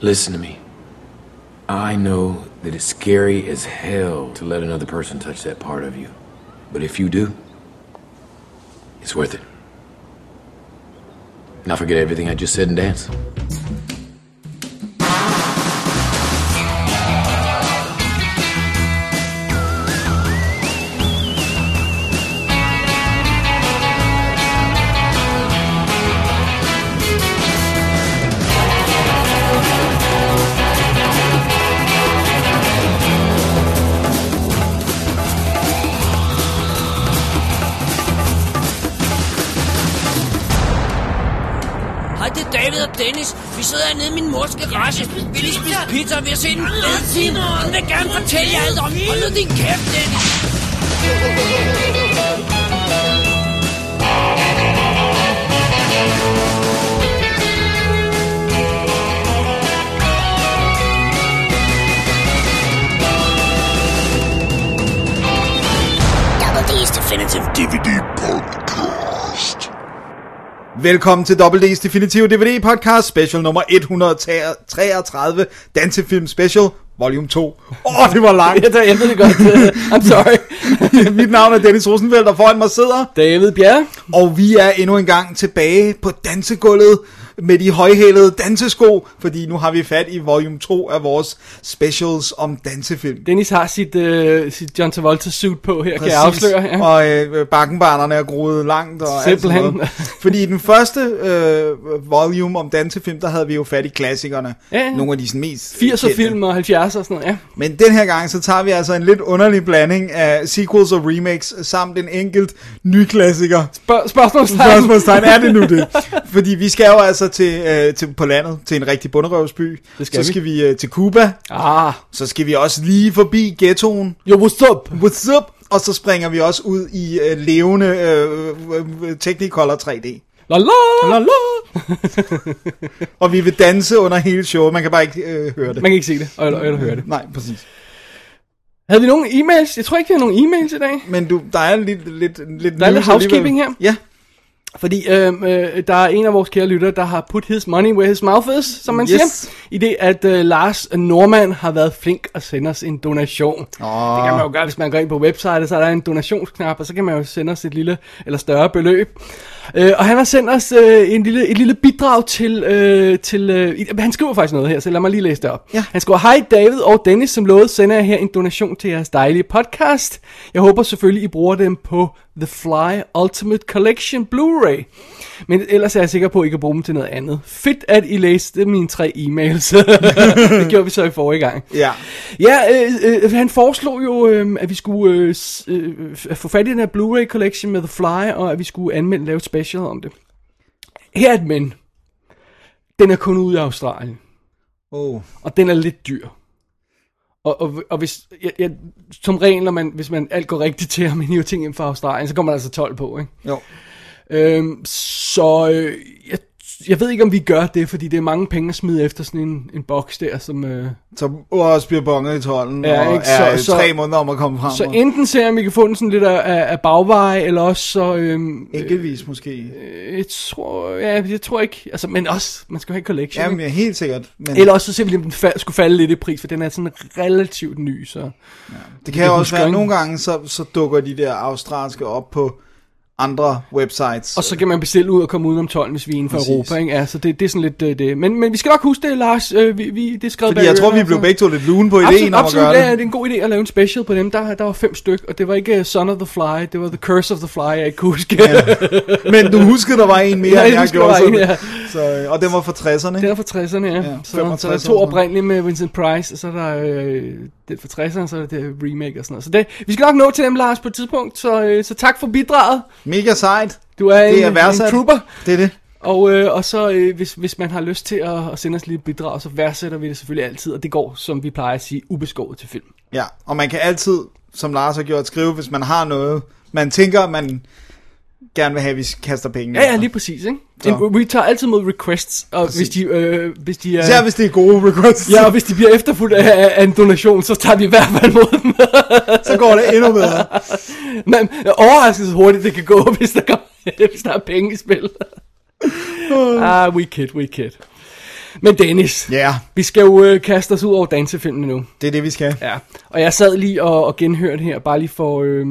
Listen to me. I know that it's scary as hell to let another person touch that part of you. But if you do, it's worth it. Now forget everything I just said and dance. Mors garage. Vi lige spise pizza, og vi har en fed. Han vil gerne fortælle jer alt om. Hold nu din kæft, Dennis. Double D's Definitive DVD podcast. Velkommen til WD's Definitive DVD Podcast Special nummer 133 Dansefilm Special Volume 2 Åh, oh, det var langt Ja, jeg ved det godt. I'm sorry. Mit navn er Dennis Rosenfeldt, og foran mig sidder David Bjerre. Og vi er endnu en gang tilbage på dansegulvet med de højhælede dansesko Fordi nu har vi fat i volume 2 af vores specials om dansefilm Dennis har sit, øh, sit John Travolta suit på her, kan jeg Præcis. afsløre. Ja. Og øh, bakkenbarnerne er groet langt og alt sådan Simpelthen. noget. Fordi i den første øh, volume om dansefilm, der havde vi jo fat i klassikerne. Ja, ja. Nogle af de sådan mest 80'er kendte. film og 70'er og sådan noget, ja. Men den her gang, så tager vi altså en lidt underlig blanding af sequels og remakes, samt en enkelt ny klassiker. Spørg- spørgsmålstegn. Spørgsmålstegn, er det nu det? Fordi vi skal jo altså til, øh, til på landet, til en rigtig bunderøvsby. Det skal så vi. skal vi øh, til Cuba. Ah, Så skal vi også lige forbi ghettoen. yo, what's up? What's up? Og så springer vi også ud i øh, levende øh, øh, Technicolor 3D. La la. La la. og vi vil danse under hele showet. Man kan bare ikke øh, høre det. Man kan ikke se det, eller, eller høre det. Nej, præcis. Havde vi nogle e-mails? Jeg tror ikke, vi har nogle e-mails i dag. Men du, der er lidt, lidt, lidt Der er lidt housekeeping alligevel. her. Ja, Fordi øh, øh, der er en af vores kære lyttere, der har put his money where his mouth is, som man Yes. siger. I det, at øh, Lars Norman har været flink at sende os en donation. oh, Det kan man jo gøre, hvis man går ind på websitet, så er der en donationsknap, og så kan man jo sende os et lille eller større beløb. Øh, og han har sendt os øh, en lille, et lille bidrag til, øh, til øh, han skriver faktisk noget her, så lad mig lige læse det op. Ja. Han skriver, hej David og Dennis, som lovet sender jeg her en donation til jeres dejlige podcast. Jeg håber selvfølgelig, I bruger dem på The Fly Ultimate Collection Blu-ray. Men ellers er jeg sikker på, at I kan bruge dem til noget andet. Fedt, at I læste mine tre e-mails. det gjorde vi så i forrige gang. ja. Ja, øh, øh, han foreslog jo, øh, at vi skulle øh, øh, få fat i den her Blu-ray collection med The Fly, og at vi skulle anmelde lave et special om det. Her er et men. Den er kun ude i Australien, Oh. og den er lidt dyr. Og, og, og hvis, jeg, jeg, som regel, når man, hvis man alt går rigtigt til, og man hiver ting ind fra Australien, så kommer der altså 12 på, ikke? Jo. Øhm, så øh, jeg, jeg ved ikke, om vi gør det, fordi det er mange penge at smide efter sådan en, en boks der, som... Øh, Så også bliver bonget i tolden, Ja, og ikke? er Så- tre så- måneder om at komme frem. Så og- enten ser jeg, om vi kan få den sådan lidt af, af, bagveje, eller også så... Øhm, Enkeltvis måske. øh, jeg tror, ja, jeg tror ikke... Altså, men også, man skal jo have collection. Jamen, ja, helt sikkert. Men Eller også så ser vi, om den fa- skulle falde lidt i pris, for den er sådan relativt ny, så... det kan jeg også husker være, ikke. nogle gange, så, så dukker de der australske op på andre websites. Og så kan man bestille ud og komme udenom 12, hvis vi er inden for Præcis. Europa, ikke? Ja, så det, det er sådan lidt øh, det. Men, men vi skal nok huske det, Lars. Øh, vi, vi, det er skrevet Fordi jeg tror, vi blev så- begge to lidt lune på ideen Absolut, om at absolut gøre det. det er en god idé at lave en special på dem. Der, der var fem styk, og det var ikke uh, Son of the Fly, det var The Curse of the Fly, jeg ikke kunne huske. Ja. Men du huskede, der var en mere, Ja, end jeg gjorde. var en, ja. så, og den var fra 60'erne. Den er fra 60'erne, ja. Ja, ja så, så der 65 er to oprindelige med Vincent Price, og så er der øh, den fra 60'erne, så er der det remake og sådan noget. Så det, vi skal nok nå til dem, Lars, på et tidspunkt, så, øh, så tak for bidraget. Mega sejt. Du er, Det en, er værdsat. en trooper. Det er det. Og, øh, og så øh, hvis, hvis man har lyst til at, at sende os lidt bidrag, så værdsætter vi det selvfølgelig altid, og det går, som vi plejer at sige, ubeskåret til film. Ja, og man kan altid, som Lars har gjort, skrive, hvis man har noget, man tænker, man gerne vil have, at vi kaster penge. Ja, ja, lige præcis, ikke? Så. Vi tager altid mod requests, og hvis de, øh, hvis de er... Især hvis det er gode requests, Ja, og hvis de bliver efterfulgt af, af en donation, så tager vi i hvert fald mod dem. så går det endnu bedre. Men overraskende hurtigt det kan gå, hvis der, kommer, hvis der er penge i spil. ah, we kid, we kid. Men Dennis, Ja, vi skal jo øh, kaste os ud over dansefilmene nu. det er det, vi skal. Ja, og jeg sad lige og, og genhørte her, bare lige for, øh,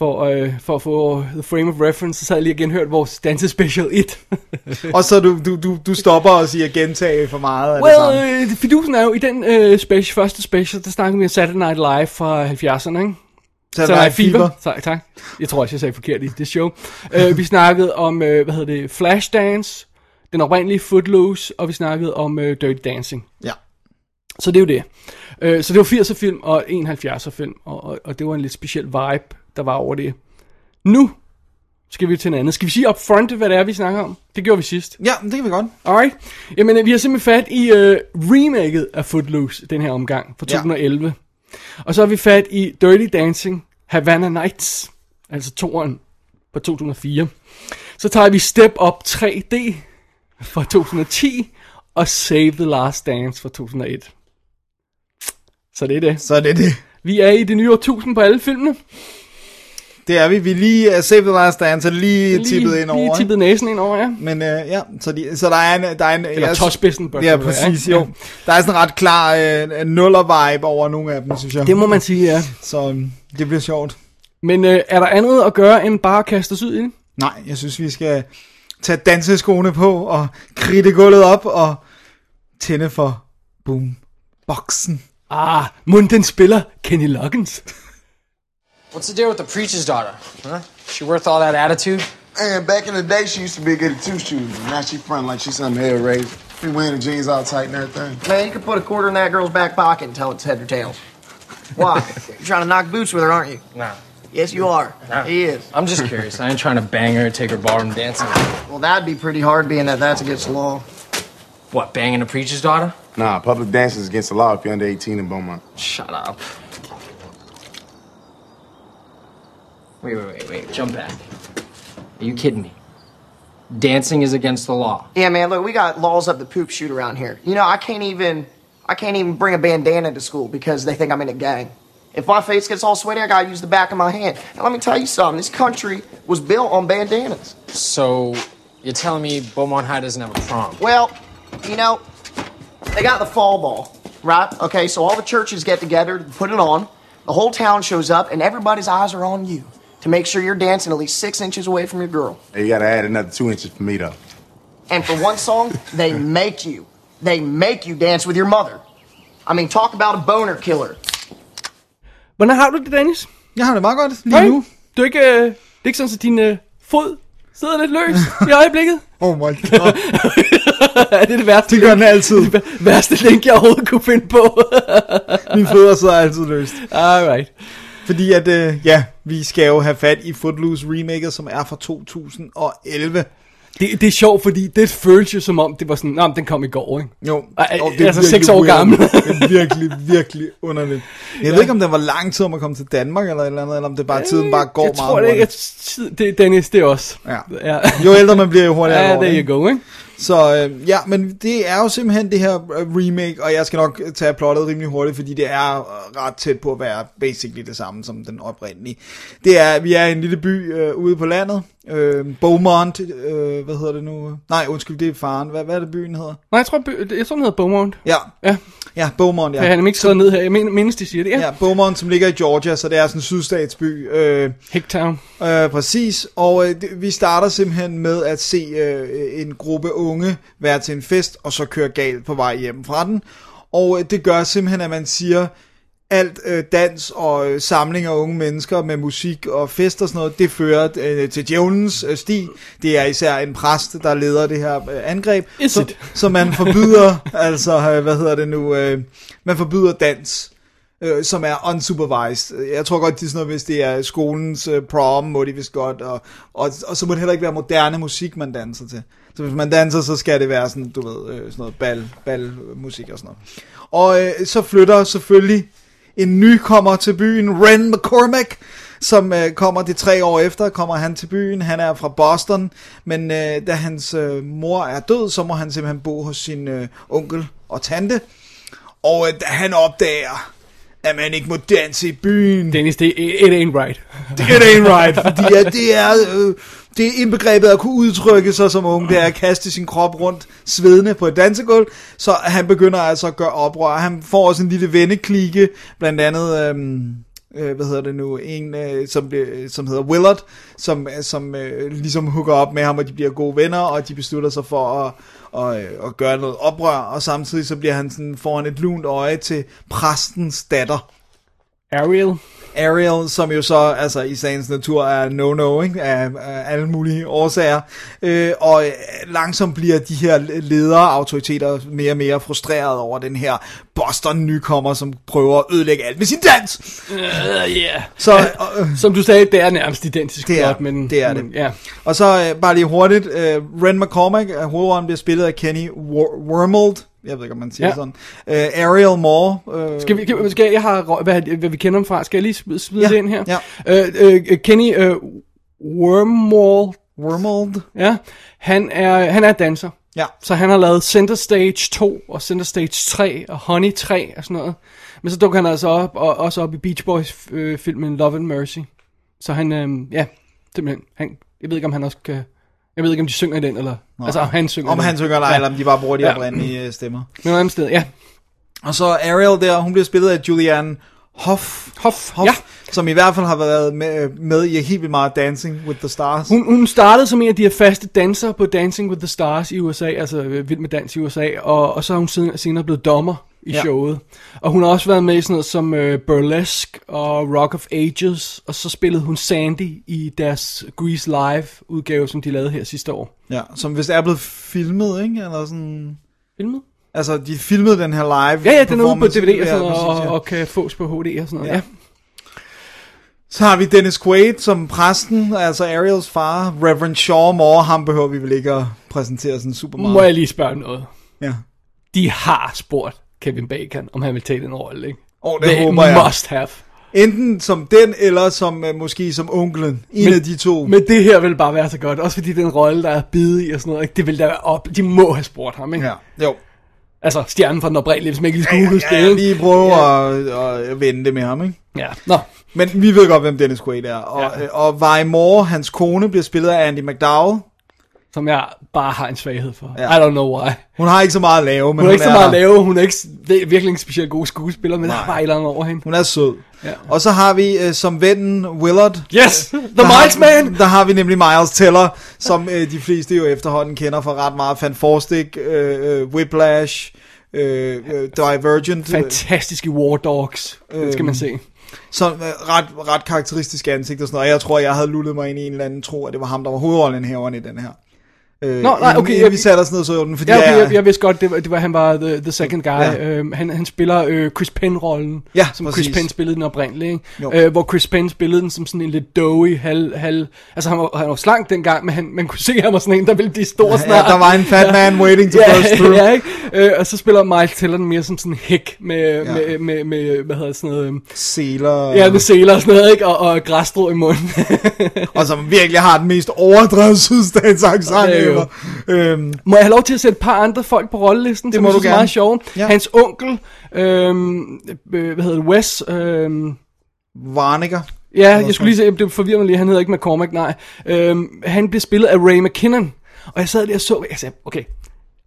for, øh, for at få the frame of reference, så sad jeg lige og genhørte vores dansespecial 1. Og så du, du, du, du stopper os i at gentage for meget af det well, øh, fidusen er jo, i den øh, special, første special, der snakkede vi om Saturday Night Live fra 70'erne, ikke? Er er fever. Tak, tak. Jeg tror også, jeg sagde forkert i det show. uh, vi snakkede om, uh, hvad hedder det, Flashdance, den oprindelige Footloose, og vi snakkede om uh, Dirty Dancing. Ja. Så det er jo det. Uh, så det var 80'er film og en 70'er film, og, og, og det var en lidt speciel vibe, der var over det. Nu skal vi til en anden. Skal vi sige up front, hvad det er, vi snakker om? Det gjorde vi sidst. ja, det kan vi godt. Alright. Jamen, øh, vi har simpelthen fat i uh, remaket af Footloose, den her omgang, fra Ja. 2011. Og så har vi fat i Dirty Dancing, Havana Nights, altså toeren fra 2004. Så tager vi Step Up 3D fra 2010, og Save the Last Dance fra 2001. Så det er det. Så er det det. Vi er i det nye årtusind på alle filmene. Det er vi. Vi lige uh, Save the Last Dance er lige, lige tippet ind over. Lige tippet næsen ind over, ja. Men uh, ja, så, de, så der er en... Der er en Eller tåspidsen, Ja, det præcis, jo. Der er sådan en ret klar uh, nuller-vibe over nogle af dem, synes jeg. Det må man sige, ja. Så um, det bliver sjovt. Men øh, er der andet at gøre, end bare at kaste os ud i det? Nej, jeg synes, vi skal tage danseskoene på og kridte gulvet op og tænde for boom boksen. Ah, munden spiller Kenny Loggins. What's the deal with the preacher's daughter? Huh? She worth all that attitude? And back in the day, she used to be good at two shoes. Now she front like she's some head raised. Be wearing the jeans all tight and everything. Man, you can put a quarter in that girl's back pocket and tell it's head or tails. Why? You're trying to knock boots with her, aren't you? Nah. Yes, you are. He is. I'm just curious. I ain't trying to bang her, take her ballroom dancing. Well, that'd be pretty hard, being that that's against the law. What, banging a preacher's daughter? Nah, public dancing is against the law if you're under 18 in Beaumont. Shut up. Wait, wait, wait, wait. Jump back. Are you kidding me? Dancing is against the law. Yeah, man. Look, we got laws up the poop shoot around here. You know, I can't even, I can't even bring a bandana to school because they think I'm in a gang. If my face gets all sweaty, I gotta use the back of my hand. And let me tell you something. This country was built on bandanas. So, you're telling me Beaumont High doesn't have a prom? Well, you know, they got the fall ball, right? Okay, so all the churches get together, put it on. The whole town shows up, and everybody's eyes are on you to make sure you're dancing at least six inches away from your girl. Hey, you gotta add another two inches for me, though. And for one song, they make you. They make you dance with your mother. I mean, talk about a boner killer. Hvordan har du det, Dennis? Jeg har det meget godt lige Hey, nu. Du er ikke, øh, det er ikke sådan, at din øh, fod sidder lidt løs i øjeblikket? Oh my god. er det det værste? Det gør den altid. Det værste link, jeg overhovedet kunne finde på. Mine fødder sidder altid løst. Alright. Fordi at, øh, ja, vi skal jo have fat i Footloose remaket, som er fra 2011. Det, det er sjovt, fordi det føles jo som om, det var sådan, men den kom i går, ikke? Jo, og altså virkelig seks år gammel. det er virkelig, virkelig underligt. Jeg ved ikke, om det var lang tid om at komme til Danmark, eller eller andet, eller om det bare tiden bare går jeg meget tror, det, jeg, hurtigt. det, Dennis, det er også. Ja. ja. Jo ældre man bliver, jo hurtigere Ja, det, there you go, ikke? Så øh, ja, men det er jo simpelthen det her øh, remake, og jeg skal nok tage plottet rimelig hurtigt, fordi det er øh, ret tæt på at være basically det samme som den oprindelige. Det er, vi er i en lille by øh, ude på landet, øh, Beaumont, øh, hvad hedder det nu? Nej, undskyld, det er faren. Hvad, hvad er det byen hedder? Nej, jeg tror, by- jeg tror, den hedder Beaumont. Ja, Ja, ja Beaumont, ja. ja. han er ikke skrevet ned her. Jeg men, mindes, de siger det. Ja, Ja, Beaumont, som ligger i Georgia, så det er sådan en sydstatsby. Øh, Hicktown. Øh, præcis, og øh, vi starter simpelthen med at se øh, en gruppe unge være til en fest, og så køre galt på vej hjem fra den. Og øh, det gør simpelthen, at man siger, alt øh, dans og øh, samling af unge mennesker med musik og fest og sådan noget, det fører øh, til djævelens øh, sti. Det er især en præst, der leder det her øh, angreb. Is så, så man forbyder, altså, øh, hvad hedder det nu, øh, man forbyder dans øh, som er unsupervised. Jeg tror godt, det er sådan noget, hvis det er skolens øh, prom, må de vist godt, og, og, og så må det heller ikke være moderne musik, man danser til. Så hvis man danser, så skal det være sådan, du ved, øh, sådan noget bal, balmusik og sådan noget. Og øh, så flytter selvfølgelig en ny kommer til byen, Ren McCormack, som øh, kommer det tre år efter, kommer han til byen. Han er fra Boston, men øh, da hans øh, mor er død, så må han simpelthen bo hos sin øh, onkel og tante. Og øh, da han opdager, at man ikke må danse i byen, Dennis, det it ain't right. det er ain't right, fordi at det er øh, det er indbegrebet at kunne udtrykke sig som ung, det er at kaste sin krop rundt svedende på et dansegulv, så han begynder altså at gøre oprør. Han får også en lille venneklike, blandt andet... Øhm, øh, hvad hedder det nu, en, øh, som, bliver- som hedder Willard, som, som øh, ligesom hooker op med ham, og de bliver gode venner, og de beslutter sig for at, og, øh, at gøre noget oprør, og samtidig så bliver han sådan, får han et lunt øje til præstens datter, Ariel. Ariel, som jo så altså i sagens natur er no-no ikke? Af, af alle mulige årsager. Øh, og øh, langsomt bliver de her ledere autoriteter mere og mere frustreret over den her Boston-nykommer, som prøver at ødelægge alt med sin dans. Uh, yeah. Så, øh, Som du sagde, det er nærmest identisk Det er- plot, men, det er det. Men, ja. Og så øh, bare lige hurtigt, øh, Ren McCormack, øh, hovedrollen bliver spillet af Kenny Wor- Wormold, jeg ved ikke, om man siger Ja. sådan. Øh, Ariel Moore. Øh, Skal vi, skal, skal jeg har hvad, hvad vi kender ham fra? Skal jeg lige smide, Ja, det ind her? ja. Øh, øh, Kenny øh, Wormwall, Wormold. ja, han er, han er danser. Ja. Så han har lavet Center Stage 2 og Center Stage 3 og Honey 3 og sådan noget. Men så dukker han altså op, og, også op i Beach Boys øh, filmen Love and Mercy. Så han, øh, ja, simpelthen, han, jeg ved ikke om han også kan, jeg ved ikke om de synger i den, eller, Nej. altså om han synger Om i han den. synger eller Ja. eller om de bare bruger de Ja. oprindelige øh, stemmer. Men andet sted, ja. Og så Ariel der, hun bliver spillet af Julianne Hoff, Hoff, Hoff ja. som i hvert fald har været med, med i helt vildt meget Dancing with the Stars. Hun, hun startede som en af de her faste dansere på Dancing with the Stars i USA, altså øh, Vild med Dans i USA, og, og så er hun senere blevet dommer i Ja. showet. Og hun har også været med i sådan noget som uh, Burlesque og Rock of Ages, og så spillede hun Sandy i deres Grease Live udgave, som de lavede her sidste år. Ja, som vist er blevet filmet, ikke? Eller sådan... Filmet? Altså, de filmede den her live Ja, ja, den er ude på. DVD og, sådan, Ja, præcis, og, ja. og kan fås på HD og sådan noget. Ja. Ja. Så har vi Dennis Quaid som præsten, altså Ariels far. Reverend Shaw Moore, ham behøver vi vel ikke at præsentere sådan super meget. Må jeg lige spørge noget? Ja. De har spurgt Kevin Bacon, om han vil tage den rolle, ikke? Åh, det They håber jeg. must have. Enten som den, eller som uh, måske som onklen. En Men- af de to. Men det her vil bare være så godt, også fordi den rolle, der er bide i og sådan noget, ikke? det vil da være op. De må have spurgt ham, ikke? Ja, jo. Altså, stjernen fra den oprindelige, hvis man ikke lige Ja, skulle huske ja, det, ikke? lige prøve Ja. at, at vende det med ham, ikke? Ja, nå. Men vi ved godt, hvem Dennis Quaid er. Og, Ja. ja. og Vi Moore, hans kone, bliver spillet af Andy McDowell. Som jeg bare har en svaghed for. Ja. I don't know why. Hun har ikke så meget at lave, men Hun er ikke så meget at lave, hun er ikke s- ve- virkelig en specielt god skuespiller, men der er Nej. bare et eller andet over hende. Hun er sød. Ja. Og så har vi uh, som vennen Willard. Yes! The der Miles har, Man! Der har vi nemlig Miles Teller, som uh, de fleste jo efterhånden kender fra ret meget. Fan Forstig, uh, uh, Whiplash, uh, uh, Divergent. uh, Fantastisk i War Dogs, det skal man se. Som uh, ret, ret karakteristisk ansigt og sådan noget. Og jeg tror, jeg havde lullet mig ind i en eller anden tro, at det var ham, der var hovedrollen i den her. Øh, Nå, nej, okay, Inden, jeg- vi satte os ned og så den, fordi Ja, okay, jeg, jeg, jeg vidste godt, det var, det var, han var the, the second guy. Ja. Ja. Øhm, han, han spiller øh, Chris Penn-rollen, Ja, som præcis. Chris Penn spillede den oprindelige. Ikke? Øh, hvor Chris Penn spillede den som sådan en lidt doughy, halv, halv... Altså, han var, han var slank dengang, men han, man kunne se, at han var sådan en, der ville blive stor snart. ja, der var en fat man waiting to burst through. ja, ikke? Øh, og så spiller Miles Teller den mere som sådan en hæk med, Ja. ja. med, med, med, hvad hedder det, sådan noget... øhm, Seler. Ja, med seler og sådan noget, ikke? Og, og græsstrå i munden. og som virkelig har den mest overdrevet sydstatsaksang Ja, er jo. ever. Øhm, Må jeg have lov til at sætte et par andre folk på rollelisten, Det som må du synes er gerne. meget sjove? Ja. Hans onkel, øhm, øh, hvad hedder det, Wes, øhm, Varniger. Ja, jeg skulle lige se, det forvirrer mig lige, han hedder ikke McCormack, nej. Øhm, han blev spillet af Ray McKinnon, og jeg sad der og så, jeg sagde, okay,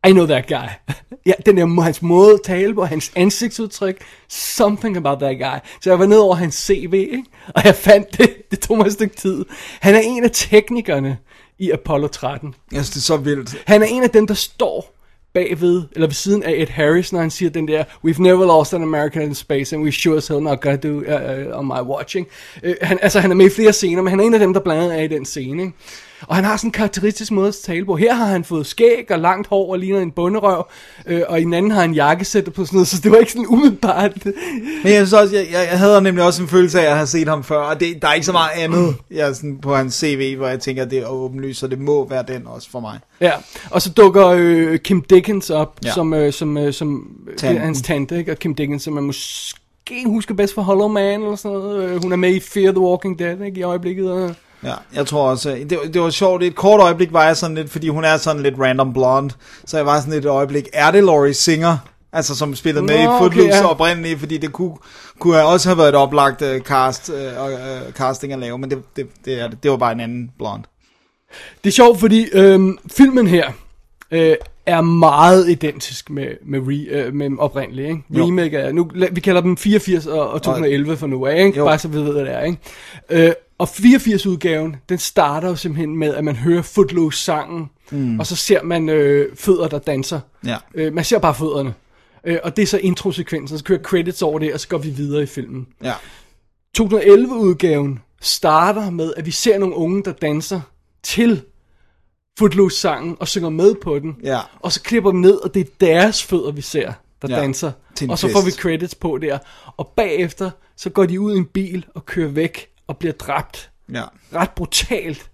I know that guy. ja, den der, hans måde at tale på, hans ansigtsudtryk, something about that guy. Så jeg var ned over hans CV, ikke? og jeg fandt det, det tog mig et stykke tid. Han er en af teknikerne i Apollo 13. Jeg synes, det er så vildt. Han er en af dem, der står bagved, eller ved siden af Ed Harris, når han siger den der, We've never lost an American in space, and we sure as hell not gonna do uh, on my watching. Uh, han, altså, han er med i flere scener, men han er en af dem, der blandt andet er i den scene, ikke? Og han har sådan en karakteristisk måde at tale på. Her har han fået skæg og langt hår og ligner en bunderøv, øh, og i den anden har han jakkesæt på sådan noget, så det var ikke sådan umiddelbart. Men jeg synes også, jeg, jeg, jeg havde nemlig også en følelse af, at jeg har set ham før, og det, der er ikke så meget andet jeg, sådan, på hans CV, hvor jeg tænker, at det er åbenlyst, så det må være den også for mig. Ja, og så dukker øh, Kim Dickens op, Ja. som, øh, som, øh, som Tanten. er hans tante, ikke? og Kim Dickens, som er måske husker bedst for Hollow Man, eller sådan noget. Øh, Hun er med i Fear the Walking Dead, ikke, i øjeblikket. Og... Ja, jeg tror også, øh, det, det var sjovt, et kort øjeblik var jeg sådan lidt, fordi hun er sådan lidt random blonde, så jeg var sådan lidt et øjeblik, er det Laurie Singer? Altså som spillede med Nå, i okay, Footloose ja. oprindeligt, fordi det kunne, kunne have også have været et oplagt uh, cast, uh, uh, casting at lave, men det, det, det, er, det, var bare en anden blonde. Det er sjovt, fordi øhm, filmen her øh, er meget identisk med, med, re, øh, med oprindelig. Ikke? Jo. Remake er, nu, vi kalder dem 84 og, og 2011 for nu af, ikke? Jo. bare så vi ved, hvad det er. Ikke? Øh, og 84-udgaven, den starter jo simpelthen med, at man hører Footloose-sangen, mm. og så ser man øh, fødder, der danser. Ja. Øh, man ser bare fødderne. Øh, og det er så introsekvensen, så kører credits over det, og så går vi videre i filmen. Ja. 2011-udgaven starter med, at vi ser nogle unge, der danser til Footloose-sangen og synger med på den. Ja. Og så klipper dem ned, og det er deres fødder, vi ser, der Ja, danser. Og så får vi credits på der. Og bagefter, så går de ud i en bil og kører væk og bliver dræbt. Ja. Ret brutalt.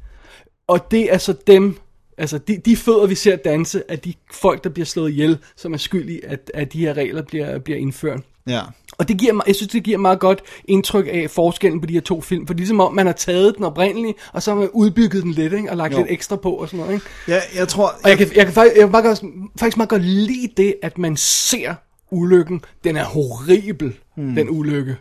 Og det er så dem, altså de, de fødder, vi ser danse, er de folk, der bliver slået ihjel, som er skyld i, at, at de her regler bliver, bliver indført. Ja. Og det giver jeg synes, det giver meget godt indtryk af forskellen på de her to film. For det er ligesom om, man har taget den oprindelige, og så har man udbygget den lidt, ikke? og lagt Jo. lidt ekstra på og sådan noget. Ikke? Ja, jeg tror... Og jeg kan, jeg kan faktisk, jeg kan godt, faktisk meget godt lide det, at man ser ulykken. Den er horribel, mm. den ulykke.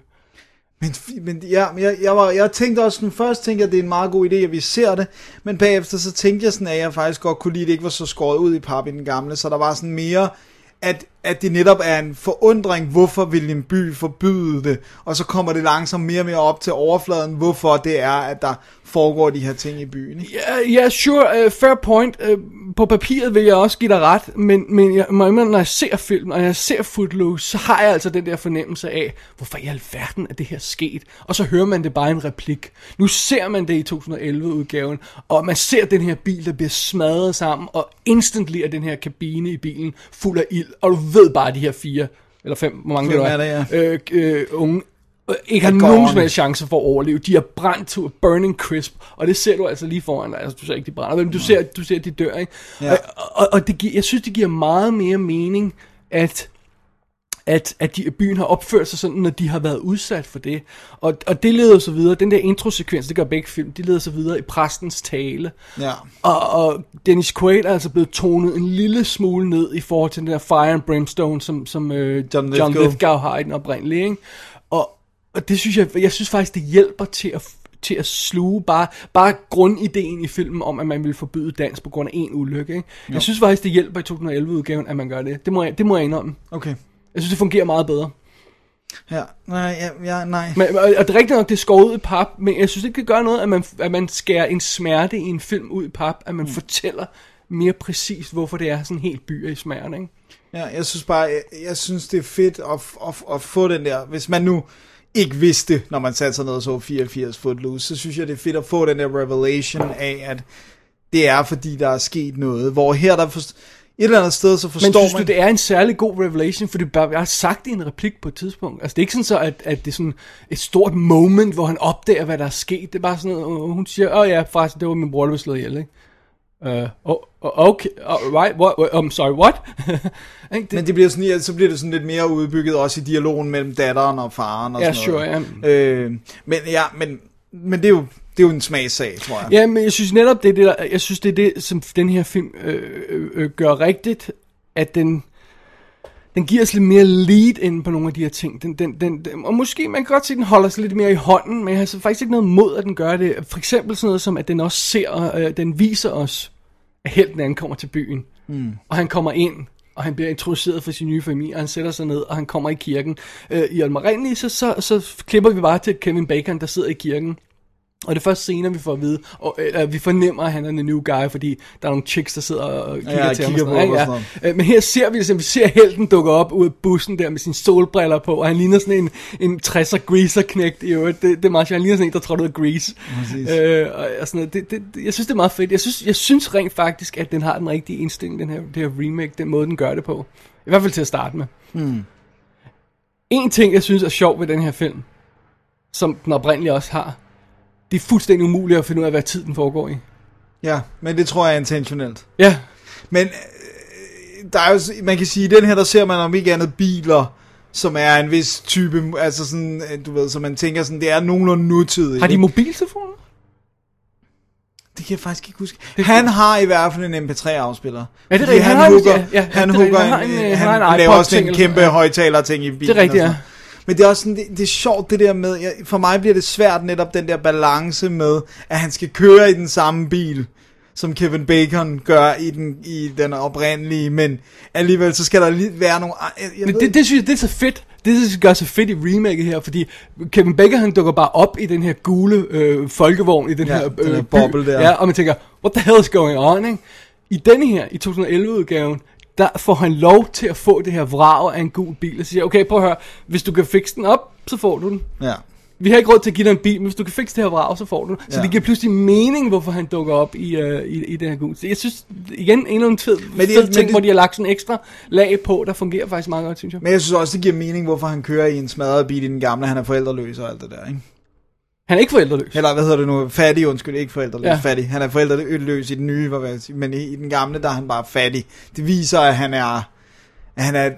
Men, men ja, men jeg, jeg, var, jeg tænkte også, den først tænkte jeg, at det er en meget god idé, at vi ser det, men bagefter så tænkte jeg sådan, at jeg faktisk godt kunne lide, at det ikke var så skåret ud i pap i den gamle, så der var sådan mere, at, at det netop er en forundring, hvorfor vil en by forbyde det, og så kommer det langsomt mere og mere op til overfladen, hvorfor det er, at der foregår de her ting i byen. Ja, Ja, yeah, sure, uh, fair point. Uh, på papiret vil jeg også give dig ret, men, men jeg når jeg ser filmen, og jeg ser Footloose, så har jeg altså den der fornemmelse af, hvorfor i alverden er det her sket? Og så hører man det bare en replik. Nu ser man det i 2011-udgaven, og man ser den her bil, der bliver smadret sammen, og instantly er den her kabine i bilen fuld af ild, og du ved bare, at de her fire, eller fem, hvor mange Fem det er det, øh, øh, unge, øh, ikke har nogen som helst chance for at overleve. De er brændt to burning crisp, og det ser du altså lige foran dig. Altså, du ser ikke, de brænder, men du ser, du ser, at de dør, ikke? Ja. Og, og, og det giver, jeg synes, det giver meget mere mening, at at, at de, byen har opført sig sådan, når de har været udsat for det. Og, og det leder så videre, den der introsekvens, det gør begge film, de leder så videre i præstens tale. Ja. Og, og Dennis Quaid er altså blevet tonet en lille smule ned i forhold til den der Fire and Brimstone, som, som øh, John John Lithgow. Lithgow har i den oprindelige. Ikke? Og, og det synes jeg, jeg synes faktisk, det hjælper til at, til at sluge bare, bare grundideen i filmen om, at man vil forbyde dans på grund af en ulykke. Ikke? Jeg synes faktisk, det hjælper i 2011-udgaven, at man gør det. Det må jeg, det må jeg indrømme. Okay. Jeg synes, det fungerer meget bedre. Ja, nej, ja, ja, nej. Men, og, og det er rigtigt nok, det er skåret ud i pap, men jeg synes ikke, det gør noget, at man, at man skærer en smerte i en film ud i pap, at man mm. fortæller mere præcist, hvorfor det er sådan helt byer i smerte, ikke? Ja, jeg synes bare, jeg, jeg synes det er fedt at, at, at få den der, hvis man nu ikke vidste, når man satte sig ned og så 84 Footloose, så synes jeg det er fedt at få den der revelation af, at det er fordi, der er sket noget, hvor her der for, et eller andet sted, så forstår Men synes man... du, det er en særlig god revelation, for det bare, jeg har sagt det i en replik på et tidspunkt. Altså, det er ikke sådan så, at, at det er sådan et stort moment, hvor han opdager, hvad der er sket. Det er bare sådan noget, og hun siger, åh oh, ja, faktisk, det var min bror, der blev slået ihjel, ikke? Uh, oh, okay, uh, right, what, I'm sorry, what? Det, Men det bliver sådan, ja, så bliver det sådan lidt mere udbygget også i dialogen mellem datteren og faren og Ja, sådan sure, noget. Øh, men ja, men, men det er jo det er jo en smagssag, tror jeg. Ja, men jeg synes netop, det er det, der, jeg synes, det er det, som den her film øh, øh, øh, gør rigtigt, at den, den giver os lidt mere lead ind på nogle af de her ting. Den, den, den, den, og måske, man kan godt se, at den holder sig lidt mere i hånden, men jeg har så faktisk ikke noget mod, at den gør det. For eksempel sådan noget som, at den også ser, øh, den viser os, at helten ankommer til byen. Mm. Og han kommer ind, og han bliver introduceret for sin nye familie, og han sætter sig ned, og han kommer i kirken. Øh, I Almarenli, så, så, så klipper vi bare til Kevin Bacon, der sidder i kirken. Og det er først senere, vi får at vide, og øh, vi fornemmer, at han er the new guy, fordi der er nogle chicks, der sidder og kigger Ja, til ham. kigger og sådan på ham og ikke? sådan Ja. Øh, Men her ser vi, vi ser helten dukke op ud af bussen der med sine solbriller på, og han ligner sådan en, en 60'er greaser knægt i øvrigt. Det, det er meget sjovt. Han ligner sådan en, der trådte ud af grease. Præcis. Øh, og, og sådan noget. Det, det, det, jeg synes, det er meget fedt. Jeg synes, jeg synes rent faktisk, at den har den rigtige indstilling, den her, det her remake, den måde, den gør det på. I hvert fald til at starte med. Hmm. En ting, jeg synes er sjov ved den her film, som den oprindelige også har, det er fuldstændig umuligt at finde ud af, hvad tid den foregår i. Ja, men det tror jeg er intentionelt. Ja, Men øh, der er jo, man kan sige, i den her, der ser man om ikke andet biler, som er en vis type, altså sådan, øh, du ved, så man tænker sådan, det er nogenlunde nutidigt. har de mobiltelefoner? Det kan jeg faktisk ikke huske. Han har i hvert fald en MP3-afspiller. Ja, det er rigtigt. Han, Han hugger, ja, ja, han, er hugger. Han en, han han, har en laver også en kæmpe sådan noget. højtaler-ting i bilen. Det er rigtigt, ja. Men det er også sådan, det, det er sjovt det der med, jeg, for mig bliver det svært netop den der balance med, at han skal køre i den samme bil, som Kevin Bacon gør i den, i den oprindelige, men alligevel så skal der lige være nogle... Jeg, jeg Men det, det synes jeg, det er så fedt. Det synes jeg gør så fedt i remaket her, fordi Kevin Bacon han dukker bare op i den her gule øh, folkevogn, i den Ja, her, den øh, her by. boble der. Ja, og man tænker, what the hell is going on, ikke? I denne her, i 2011-udgaven, der får han lov til at få det her vrag af en gul bil, og siger, okay, prøv at høre, hvis du kan fikse den op, så får du den. ja. Vi har ikke råd til at give dig en bil, men hvis du kan fikse det her vrag, så får du den. Så Ja. det giver pludselig mening, hvorfor han dukker op i, uh, i, i den her gul. Så jeg synes, igen, en eller anden fed, Men men det- fed men ting, det- hvor de har lagt sådan en ekstra lag på, der fungerer faktisk meget godt, synes jeg. Men jeg synes også, det giver mening, hvorfor han kører i en smadret bil i den gamle. Han er forældreløs og alt det der, ikke? Han er ikke forældreløs. Eller hvad hedder det nu? Fattig, undskyld, ikke forældreløs, ja. Fattig. Han er forældreløs i den nye, hvad jeg sige. men i, i den gamle, der er han bare fattig. Det viser, at han er... Han er,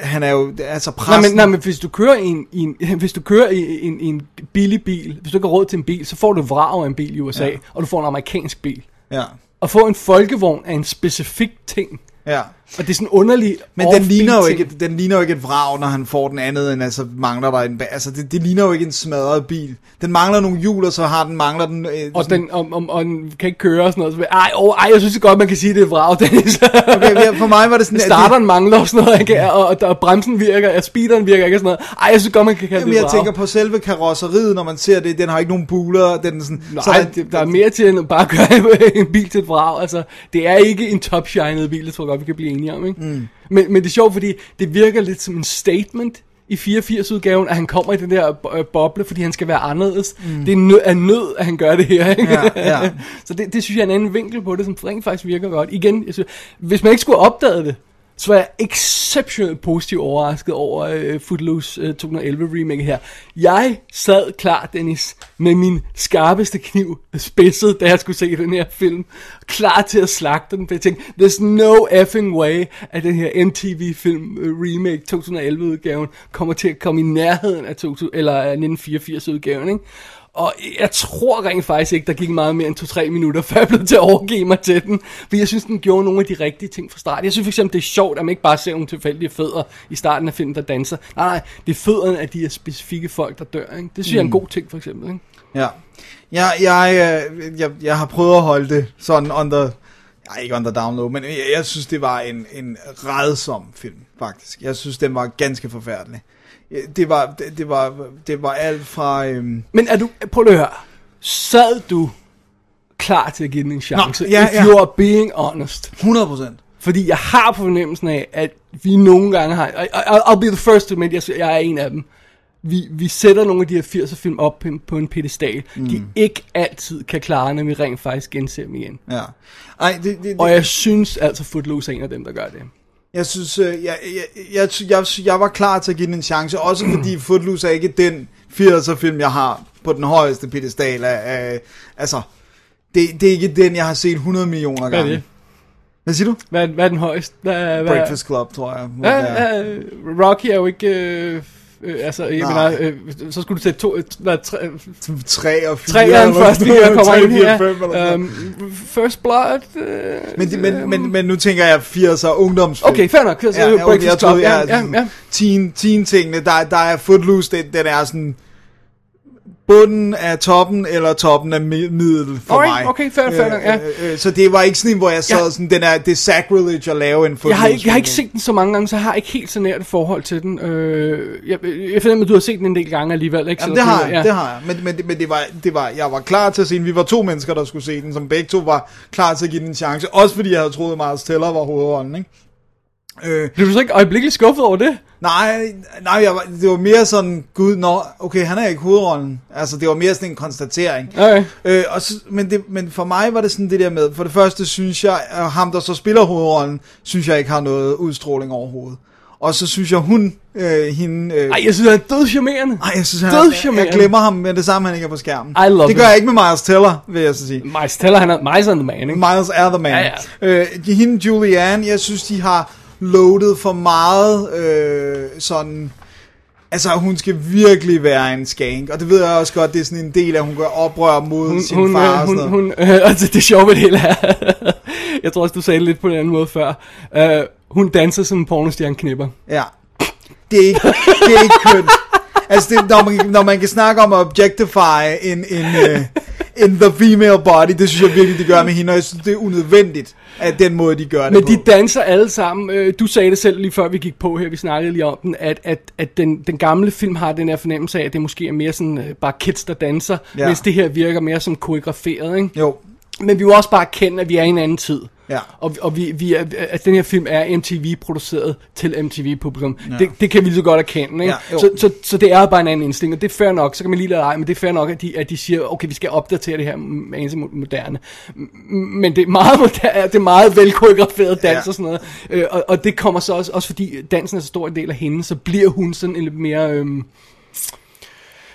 han er jo, altså Nej, præsten. men, nej, men hvis du kører i en, i en, hvis du kører i en, en billig bil, hvis du ikke har råd til en bil, så får du vrag af en bil i USA, Ja. ja. og du får en amerikansk bil. Ja, At få en folkevogn er en specifik ting, ja. Og det er sådan underlig Men den ligner, jo ikke, den ligner jo ikke et vrag, når han får den andet, end altså mangler der en... Altså, det, det ligner jo ikke en smadret bil. Den mangler nogle hjul, og så har den, mangler den... Øh, Og sådan- den, om, om, og den kan ikke køre og sådan noget. Så, ej, oh, ej, jeg synes godt, man kan sige, det er et vrag, Dennis. Okay, for mig var det sådan... at Starteren mangler og sådan noget, ikke? Og, og, og, bremsen virker, og speederen virker ikke og sådan noget. Ej, jeg synes godt, man kan kalde Jamen, det et jeg vrag. tænker på selve karosseriet, når man ser det, den har ikke nogen buler, den er sådan... Nej, så så det, der er mere til end at bare gøre en bil til et vrag. Altså, det er ikke en top-shined bil, det tror jeg godt, vi kan blive enige om. Ikke? Mm. Men, men det er sjovt, fordi det virker lidt som en statement i 84-udgaven, at han kommer i den der øh, boble, fordi han skal være anderledes. Mm. Det er nød, af nød, at han gør det her. Ikke? Ja, ja. så det, det synes jeg er en anden vinkel på det, som rent faktisk virker godt. Igen, jeg synes, hvis man ikke skulle have opdaget det, så var jeg exceptionelt positivt overrasket over øh, Footloose øh, 2011 remake her. Jeg sad klar, Dennis, med min skarpeste kniv spidset, da jeg skulle se den her film. Klar til at slagte den, for jeg tænkte, there's no effing way, at den her MTV-film øh, remake 2011-udgaven kommer til at komme i nærheden af 2000, eller øh, 1984-udgaven, ikke? Og jeg tror rent faktisk ikke, der gik meget mere end 2-3 minutter, før jeg blev til at overgive mig til den. For jeg synes, den gjorde nogle af de rigtige ting fra start. Jeg synes fx, det er sjovt, at man ikke bare ser nogle tilfældige fødder i starten af filmen, der danser. Nej, nej, det er fødderne af de her specifikke folk, der dør. Ikke? Det synes mm. jeg er en god ting, for eksempel. Ikke? Ja. Jeg, jeg, øh, jeg, jeg har prøvet at holde det sådan under... Nej, ikke under download, men jeg, jeg synes, det var en, en redsom film, faktisk. Jeg synes, den var ganske forfærdelig. Det var, det, det var, det var alt fra... Øhm, Men er du, prøv at høre, sad du klar til at give den en chance? Nå, ja, if ja. you are being honest. 100 procent. Fordi jeg har på fornemmelsen af, at vi nogle gange har... I'll be the first to admit, jeg, jeg er en af dem. Vi, vi sætter nogle af de her 80'er film op på en, på en pedestal, mm. de ikke altid kan klare, når vi rent faktisk genser dem igen. Ja. Ej, det, det, det, Og jeg synes altså, Footloose er en af dem, der gør det. Jeg synes, øh, jeg, jeg, jeg, jeg, jeg var klar til at give den en chance, også fordi Footloose er ikke den 80'er film, jeg har på den højeste pedestal af, af altså, det, det er ikke den, jeg har set 100 millioner Hvad er gange. det? Hvad siger du? Hvad, hvad er den højeste? Hvad, hvad, Breakfast Club, tror jeg. Ja, ja, Rocky er jo ikke... Øh, øh, altså, jeg Nej. mener, øh, så skulle du sætte to, øh, hvad, tre, 3 og 4. tre den første, vi kommer Tre, ind fire, her. Um, First Blood... Øh, men, det- men, men, men nu tænker jeg 80'er ungdomsfilm. Okay, fair nok. Så Ja, ja, Breakfast Club. Ja, ja, ja. teen, teen tingene, der, der er Footloose, den, den er sådan bunden af toppen, eller toppen af mi- middel for Alright, mig. okay, fair, fair nok, ja. øh, øh, så det var ikke sådan hvor jeg sad Ja. sådan, den er, det er sacrilege at lave en. Jeg har, ikke, jeg har ikke set den så mange gange, så jeg har ikke helt så nært et forhold til den. Øh, jeg, jeg finder, at du har set den en del gange alligevel, ikke? Jamen, det har ja. jeg, det har jeg. Men, men, men det, var, det var, jeg var klar til at se den. Vi var to mennesker, der skulle se den, som begge to var klar til at give den en chance. Også fordi jeg havde troet, at Miles Teller var hovedrollen, ikke? Øh, Blev du så ikke øjeblikkeligt skuffet over det? nej, nej jeg var, det var mere sådan, gud, nå, okay, han er ikke hovedrollen. Altså, det var mere sådan en konstatering. Okay. Øh, og så, men, det, men for mig var det sådan det der med, for det første synes jeg, at ham der så spiller hovedrollen, synes jeg ikke har noget udstråling overhovedet. Og så synes jeg, hun, øh, hende... Øh, Ej, jeg synes, han er død charmerende. ej, jeg synes, han, død jeg, charmerende. jeg glemmer ham med det samme, han ikke er på skærmen. I love det gør him. jeg ikke med Miles Teller, vil jeg så sige. Miles Teller, han er Miles on the man, ikke? Miles er the man. Ja, Øh, hende, Julianne, jeg synes, de har loadet for meget øh, sådan... Altså, hun skal virkelig være en skank, og det ved jeg også godt, det er sådan en del af, at hun gør oprør mod hun, sin hun, far øh, og hun, sådan noget. hun, øh, altså det sjove ved det hele er, jeg tror også, du sagde det lidt på en anden måde før, øh, hun danser som en pornostjerne knipper. Ja. Det er ikke, det er ikke kønt. Altså, det, når, man, når man kan snakke om at objectify en, en, øh, in the female body. Det synes jeg virkelig, de gør med hende, og jeg synes, det er unødvendigt, at den måde, de gør det Men på. de danser alle sammen. Øh, Du sagde det selv lige før vi gik på her, vi snakkede lige om den, at, at, at den, den gamle film har den her fornemmelse af, at det måske er mere sådan øh, bare kids, der danser, Ja. ja. mens det her virker mere som koreograferet, ikke? Jo, Men vi vil også bare erkende, at vi er i en anden tid. Ja. Og, og vi, vi er, at den her film er MTV-produceret til MTV-publikum. Ja. Det, det kan vi lige så godt erkende. Ikke? Ja, jo. så, så, så det er bare en anden indstilling, og det er fair nok. Så kan man lige lade ej, men det er fair nok, at de, at de siger, okay, vi skal opdatere det her med en moderne. Men det er meget, moderne, det er meget velkoreograferet dans Ja. og sådan noget. Øh, og, og det kommer så også, også fordi dansen er så stor en del af hende, så bliver hun sådan en lidt mere... Øhm,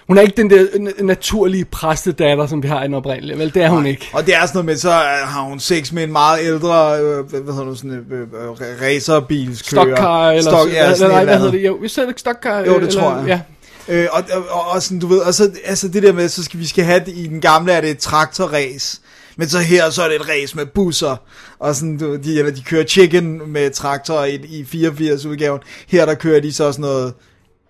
hun er ikke den der naturlige præstedatter, som vi har i den oprindelige, vel? Det er hun ikke. Og det er sådan noget med, så øh, har hun sex med en meget ældre, øh, hvad hedder det, sådan en øh, øh, racerbilskører. Stokkar, eller, Stok, ja, sådan nej, hvad hedder det? Jo, vi sagde ikke stokkar. Jo, det eller, tror jeg. Ja. Øh, og, og, og, og sådan, du ved, og så, altså det der med, så skal vi skal have det, i den gamle er det et traktorræs, men så her, så er det et race med busser, og sådan, du, de, eller de kører chicken med traktor i, i 84 udgaven, her der kører de så sådan noget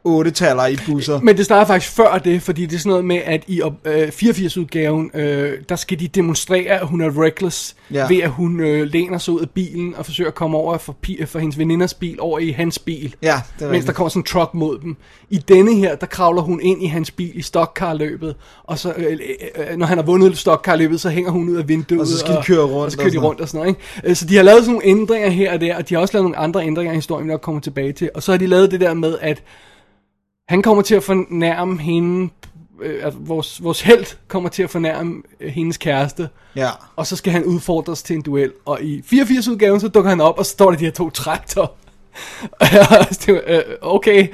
8-taller i busser. Men det starter faktisk før det, fordi det er sådan noget med, at i øh, 84-udgaven, øh, der skal de demonstrere, at hun er reckless, Ja. ved at hun øh, læner sig ud af bilen og forsøger at komme over for, for hendes veninders bil over i hans bil. Ja, det er Mens rigtigt. der kommer sådan en truck mod dem. I denne her, der kravler hun ind i hans bil i stockcar-løbet, og så, øh, øh, øh, når han har vundet stockcar-løbet, så hænger hun ud af vinduet. Og så skal de køre rundt Og så kører og de rundt og sådan noget. Ikke? Øh, Så de har lavet sådan nogle ændringer her og der, og de har også lavet nogle andre ændringer i historien, vi nok kommer tilbage til. Og så har de lavet det der med, at han kommer til at fornærme hende, øh, altså vores, vores held kommer til at fornærme øh, hendes kæreste, Ja. og så skal han udfordres til en duel. Og i 84-udgaven, så dukker han op, og så står der de her to traktorer. Øh, okay,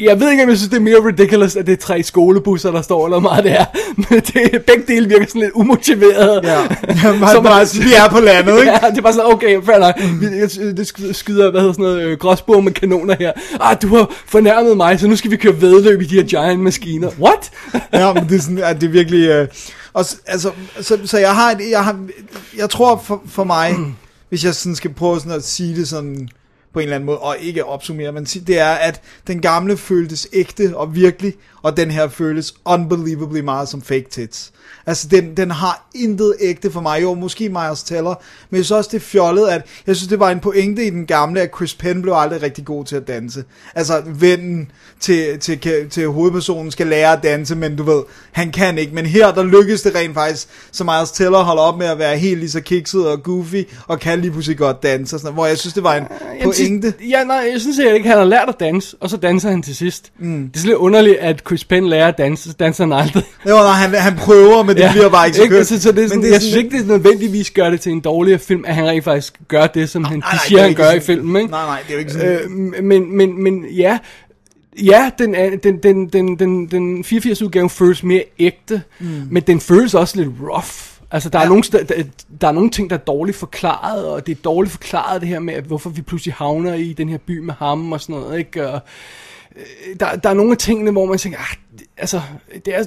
jeg ved ikke, om jeg synes, det er mere ridiculous, at det er tre skolebusser, der står, eller meget det er. Men det, begge dele virker sådan lidt umotiveret. Ja, Jamen, Som- bare, vi er på landet, ikke? Ja, det er bare sådan, okay, fair nok. Vi- Det sky- skyder, hvad hedder sådan noget, øh, gråsbog med kanoner her. Ah, du har fornærmet mig, så nu skal vi køre vedløb i de her giant maskiner. What? ja, men det er sådan, at det er virkelig... Øh, og, altså, så, så jeg har, et- jeg har, jeg tror for, for mig, hvis jeg sådan skal prøve sådan at sige det sådan på en eller anden måde, og ikke opsummere, men det er, at den gamle føltes ægte og virkelig, og den her føles unbelievably meget som fake tits. Altså, den, den har intet ægte for mig. Jo, måske Miles Teller, men jeg synes også, det fjollet, at jeg synes, det var en pointe i den gamle, at Chris Penn blev aldrig rigtig god til at danse. Altså, vennen til, til, til, til hovedpersonen skal lære at danse, men du ved, han kan ikke. Men her, der lykkes det rent faktisk, så Miles Teller holder op med at være helt lige så kikset og goofy, og kan lige pludselig godt danse, og sådan, hvor jeg synes, det var en synes- pointe. Ja, nej, jeg synes ikke, han har lært at danse, og så danser han til sidst. Mm. Det er lidt underligt, at Chris Penn lærer at danse, så danser han aldrig. Var, når han, han prøver, men det ja, bliver bare ikke så ikke? Så, så det er sådan, Men det er jeg synes ikke, det nødvendigvis gør det til en dårligere film, at han rent faktisk gør det, som han, nej, de nej, siger, er han gør i sådan- filmen. Ikke? Nej, nej, det er jo ikke sådan. Øh, men, men, men ja, ja, den, den, den, den, den, den 84-udgave føles mere ægte, mm. men den føles også lidt rough. Altså, der, ja. er nogle, der, der er nogle ting, der er dårligt forklaret, og det er dårligt forklaret det her med, at hvorfor vi pludselig havner i den her by med ham og sådan noget, ikke? Og, der, der er nogle af tingene, hvor man tænker, ah, altså, det er,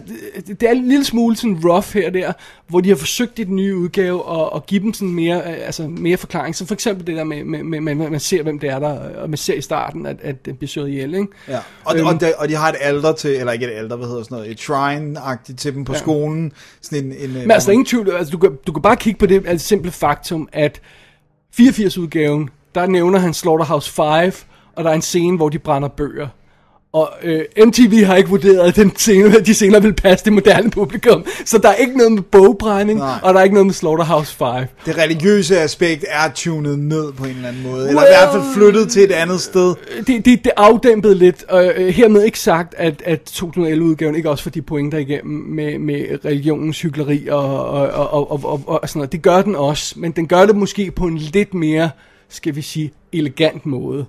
det, er en lille smule sådan rough her og der, hvor de har forsøgt i den nye udgave at, at give dem sådan mere, øh, altså mere forklaring. Så for eksempel det der med, med, med, med, man ser, hvem det er der, og man ser i starten, at, at den bliver slået ihjel, ikke? Ja. Og, Øhm. og, de, og de har et alder til, eller ikke et alder, hvad hedder sådan noget, et shrine-agtigt til dem på Ja. ja. skolen. Sådan en, en, Men altså, der er ingen tvivl, altså, du, kan, du kan bare kigge på det altså, simple faktum, at 84-udgaven, der nævner han Slaughterhouse 5, og der er en scene, hvor de brænder bøger. Og øh, MTV har ikke vurderet, at den scene, at de scener vil passe det moderne publikum. Så der er ikke noget med bogbrænding, Nej. og der er ikke noget med Slaughterhouse 5. det religiøse aspekt er tunet ned på en eller anden måde. Eller Well- i hvert fald flyttet til et andet sted. Det, det, det afdæmpede lidt, og øh, hermed ikke sagt, at, at 2011-udgaven ikke også får de pointer igennem med, med religionens hyggeleri og, og, og, og, og, og, og sådan noget. Det gør den også, men den gør det måske på en lidt mere, skal vi sige, elegant måde.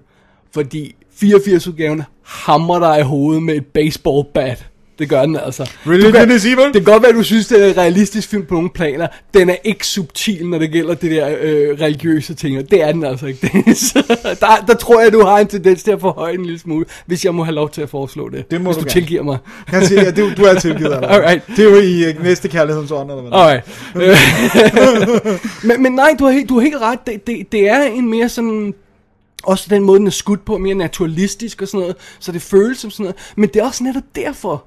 Fordi 84-udgaven hammer dig i hovedet med et baseball bat. Det gør den altså. Religion kan- is evil. Det kan godt være, at du synes, det er en realistisk film på nogle planer. Den er ikke subtil, når det gælder det der øh, religiøse ting. og Det er den altså ikke. Der, der tror jeg, du har en tendens til at forhøje en lille smule, hvis jeg må have lov til at foreslå det. Det må hvis du du, gerne. tilgiver mig. Jeg siger, ja, du, du er tilgivet af Alright. Det er jo i uh, næste kærlighedens ånd, eller hvad? Alright. men, men nej, du har, helt, du har helt ret. Det, det, det er en mere sådan... Også den måde, den er skudt på, mere naturalistisk og sådan noget. Så det føles som sådan noget. Men det er også netop derfor,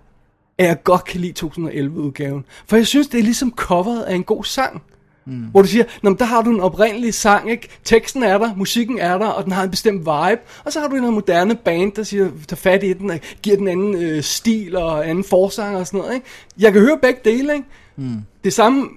at jeg godt kan lide 2011-udgaven. For jeg synes, det er ligesom coveret af en god sang. Mm. Hvor du siger, Nå, der har du en oprindelig sang, ikke? Teksten er der, musikken er der, og den har en bestemt vibe. Og så har du en moderne band, der siger, tager fat i den, og giver den anden øh, stil og anden forsang og sådan noget, ikke? Jeg kan høre begge dele, ikke? Mm. Det samme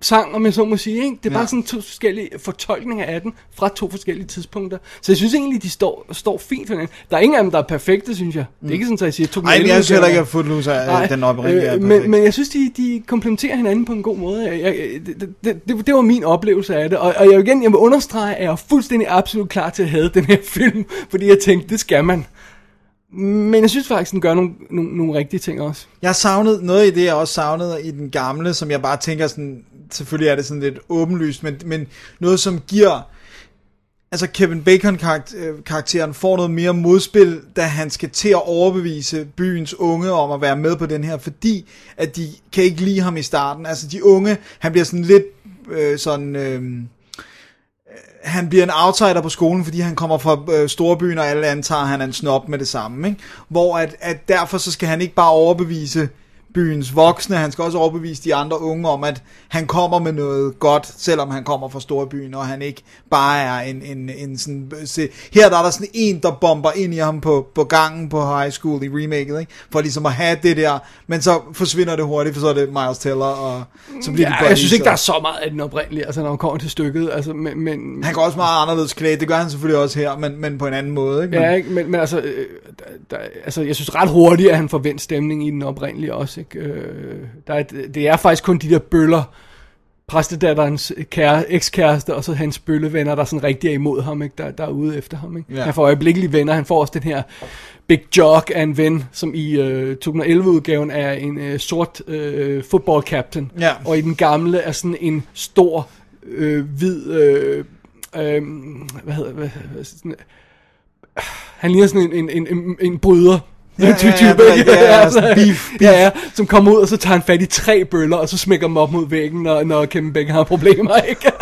sang, om jeg så må sige, ikke? Det er ja. bare sådan to forskellige fortolkninger af den, fra to forskellige tidspunkter. Så jeg synes egentlig, de står, står fint for den. Der er ingen af dem, der er perfekte, synes jeg. Det er ikke sådan, at jeg siger, to Nej, men jeg synes heller ikke, at Footloose er Nej, den oprindelige øh, men, men jeg synes, de, de komplementerer hinanden på en god måde. Jeg, jeg, det, det, det, det var min oplevelse af det. Og, og jeg, igen, jeg vil understrege, at jeg er fuldstændig absolut klar til at have den her film, fordi jeg tænkte, det skal man. Men jeg synes faktisk, den gør nogle, nogle, nogle rigtige ting også. Jeg savnede noget i det, jeg også savnede i den gamle, som jeg bare tænker sådan, selvfølgelig er det sådan lidt åbenlyst, men, men noget, som giver... Altså Kevin Bacon-karakteren øh, får noget mere modspil, da han skal til at overbevise byens unge om at være med på den her, fordi at de kan ikke lide ham i starten. Altså de unge, han bliver sådan lidt øh, sådan... Øh, han bliver en outsider på skolen, fordi han kommer fra øh, storbyen, og alle antager, at han er en snob med det samme. Ikke? Hvor at, at derfor så skal han ikke bare overbevise byens voksne, han skal også overbevise de andre unge om, at han kommer med noget godt, selvom han kommer fra storbyen, og han ikke bare er en, en, en sådan... Se, her der er der sådan en, der bomber ind i ham på, på gangen på high school i remaket, ikke? for ligesom at have det der, men så forsvinder det hurtigt, for så er det Miles Teller, og så bliver ja, det Jeg synes ikke, der er så meget af den oprindelige, altså når man kommer til stykket, altså, men, men... Han går også meget anderledes klædt, det gør han selvfølgelig også her, men, men på en anden måde, ikke? Men... Ja, ikke? Men, men altså, øh, der, der, altså, jeg synes ret hurtigt, at han forventer stemning i den oprindelige også, ikke? Øh, der er, det er faktisk kun de der bøller, præstedatterens kære, ekskæreste, og så hans bøllevenner, der sådan rigtig er imod ham, ikke? Der, der er ude efter ham. Ikke? Ja. Han får øjeblikkelige venner, han får også den her Big Jog af en ven, som i øh, 2011-udgaven er en øh, sort øh, football captain, ja. og i den gamle er sådan en stor, øh, hvid, øh, øh, hvad hedder hvad, sådan, øh, han ligner sådan en, en, en, en bryder, Ja, ja, ja, ja, ja, ja, beef, beef. ja, ja, som kommer ud, og så tager han fat i tre bøller, og så smækker dem op mod væggen, når, når Kevin Bacon har problemer, ikke?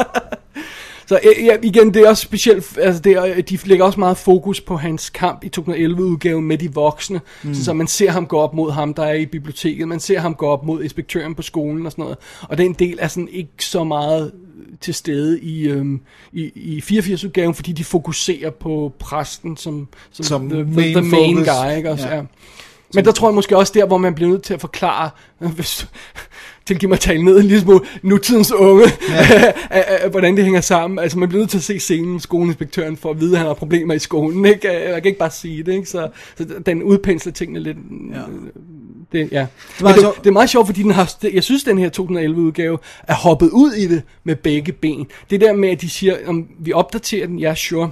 Så ja, igen, det er også specielt, altså det er, de lægger også meget fokus på hans kamp i 2011-udgaven med de voksne, mm. så, man ser ham gå op mod ham, der er i biblioteket, man ser ham gå op mod inspektøren på skolen og sådan noget, og den del er sådan ikke så meget til stede i, øhm, i, i 84-udgaven, fordi de fokuserer på præsten som, som, Som the, main the main focus. guy, ikke? Også, Ja. ja. Men der tror jeg måske også der, hvor man bliver nødt til at forklare, hvis, tilgiv mig at tale ned en lille smule, nutidens unge, ja. hvordan det hænger sammen. Altså man bliver nødt til at se scenen, skoleinspektøren, for at vide, at han har problemer i skolen. Ikke? Jeg kan ikke bare sige det. Ikke? Så, så den udpensler tingene lidt. Ja. Det, ja. Det var det, så- det er meget sjovt, fordi den har, jeg synes, den her 2011-udgave er hoppet ud i det med begge ben. Det der med, at de siger, om vi opdaterer den, ja, sure.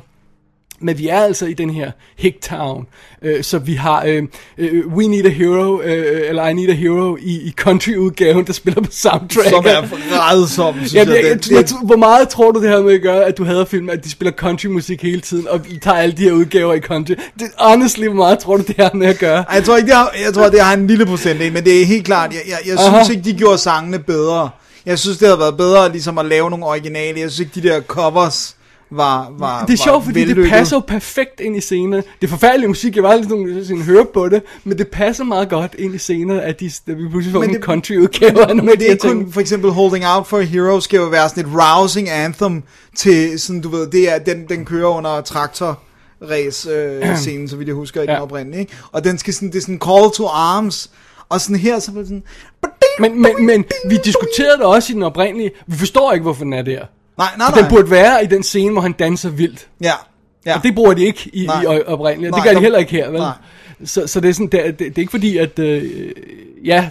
Men vi er altså i den her Hicktown, øh, så vi har øh, øh, We Need a Hero, øh, eller I Need a Hero i, i country-udgaven, der spiller på soundtrack. Som er rædsom, synes Ja, jeg. jeg, jeg, jeg, jeg, hvor meget tror du det her med at gøre, at du hader film, at de spiller countrymusik hele tiden, og tager alle de her udgaver i country? Det, honestly, hvor meget tror du det har med at gøre? Jeg tror ikke, det har, jeg tror, det har en lille procentdel, men det er helt klart, jeg, jeg, jeg Aha. synes ikke, de gjorde sangene bedre. Jeg synes, det havde været bedre ligesom at lave nogle originale. Jeg synes ikke, de der covers var, var Det er var sjovt, fordi det vellykket. passer jo perfekt ind i scenen. Det er forfærdelig musik, jeg var lidt sådan, sådan høre på det, men det passer meget godt ind i scenen, at, de, at vi pludselig får Men en det- country-udgave Men de det er ikke kun, for eksempel Holding Out for a Hero skal jo være sådan et rousing anthem til, sådan du ved, det er, den, den kører under traktor race øh, scenen, så vidt jeg husker i den Ja. oprindelige, ikke? Og den skal sådan, det er sådan call to arms, og sådan her, så det sådan, Men, men, men vi diskuterede det også i den oprindelige. Vi forstår ikke, hvorfor den er der. Nej, nej, nej, den burde være i den scene, hvor han danser vildt. ja, ja. Og det bruger de ikke i, Nej. i oprindeligt. Nej, Det gør de heller ikke her, vel? nej. Så, så det er sådan, det, det, det er ikke fordi, at... Øh, ja,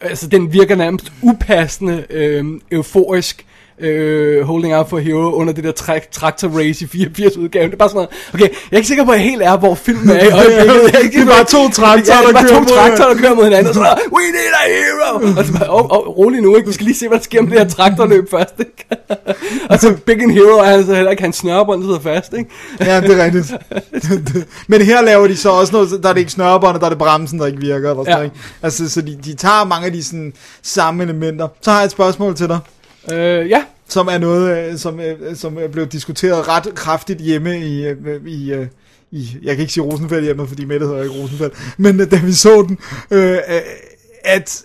altså den virker nærmest upassende, øh, euforisk, øh, Holding Out for Hero under det der tra- traktor race i 84 udgaven. Det er bare sådan noget, okay, jeg er ikke sikker på, at jeg helt er, hvor filmen er i øjeblikket. Er Det er bare to traktorer, ja, er der bare kører to traktorer, der kører mod hinanden, og så er der, we need a hero! Og så bare, oh, oh, rolig nu, ikke? Vi skal lige se, hvad der sker med det her traktorløb først, ikke? og så Big in Hero er han så heller ikke, hans snørebånd sidder fast, ikke? Ja, det er rigtigt. Men her laver de så også noget, der er det ikke snørebåndet, der er det bremsen, der ikke virker. Eller sådan, ja. ikke? Altså, så de, de tager mange af de sådan, samme elementer. Så har jeg et spørgsmål til dig, Øh, ja, som er noget, øh, som, øh, som er blevet diskuteret ret kraftigt hjemme i, øh, i, i jeg kan ikke sige Rosenfeldt hjemme, fordi Mette hedder ikke Rosenfeldt, men da vi så den, øh, at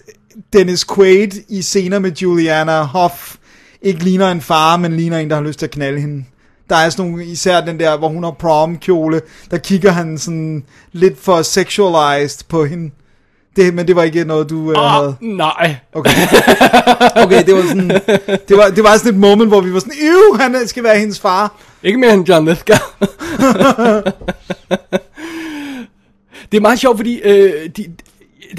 Dennis Quaid i scener med Juliana Hoff ikke ligner en far, men ligner en, der har lyst til at knalde hende. Der er sådan nogle, især den der, hvor hun har prom-kjole, der kigger han sådan lidt for sexualized på hende. Det, men det var ikke noget, du uh, havde. Nej. Okay. okay, det var sådan, det var, det var sådan et moment, hvor vi var sådan, Ew, han skal være hendes far. Ikke mere end John Lithgow. det er meget sjovt, fordi øh, de,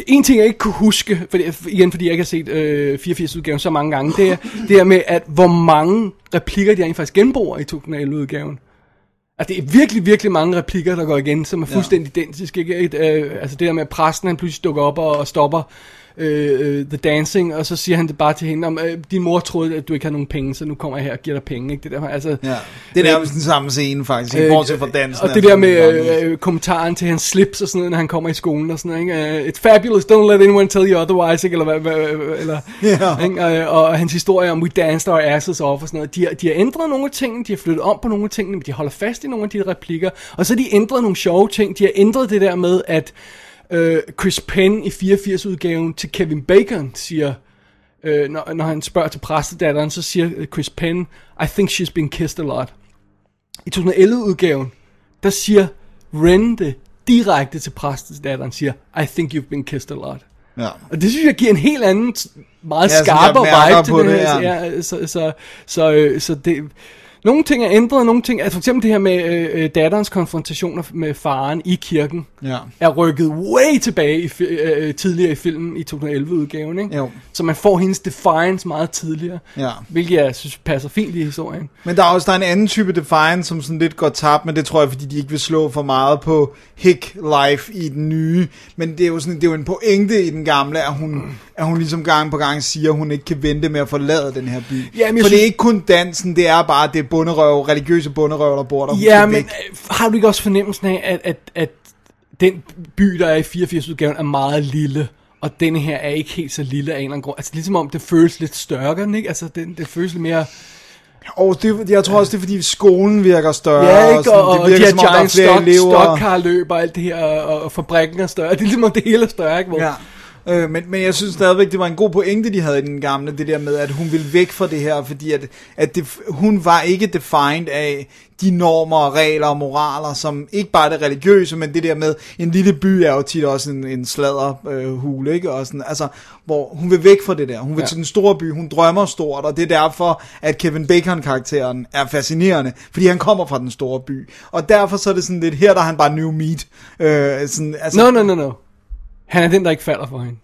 en ting, jeg ikke kunne huske, fordi, igen fordi jeg ikke har set øh, 84-udgaven så mange gange, det er, det er med, at hvor mange replikker de rent faktisk genbruger i 2011-udgaven. Altså, det er virkelig, virkelig mange replikker, der går igen, som er fuldstændig ja. identiske. Ikke? Et, øh, altså det der med, at præsten han pludselig dukker op og, og stopper øh, The Dancing, og så siger han det bare til hende, om, øh, din mor troede, at du ikke har nogen penge, så nu kommer jeg her og giver dig penge. Ikke? Det der, altså, Ja. Det er nærmest den samme scene, faktisk, i bortset fra dansen. og det der med øh, øh, kommentaren til hans slips og sådan noget, når han kommer i skolen og sådan noget, ikke? Uh, It's fabulous, don't let anyone tell you otherwise, ikke? Eller, hvad, eller, Ja. ikke? Og, og hans historie om We danced our asses off og sådan noget. De har, de har ændret nogle af tingene, de har flyttet om på nogle af tingene, men de holder fast i nogle af de replikker. Og så har de ændret nogle sjove ting. De har ændret det der med, at øh, Chris Penn i 84-udgaven til Kevin Bacon siger, øh, når, når han spørger til præstedatteren, så siger øh, Chris Penn, I think she's been kissed a lot. I 2011-udgaven, der siger Ren det direkte til præstedatteren, siger, I think you've been kissed a lot. Ja. Og det synes jeg giver en helt anden, meget Ja, skarpere vibe til det, det, her. ja. Ja, så, så, så, øh, så det... Nogle ting er ændret, nogle ting... Altså for eksempel det her med øh, øh, datterens konfrontationer med faren i kirken, Ja. er rykket way tilbage i, fi- øh, tidligere i filmen i 2011-udgaven, ikke? Jo. Så man får hendes defiance meget tidligere, Ja. hvilket jeg synes passer fint i historien. Men der er også der er en anden type Defiance, som sådan lidt går tabt, men det tror jeg, fordi de ikke vil slå for meget på Hick Life i den nye. Men det er jo, sådan, det er jo en pointe i den gamle, at hun, at hun ligesom gang på gang siger, at hun ikke kan vente med at forlade den her by. Jamen, For jeg det synes- er ikke kun dansen, det er bare det bunderøv, religiøse bunderøv, der bor der. Ja, men væk. øh, har du ikke også fornemmelsen af, at, at, at den by, der er i 84-udgaven, er meget lille, og denne her er ikke helt så lille af en eller anden grund. Altså, ligesom om det føles lidt større, den, ikke? Altså, det, det føles lidt mere... Og det, jeg tror også, det er fordi skolen virker større. Ja, ikke? sådan, Og, og, det de virker her som om, der er giant stock, elever. stokkarløb og alt det her, og, og fabrikken er større. Det er ligesom om det hele er større, ikke? Hvor, Ja. Øh, men, men jeg synes stadigvæk, det var en god pointe, de havde i den gamle, det der med, at hun ville væk fra det her, fordi at, at det, hun var ikke defined af de normer og regler og moraler, som ikke bare det religiøse, men det der med, en lille by er jo tit også en, en sladder øh, hule, ikke? Og sådan, altså, hvor hun vil væk fra det der. Hun vil ja. til den store by, hun drømmer stort, og det er derfor, at Kevin Bacon-karakteren er fascinerende, fordi han kommer fra den store by. Og derfor så er det sådan lidt, her der er han bare new meat. Øh, sådan, altså, No, no, no, no. Han er den, der ikke falder for hende.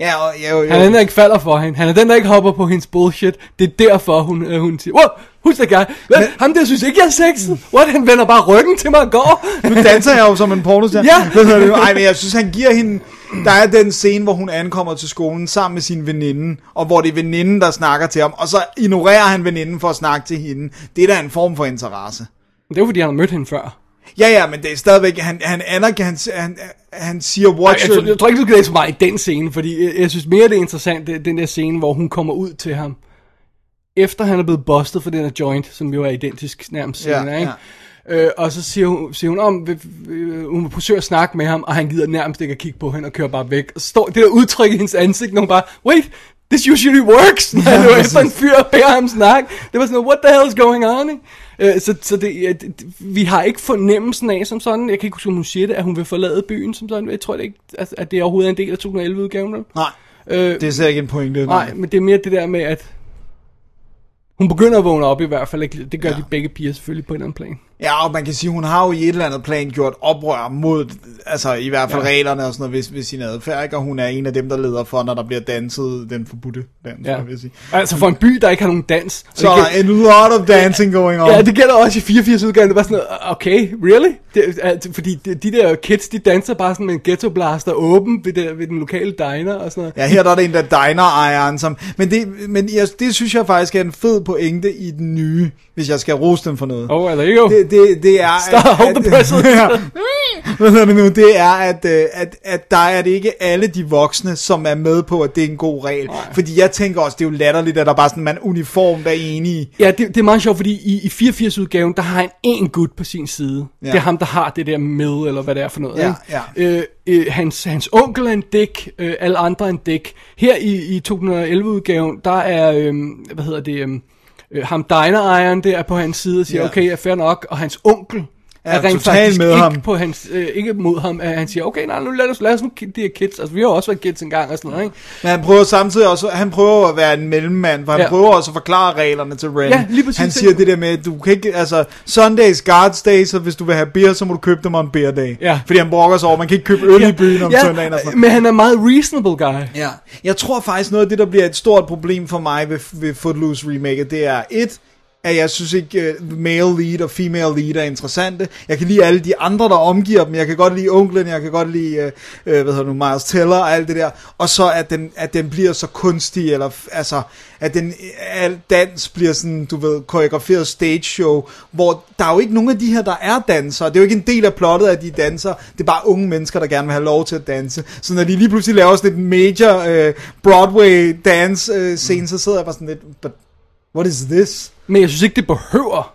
Ja, og, ja, jo, jo. Han er den, der ikke falder for hende. Han er den, der ikke hopper på hendes bullshit. Det er derfor, hun, øh, hun siger, wow, who's that guy? Ham der synes ikke, jeg er sexet. What? Han vender bare ryggen til mig og går. Nu danser jeg jo som en pornostjerne. Ja. Det? Ej, men jeg synes, han giver hende... Der er den scene, hvor hun ankommer til skolen sammen med sin veninde, og hvor det er veninden, der snakker til ham, og så ignorerer han veninden for at snakke til hende. Det er da en form for interesse. Det er jo, fordi, han har mødt hende før. Ja, ja, men det er stadigvæk... Han, han anerkender... Han, han, han siger, Ej, watch jeg, your... tror, jeg tror ikke, du skal læse mig i den scene, fordi jeg, jeg synes mere, det er interessant, det, den der scene, hvor hun kommer ud til ham, efter han er blevet bustet for den her joint, som jo er identisk nærmest Ja, senere, ikke? Øh, og så siger hun, siger hun om, hun vil forsøge at snakke med ham, og han gider nærmest ikke at kigge på hende og kører bare væk. Og så står det der udtryk i hendes ansigt, når hun bare, wait, this usually works, når han er efter en fyr og beder ham snak. Det var sådan, what the hell is going on, ikke? Øh, så så det, det, vi har ikke fornemmelsen af som sådan, jeg kan ikke huske, om hun siger det, at hun vil forlade byen som sådan. Jeg tror det ikke, at, at det overhovedet er en del af 2011-udgaven. vel? Nej, Øh, det er ikke en pointe. nej, men det er mere det der med, at hun begynder at vågne op i hvert fald. Det gør. Ja. de begge piger selvfølgelig på en eller anden plan. Ja, og man kan sige, hun har jo i et eller andet plan gjort oprør mod, altså i hvert fald Ja. reglerne og sådan noget, ved, ved sin adfærd, ikke? og hun er en af dem, der leder for, når der bliver danset den forbudte dans, Ja. vil sige. Altså for en by, der ikke har nogen dans. Så er der en lot of dancing going on. Ja, det gælder også i 84 udgaven. Det var sådan noget, okay, really? Det, altså, fordi de, de der kids, de danser bare sådan med en ghetto blaster åben ved, det, ved den lokale diner og sådan noget. Ja, her der er der en, der diner ejeren, som... Men, det, men jeg, det synes jeg faktisk er en fed pointe i den nye, hvis jeg skal rose dem for noget. Oh, eller ikke? Det, det, er... Stop, hold the presses. ja. Hvad hedder det nu? Det er, at, øh, at, at der er det ikke alle de voksne, som er med på, at det er en god regel. Nej. Fordi jeg tænker også, det er jo latterligt, at der bare sådan, man uniformt er enige. Ja, det, det er meget sjovt, fordi i, i 84-udgaven, der har han en gut på sin side. Ja. Ja. Det er ham, der har det der med, eller hvad det er for noget. Ja, ikke? Øh, øh, hans, hans onkel er en dæk, øh, alle andre er en dæk. Her i, i 2011-udgaven, der er, øh, hvad hedder det, øh, øh, ham diner der på hans side og siger, Ja. okay, ja, fair nok, og hans onkel Er er rent faktisk med ikke, ham. På hans, øh, ikke mod ham, at han siger, okay, nej, nu lad os, lad os nu de her kids, altså vi har også været kids engang og sådan noget, ikke? Men han prøver samtidig også, han prøver at være en mellemmand, for han Ja. ja. prøver også at forklare reglerne til Ren. Ja, lige præcis. Han siger det der med, du kan ikke, altså, Sundays Guards Day, så hvis du vil have beer, så må du købe dem on beer day. Ja. Fordi han brokker sig over, man kan ikke købe øl i byen om søndagen og sådan men han er meget reasonable guy. Ja, jeg tror faktisk noget af det, der bliver et stort problem for mig ved, ved Footloose remake, det er et, at jeg synes ikke uh, male lead og female lead er interessante. Jeg kan lide alle de andre, der omgiver dem. Jeg kan godt lide onklen, jeg kan godt lide, uh, hvad hedder nu, Miles Teller og alt det der. Og så at den, at den bliver så kunstig, eller altså, at den, al dans bliver sådan, du ved, koreograferet stage show, hvor der er jo ikke nogen af de her, der er dansere. Det er jo ikke en del af plottet, at de danser. Det er bare unge mennesker, der gerne vil have lov til at danse. Så når de lige pludselig laver sådan et major uh, Broadway dance uh, scene, så sidder jeg bare sådan lidt, but what is this? Men jeg synes ikke, det behøver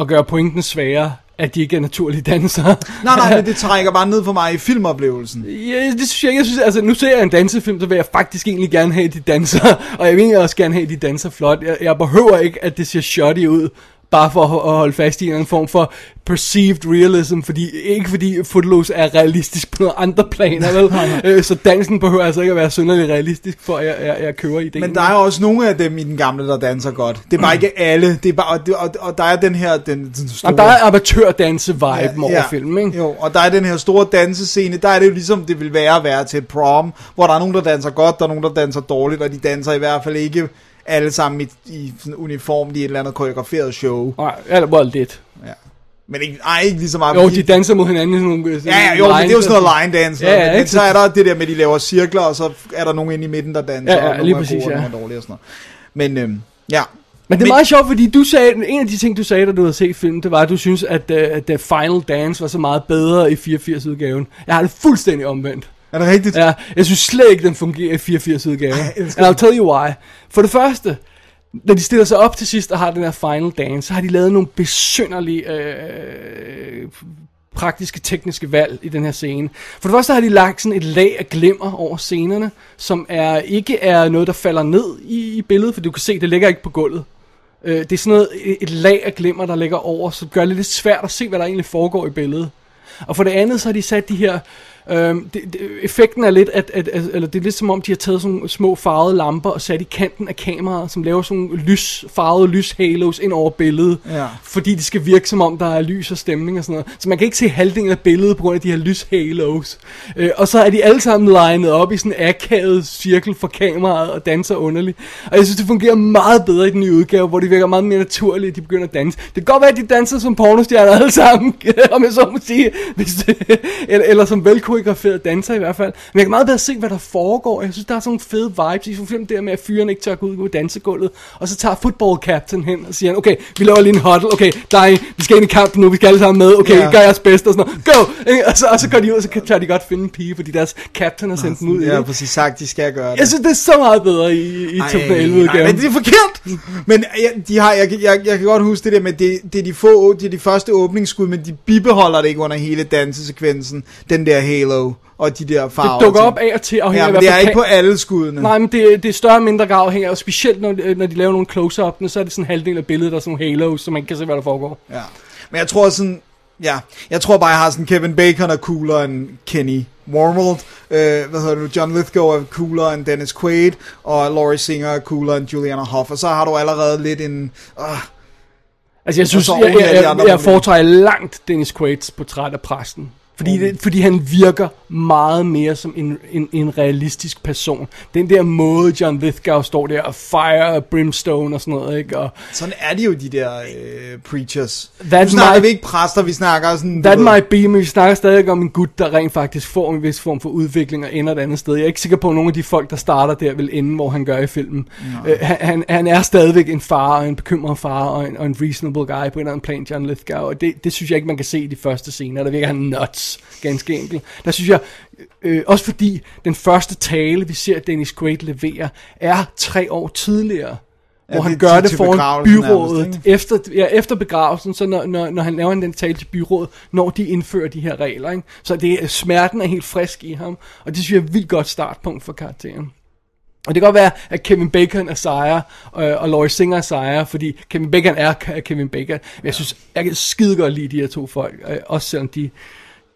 at gøre pointen sværere, at de ikke er naturlige dansere. Nej, nej, men det trækker bare ned for mig i filmoplevelsen. Ja, det synes jeg. Jeg synes, altså, nu ser jeg en dansefilm, så vil jeg faktisk egentlig gerne have, at de danser. Og jeg vil egentlig også gerne have, at de danser flot. Jeg, jeg behøver ikke, at det ser shoddy ud, bare for at, holde fast i en eller anden form for perceived realism, fordi, ikke fordi Footloose er realistisk på nogle andre planer, vel? Øh, så dansen behøver altså ikke at være synderligt realistisk, for at jeg, jeg, jeg kører ideen. Men der er også nogle af dem i den gamle, der danser godt. Det er bare ikke alle. Det er bare, og, og, og der er den her, den, den store... Jamen, der er amatørdanse-vibe over filmen, ikke? Jo, og der er den her store dansescene, der er det jo ligesom det vil være at være til et prom, hvor der er nogen, der danser godt, der er nogen, der danser dårligt, og de danser i hvert fald ikke alle sammen i, i sådan uniform i et eller andet koreograferet show. Nej, eller well, lidt. Ja. Men ikke, ej, ikke lige så meget. Jo, de danser mod hinanden i sådan nogle... Ja, ja, jo, men det er jo sådan noget line dance. Ja, ja, men, ikke? så er der det der med, at de laver cirkler, og så er der nogen inde i midten, der danser. Ja, ja, og nogle lige er præcis, gode, og ja. nogle er dårlige og sådan noget. Men øhm, ja. Men det er meget sjovt, fordi du sagde, en af de ting, du sagde, da du havde set filmen, det var, at du synes, at, uh, at The Final Dance var så meget bedre i 84-udgaven. Jeg har det fuldstændig omvendt. Er det rigtigt? Ja, jeg synes slet ikke, den fungerer i 84-udgaven. Ej, jeg elsker And I'll tell you why. For det første, når de stiller sig op til sidst og har den her Final Dance, så har de lavet nogle besynderlige øh, praktiske, tekniske valg i den her scene. For det første har de lagt sådan et lag af glimmer over scenerne, som er ikke er noget, der falder ned i, i billedet, for du kan se, det ligger ikke på gulvet. Øh, det er sådan noget, et- et lag af glimmer, der ligger over, så det gør det lidt svært at se, hvad der egentlig foregår i billedet. Og for det andet, så har de sat de her... Øhm, det, det, effekten er lidt, at, at, at, eller det er lidt som om, de har taget sådan små farvede lamper og sat i kanten af kameraet, som laver sådan lys, farvede lyshalos ind over billedet. Ja. Fordi det skal virke som om, der er lys og stemning og sådan noget. Så man kan ikke se halvdelen af billedet på grund af de her lyshalos. Øh, og så er de alle sammen legnet op i sådan en akavet cirkel for kameraet og danser underligt. Og jeg synes, det fungerer meget bedre i den nye udgave, hvor de virker meget mere naturlige, at de begynder at danse. Det kan godt være, at de danser som pornostjerner alle sammen, om jeg så må sige, hvis det, eller, eller som velkoreograferede danser i hvert fald. Men jeg kan meget bedre se, hvad der foregår. Jeg synes, der er sådan nogle fede vibes i film der med, at fyren ikke tør gå ud på dansegulvet, og så tager football captain hen og siger, okay, vi laver lige en huddle, okay, dig, vi skal ind i kampen nu, vi skal alle sammen med, okay, yeah. gør jeres bedste og sådan noget, go! Og så, og så går de ud, og så tør de godt finde en pige, fordi deres captain har sendt dem ud. Ja, præcis sagt, de skal gøre det. Jeg synes, det er så meget bedre i, i 2011-udgaven. men det er forkert. Men ja, de har, jeg, jeg, jeg kan godt huske det der med, det, det er de få, det er de første åbningsskud, men de bibeholder det ikke under hele dansesekvensen, den der halo og de der farver. Det dukker op af og til, afhængig Ja, af, men det er ikke på alle skuddene. Nej, men det, det er større og mindre grad afhængig af, specielt når, de- når de laver nogle close-up'ene, så er det sådan en halvdel af billedet, der er sådan nogle halos, så man kan se, hvad der foregår. Ja. Men jeg tror sådan, ja, jeg tror bare, jeg har sådan, Kevin Bacon er coolere end Kenny Wormald. Øh, hvad hedder du, John Lithgow er coolere end Dennis Quaid, og Laurie Singer er coolere end Juliana Hough, og så har du allerede lidt en, øh, Altså, jeg synes, jeg, jeg, jeg, jeg foretrækker langt Dennis Quaid's portræt af præsten. Fordi, det, fordi han virker meget mere som en, en, en realistisk person. Den der måde, John Lithgow står der og fire og brimstone og sådan noget, ikke? Og Sådan er de jo, de der øh, preachers. That nu snakker might- vi ikke præster, vi snakker sådan... that might be, men vi snakker stadig om en gut, der rent faktisk får en vis form for udvikling og ender et andet sted. Jeg er ikke sikker på, at nogle af de folk, der starter der, vil ende, hvor han gør i filmen. Øh, han, han, han er stadigvæk en far, og en bekymret far, og en, og en reasonable guy på en eller anden plan, John Lithgow. Og det, det synes jeg ikke, man kan se i de første scener. Der virker han nuts, ganske enkelt. Der synes jeg, øh, også fordi den første tale, vi ser Dennis Quaid levere, er tre år tidligere. Ja, hvor han det er gør til- det foran byrådet nærmest, ikke? efter, ja, efter begravelsen, så når, når, når han laver den tale til byrådet, når de indfører de her regler. Ikke? Så det, er- smerten er helt frisk i ham, og det synes jeg er et vildt godt startpunkt for karakteren. Og det kan godt være, at Kevin Bacon er sejre, øh, og Laurie Singer er sejre, fordi Kevin Bacon er Kevin Bacon. Men jeg synes, jeg kan skide godt lide de her to folk, øh, også selvom de,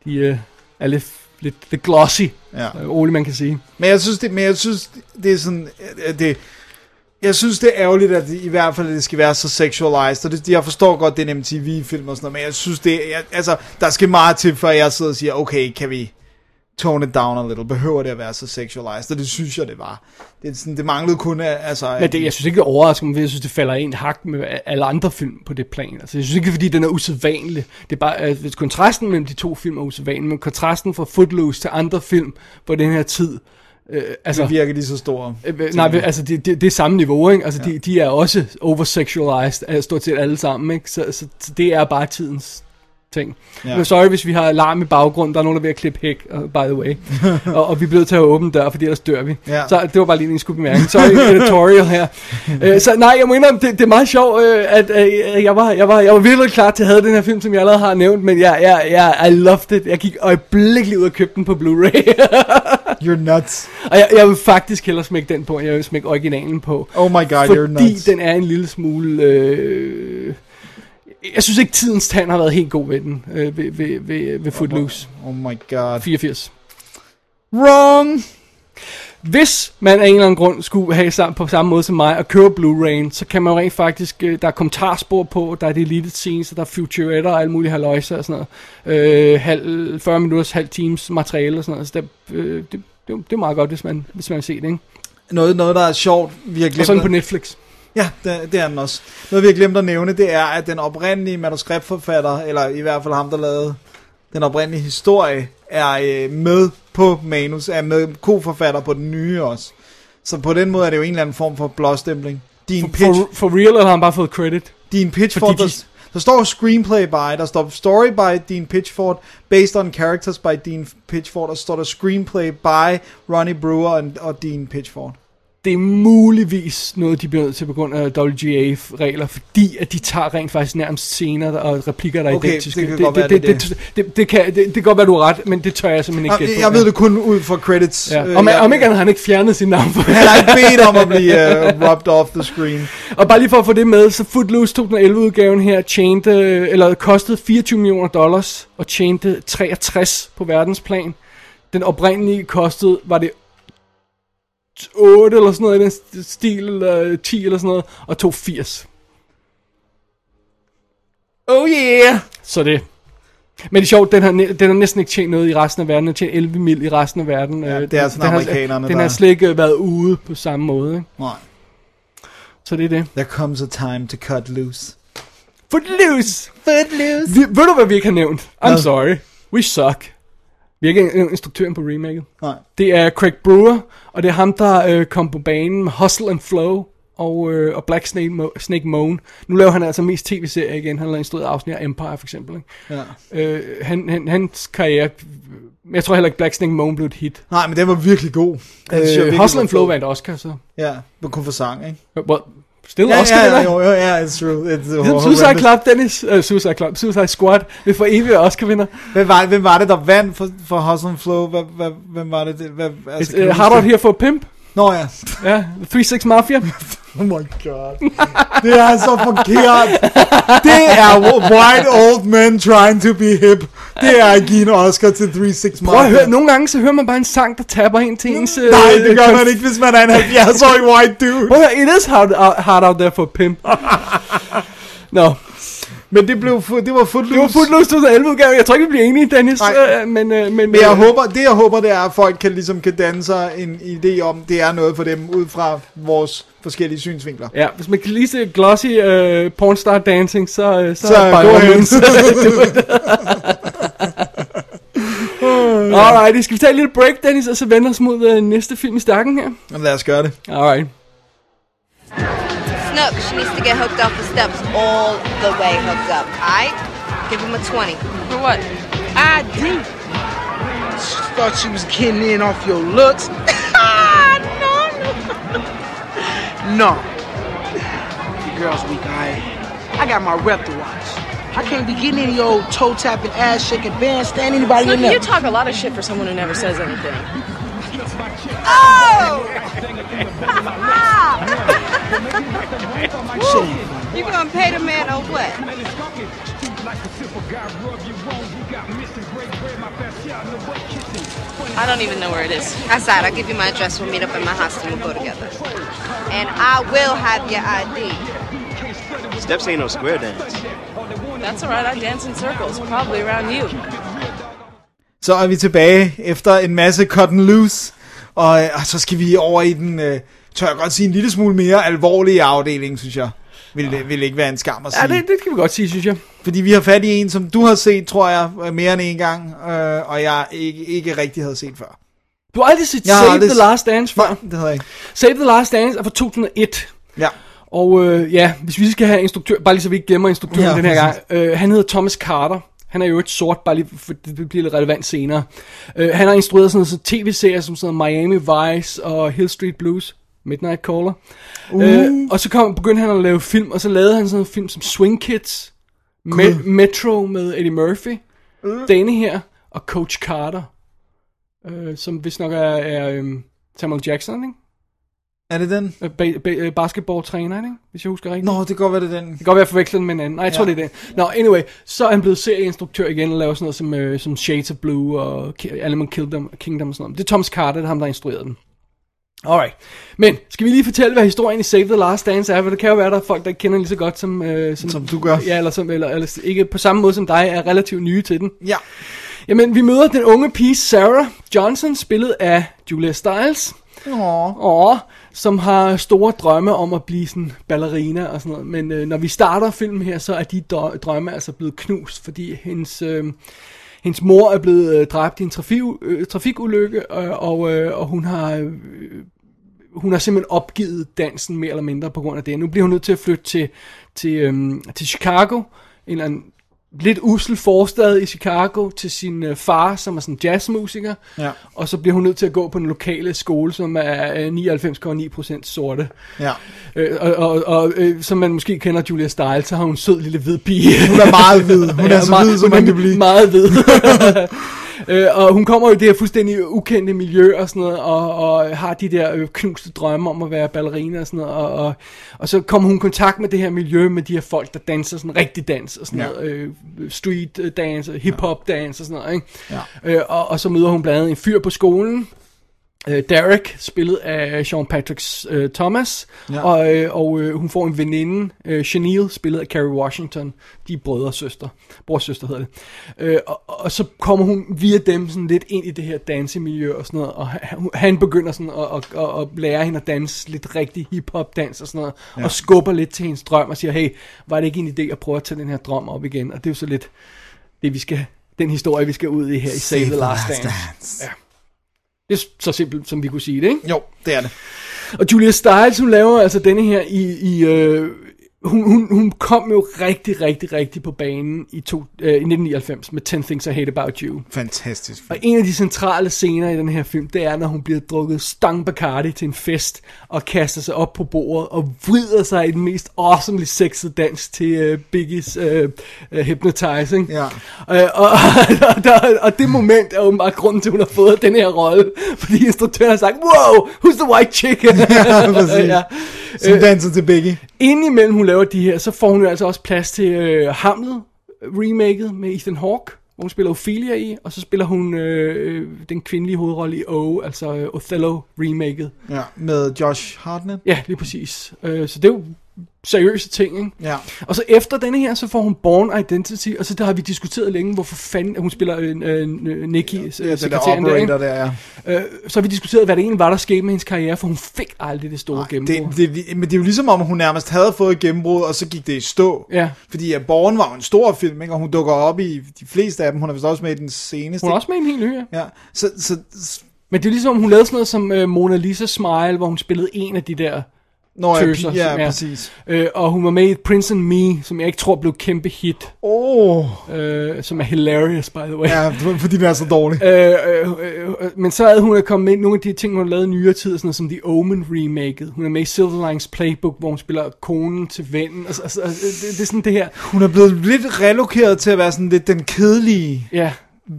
de øh, er lidt, lidt, lidt glossy, Ja. øh, Ole man kan sige. Men jeg synes, det, men jeg synes, det er sådan, øh, det, jeg synes, det er ærgerligt, at det, i hvert fald, det skal være så sexualized, og det, jeg forstår godt, det er en MTV-film og sådan noget, men jeg synes, det, jeg, altså, der skal meget til, før jeg sidder og siger, okay, kan vi tone it down a little, behøver det at være så sexualized, og det synes jeg, det var. Det, er sådan, det manglede kun, altså... Men det, jeg synes ikke, det overrasker mig, for jeg synes, det falder en hak med alle andre film på det plan. Altså, jeg synes ikke, fordi den er usædvanlig. Det er bare, hvis kontrasten mellem de to film er usædvanlig, men kontrasten fra Footloose til andre film på den her tid, øh, altså... det virker lige så store. Øh, Nej, men, altså det, det, det er samme niveau, ikke? Altså ja. de, de er også oversexualized, øh, stort set alle sammen, ikke? Så, så, så det er bare tidens ting. Ja. Ja. Sorry, hvis vi har alarm i baggrund, der er nogen, der er ved at klippe hæk, uh, by the way. og, og vi er blevet til at åbne dør, fordi ellers dør vi. Ja. Så det var bare lige en skud bemærkning. Sorry, editorial her. uh, så nej, jeg må indrømme, det, det er meget sjovt, uh, at uh, jeg, var, jeg, var, jeg var virkelig klar til at have den her film, som jeg allerede har nævnt, men jeg, jeg, jeg, I loved it. Jeg gik øjeblikkeligt ud og købte den på Blu-ray. You're nuts. og jeg, jeg vil faktisk hellere smække den på, end jeg vil smække originalen på. Oh my god, you're Fordi nuts. den er en lille smule... Øh, jeg synes ikke, tidens tand har været helt god ved den, øh, ved, ved, ved, ved Footloose. Oh my god. 84. Wrong! Hvis man af en eller anden grund skulle have sammen på samme måde som mig og køre Blu-ray, så kan man jo rent faktisk, øh, der er kommentarspor på, der er deleted scenes, der er futuretter og alt muligt haløjse og sådan noget. Øh, halv, 40 minutters, halv times materiale og sådan noget. Så det, øh, det, det, det er meget godt, hvis man, hvis man vil se det, ikke? Noget, noget, der er sjovt, vi har glemt... Og sådan på Netflix. Ja, det, det er den også. Noget vi har glemt at nævne, det er, at den oprindelige manuskriptforfatter, eller i hvert fald ham, der lavede den oprindelige historie, er øh, med på manus, er med koforfatter på den nye også. Så på den måde er det jo en eller anden form for blåstempling. Din pitch, For, for real, eller har han bare fået credit? din pitch fordi for, de- der, der står screenplay by, der står story by Dean Pitchford, based on characters by Dean Pitchford, og står der screenplay by Ronnie Brewer og, og Dean Pitchford. Det er muligvis noget, de bliver nødt til på grund af WGA-regler, fordi at de tager rent faktisk nærmest scener og replikker, der er Okay, identiske. det kan godt være, det, det det, det, det, det, kan, det, det kan godt være, du har ret, men det tør jeg simpelthen ikke Jeg, gætte jeg ved det kun ud fra credits. Ja. Øh, Om, jeg- om ikke han ikke fjernet sin navn Han har ikke bedt om at blive uh, rubbed off the screen. Og bare lige for at få det med, så Footloose 2011 udgaven her tjente, eller kostede 24 millioner dollars, og tjente 63 på verdensplan. Den oprindelige kostede, var det 8 eller sådan noget i den st- stil, eller 10 eller sådan noget, og tog 80. Oh yeah! Så det. Men det er sjovt, den har, den har næsten ikke tjent noget i resten af verden. Den har tjent 11 mil i resten af verden. Ja, Øh, det er den- sådan den har- amerikanerne, Den der- har slet ikke været ude på samme måde. Ikke? Nej. Så det er det. There comes a time to cut loose. Footloose! Footloose. Vi, ved du, hvad vi ikke har nævnt? I'm Hvad? sorry. We suck. Vi har ikke en instruktøren på remaket. Nej. Det er Craig Brewer, og det er ham, der øh, kom på banen med Hustle and Flow og, øh, og Black Snake, Mo- Snake Moan. Nu laver han altså mest tv-serier igen. Han har instrueret afsnit af Empire, for eksempel. Ikke? Ja. Øh, han, han, hans karriere... Jeg tror heller ikke, Black Snake Moan blev et hit. Nej, men den var virkelig god. Øh, Hustle and Flow vandt Oscar, så. Ja, men kun for sang, ikke? Well, still Ja, Oscar, ja, ja, vinder. jo, jo, ja, it's true. It's Ligesom Suicide Club, Dennis. Uh, Suicide Club. Suicide Squad. Vi får evigt Oscar-vinder. Hvem var, hvem var det, der vandt for, for Hustle and Flow? Hvad, hvem var det? hvad, altså, Uh, du Hard Out? Here for Pimp. Nå ja. Ja, The 3-6 Mafia. Oh my god. Det er så forkert. Det er white old men trying to be hip. Det er give en Oscar til 3-6 Prøv at høre, nogle gange så hører man bare en sang, der tapper ind til ens... øh, Nej, det gør man ikke, hvis man er en 70-årig white dude. Prøv at høre, it is hard, hard out there for pimp. Nå, Men det, blev, det var Footloose. Det var Footloose 2011 udgave. Jeg tror ikke, vi bliver enige, Dennis. Nej. Øh, men, øh, men, Men jeg øh, håber, det jeg håber, det er, at folk kan, ligesom, kan danne sig en idé om, det er noget for dem, ud fra vores forskellige synsvinkler. Ja, hvis man kan lide se glossy uh, pornstar dancing, så, øh, så, Så by go all ahead. means, do it. Alright, skal vi tage et lille break, Dennis, og så vende os mod uh, næste film i stakken her? Jamen, lad os gøre det. Alright. Snook, she needs to get hooked off the steps all the way hooked up, alright? Give him a 20. For what? ID. She thought she was getting in off your looks. no, no. no. The girl's weak, alright? I got my rep to watch. I can't be getting any old toe tapping, ass shaking, bandstand anybody in Look, you talk a lot of shit for someone who never says anything. Oh! you gonna pay the man or what? I don't even know where it is. Outside, I'll give you my address. We'll meet up in my house and we'll go together. And I will have your ID. Steps ain't no square dance. That's all right. I dance in circles, probably around you. Så er vi tilbage efter en masse cotton loose, og, øh, og så skal vi over i den, øh, tør jeg godt sige, en lille smule mere alvorlige afdeling, synes jeg. Vil, det vil ikke være en skam at sige. Ja, det, det kan vi godt sige, synes jeg. Fordi vi har fat i en, som du har set, tror jeg, øh, mere end en gang, øh, og jeg ikke, ikke rigtig havde set før. Du har aldrig set Jeg Save aldrig the Last Dance før? Nej, det havde jeg ikke. Save the Last Dance er fra 2001. Ja. Og øh, ja, hvis vi skal have instruktør, bare lige så vi ikke glemmer instruktøren Ja, den her gang. præcis. Øh, han hedder Thomas Carter. Han er jo et sort, bare lige for det bliver lidt relevant senere. Øh, han har instrueret sådan noget så tv-serier som sådan Miami Vice og Hill Street Blues. Midnight Caller. Uh. Øh, og så kom, begyndte han at lave film, og så lavede han sådan en film som Swing Kids, Me- Metro med Eddie Murphy, Uh. denne her, og Coach Carter, øh, som vist nok er, er øhm, Samuel Jackson, ikke? Er det den? Øh, Ba- ba- øh, basketballtræner, ikke? Hvis jeg husker rigtigt. Nå, det kan godt være, det er den. Det kan godt være, jeg forveksler den med en anden. Nej, jeg tror, Ja. det er den. Nå, anyway, så er han blevet serieinstruktør igen og laver sådan noget som, øh, som Shades of Blue og Ki- Animal Kingdom, Kingdom og sådan noget. Det er Thomas Carter, det er ham, der har instrueret den. Alright. Men, skal vi lige fortælle, hvad historien i Save the Last Dance er? For det kan jo være, der er folk, der ikke kender lige så godt som... Øh, som, Som du gør. Ja, eller, som, eller, eller ikke på samme måde som dig, er relativt nye til den. Ja. Jamen, vi møder den unge pige Sarah Johnson, spillet af Julia Stiles. Åh. Åh, som har store drømme om at blive sådan ballerina og sådan noget. Men øh, når vi starter filmen her, så er de drømme altså blevet knust, fordi hendes, øh, hendes mor er blevet øh, dræbt i en trafik, øh, trafikulykke, øh, og, øh, og hun har... Øh, hun har simpelthen opgivet dansen mere eller mindre på grund af det. Nu bliver hun nødt til at flytte til, til, øhm, til Chicago, en eller anden lidt usel forstad i Chicago, til sin øh, far, som er sådan jazzmusiker. Ja. Og så bliver hun nødt til at gå på den lokale skole, som er øh, 99,9% sorte. Ja. Øh, og og, og øh, som man måske kender Julia Stiles, så har hun en sød lille hvid pige. Hun er meget hvid. Hun er så meget- hvid, som man kan blive. Meget hvid. øh, og hun kommer jo i det her fuldstændig ukendte miljø og sådan noget, og, og har de der øh, knuste drømme om at være ballerina og sådan noget, og, og, og så kommer hun i kontakt med det her miljø, med de her folk, der danser sådan rigtig dans og sådan Ja. noget, øh, street dance, hip-hop dance og sådan noget, ikke? Ja. Øh, og, og så møder hun blandt andet en fyr på skolen, øh, Derek, spillet af Sean Patrick øh, Thomas, Ja. og, øh, og øh, hun får en veninde, øh, Chanel, spillet af Carrie Washington. De er brødre og søster. Bror og søster hedder det. Øh, og, og så kommer hun via dem sådan lidt ind i det her dansemiljø og sådan noget, og han, han begynder sådan at, at, at, at lære hende at danse lidt rigtig hip-hop dans og sådan noget, Ja. og skubber lidt til hendes drøm og siger, hey, var det ikke en idé at prøve at tage den her drøm op igen? Og det er jo så lidt det, vi skal, den historie, vi skal ud i her i Save, the Last Dance. Ja. Det er så simpelt, som vi kunne sige det, ikke? Jo, det er det. Og Julia Stiles, hun laver altså denne her i... i øh, hun, hun, hun kom jo rigtig, rigtig, rigtig på banen i, to, øh, i 1999 med 10 Things I Hate About You. Fantastisk. Og en af de centrale scener i den her film, det er, når hun bliver drukket stang Bacardi til en fest, og kaster sig op på bordet, og vrider sig i den mest awesomely sexede dans til uh, Biggies uh, uh, Hypnotizing. Ja. Uh, og, og, og, og det moment er åbenbart grunden til, at hun har fået den her rolle, fordi instruktøren har sagt, wow, who's the white chick? Ja, præcis. Som Øh, danser til Biggie. Indimellem hun laver de her, så får hun jo altså også plads til øh, Hamlet remaket med Ethan Hawke, hvor hun spiller Ophelia i, og så spiller hun øh, øh, den kvindelige hovedrolle i O, altså øh, Othello remaket. Ja, med Josh Hartnett. Ja, lige præcis. Øh, så det er jo seriøse ting, ikke? Ja. Og så efter denne her, så får hun Born Identity, og så der har vi diskuteret længe, hvorfor fanden, hun spiller øh, øh, Nikki, Ja, øh, den der der, ikke? der, ja. Øh, så har vi diskuteret, hvad det egentlig var, der skete med hendes karriere, for hun fik aldrig det store gennembrud. Det, det, men det er jo ligesom om, hun nærmest havde fået et gennembrud, og så gik det i stå. Ja. Fordi ja, Born var jo en stor film, ikke? og hun dukker op i de fleste af dem. Hun er vist også med i den seneste. Hun er også med i en helt ny, ja. Ja, så, så, Men det er ligesom, hun lavede sådan noget som øh, Mona Lisa Smile, hvor hun spillede en af de der Nå, ja, tøser. ja, som præcis. Øh, og hun var med i Prince and Me, som jeg ikke tror blev kæmpe hit. Åh. Øh, som er hilarious, by the way. Ja, fordi den er så dårlig. Øh, øh, øh, øh, men så havde hun kommet med nogle af de ting, hun har lavet i nyere tid, sådan noget som The Omen remaket. Hun er med i Silver Linings Playbook, hvor hun spiller konen til vennen. Altså, altså, altså, det, det er sådan det her. Hun er blevet lidt relokeret til at være sådan lidt den kedelige Ja.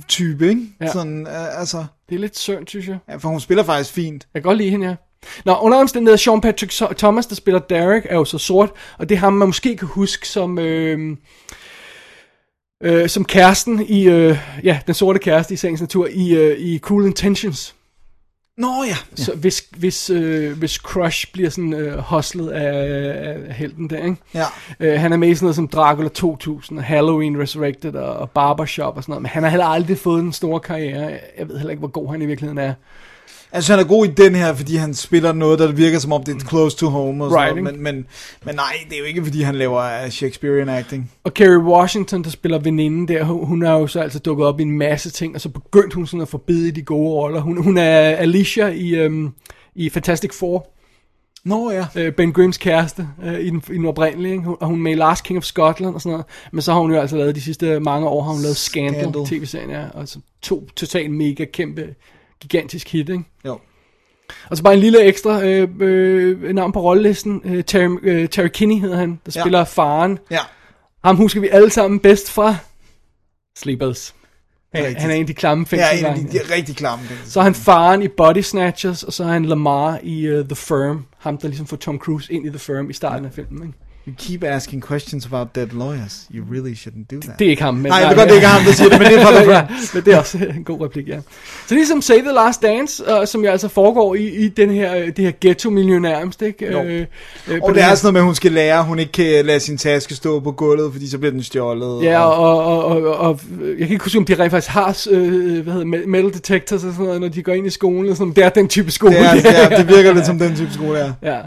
type, ikke? Ja. Sådan, øh, altså... Det er lidt synd, synes jeg. Ja, for hun spiller faktisk fint. Jeg kan godt lide hende, ja. Nå, under omstændigheder, Sean Patrick So- Thomas, der spiller Derek, er jo så sort, og det er ham, man måske kan huske som, øh, øh, som kæresten i, øh, ja, den sorte kæreste i sagens natur, i, øh, i Cruel Intentions. Nå ja. Så hvis, hvis, øh, hvis Crush bliver sådan øh, hustlet af, af helten der, ikke? Ja. Øh, han er med i sådan noget som Dracula 2000, og Halloween Resurrected og, og Barbershop og sådan noget, men han har heller aldrig fået en stor karriere. Jeg ved heller ikke, hvor god han i virkeligheden er. Altså, han er god i den her, fordi han spiller noget, der virker som om det er close to home. Og sådan noget. Men, men, men nej, det er jo ikke, fordi han laver uh, Shakespearean acting. Og Kerry Washington, der spiller veninden der, hun, er jo så altså dukket op i en masse ting, og så begyndte hun sådan at forbide de gode roller. Hun, hun er Alicia i, øhm, i Fantastic Four. Nå ja. Øh, ben Grimms kæreste øh, i, den, i den oprindelige, ikke? Og hun er med i Last King of Scotland og sådan noget. Men så har hun jo altså lavet de sidste mange år, har hun lavet Scandal, Scandal. Scandal. tv-serien, ja. Og så to totalt mega kæmpe, gigantisk hit, ikke? Jo. Og så bare en lille ekstra øh, øh, navn på rollelisten. Øh, Terry, øh, Terry Kinney hedder han, der Ja. spiller faren. Ja. Ham husker vi alle sammen bedst fra Sleepers. Han, Rigtigt. han er en af de klamme Ja, en af de, de rigtig klamme. fængsel. Så er han faren i Body Snatchers, og så er han Lamar i uh, The Firm. Ham, der ligesom får Tom Cruise ind i The Firm i starten af filmen. Ikke? You keep asking questions about dead lawyers. You really shouldn't do that. Det er ikke ham. Men Nej, jeg ved godt, det er ikke ham, der siger det, men det er fra ja, men det er også en god replik, ja. Så ligesom Save the Last Dance, uh, som jo altså foregår i, i den her, øh, det her ghetto-miljø nærmest, ikke? Jo. Øh, øh, Og det er sådan noget med, at hun skal lære, hun ikke kan lade sin taske stå på gulvet, fordi så bliver den stjålet. Ja, og, og, og, og, og jeg kan ikke huske, om de rent faktisk har øh, hvad hedder, det, metal detectors og sådan noget, når de går ind i skolen. Og sådan, det er den type skole. det, er, det, er, det virker lidt som den type skole, er. Ja.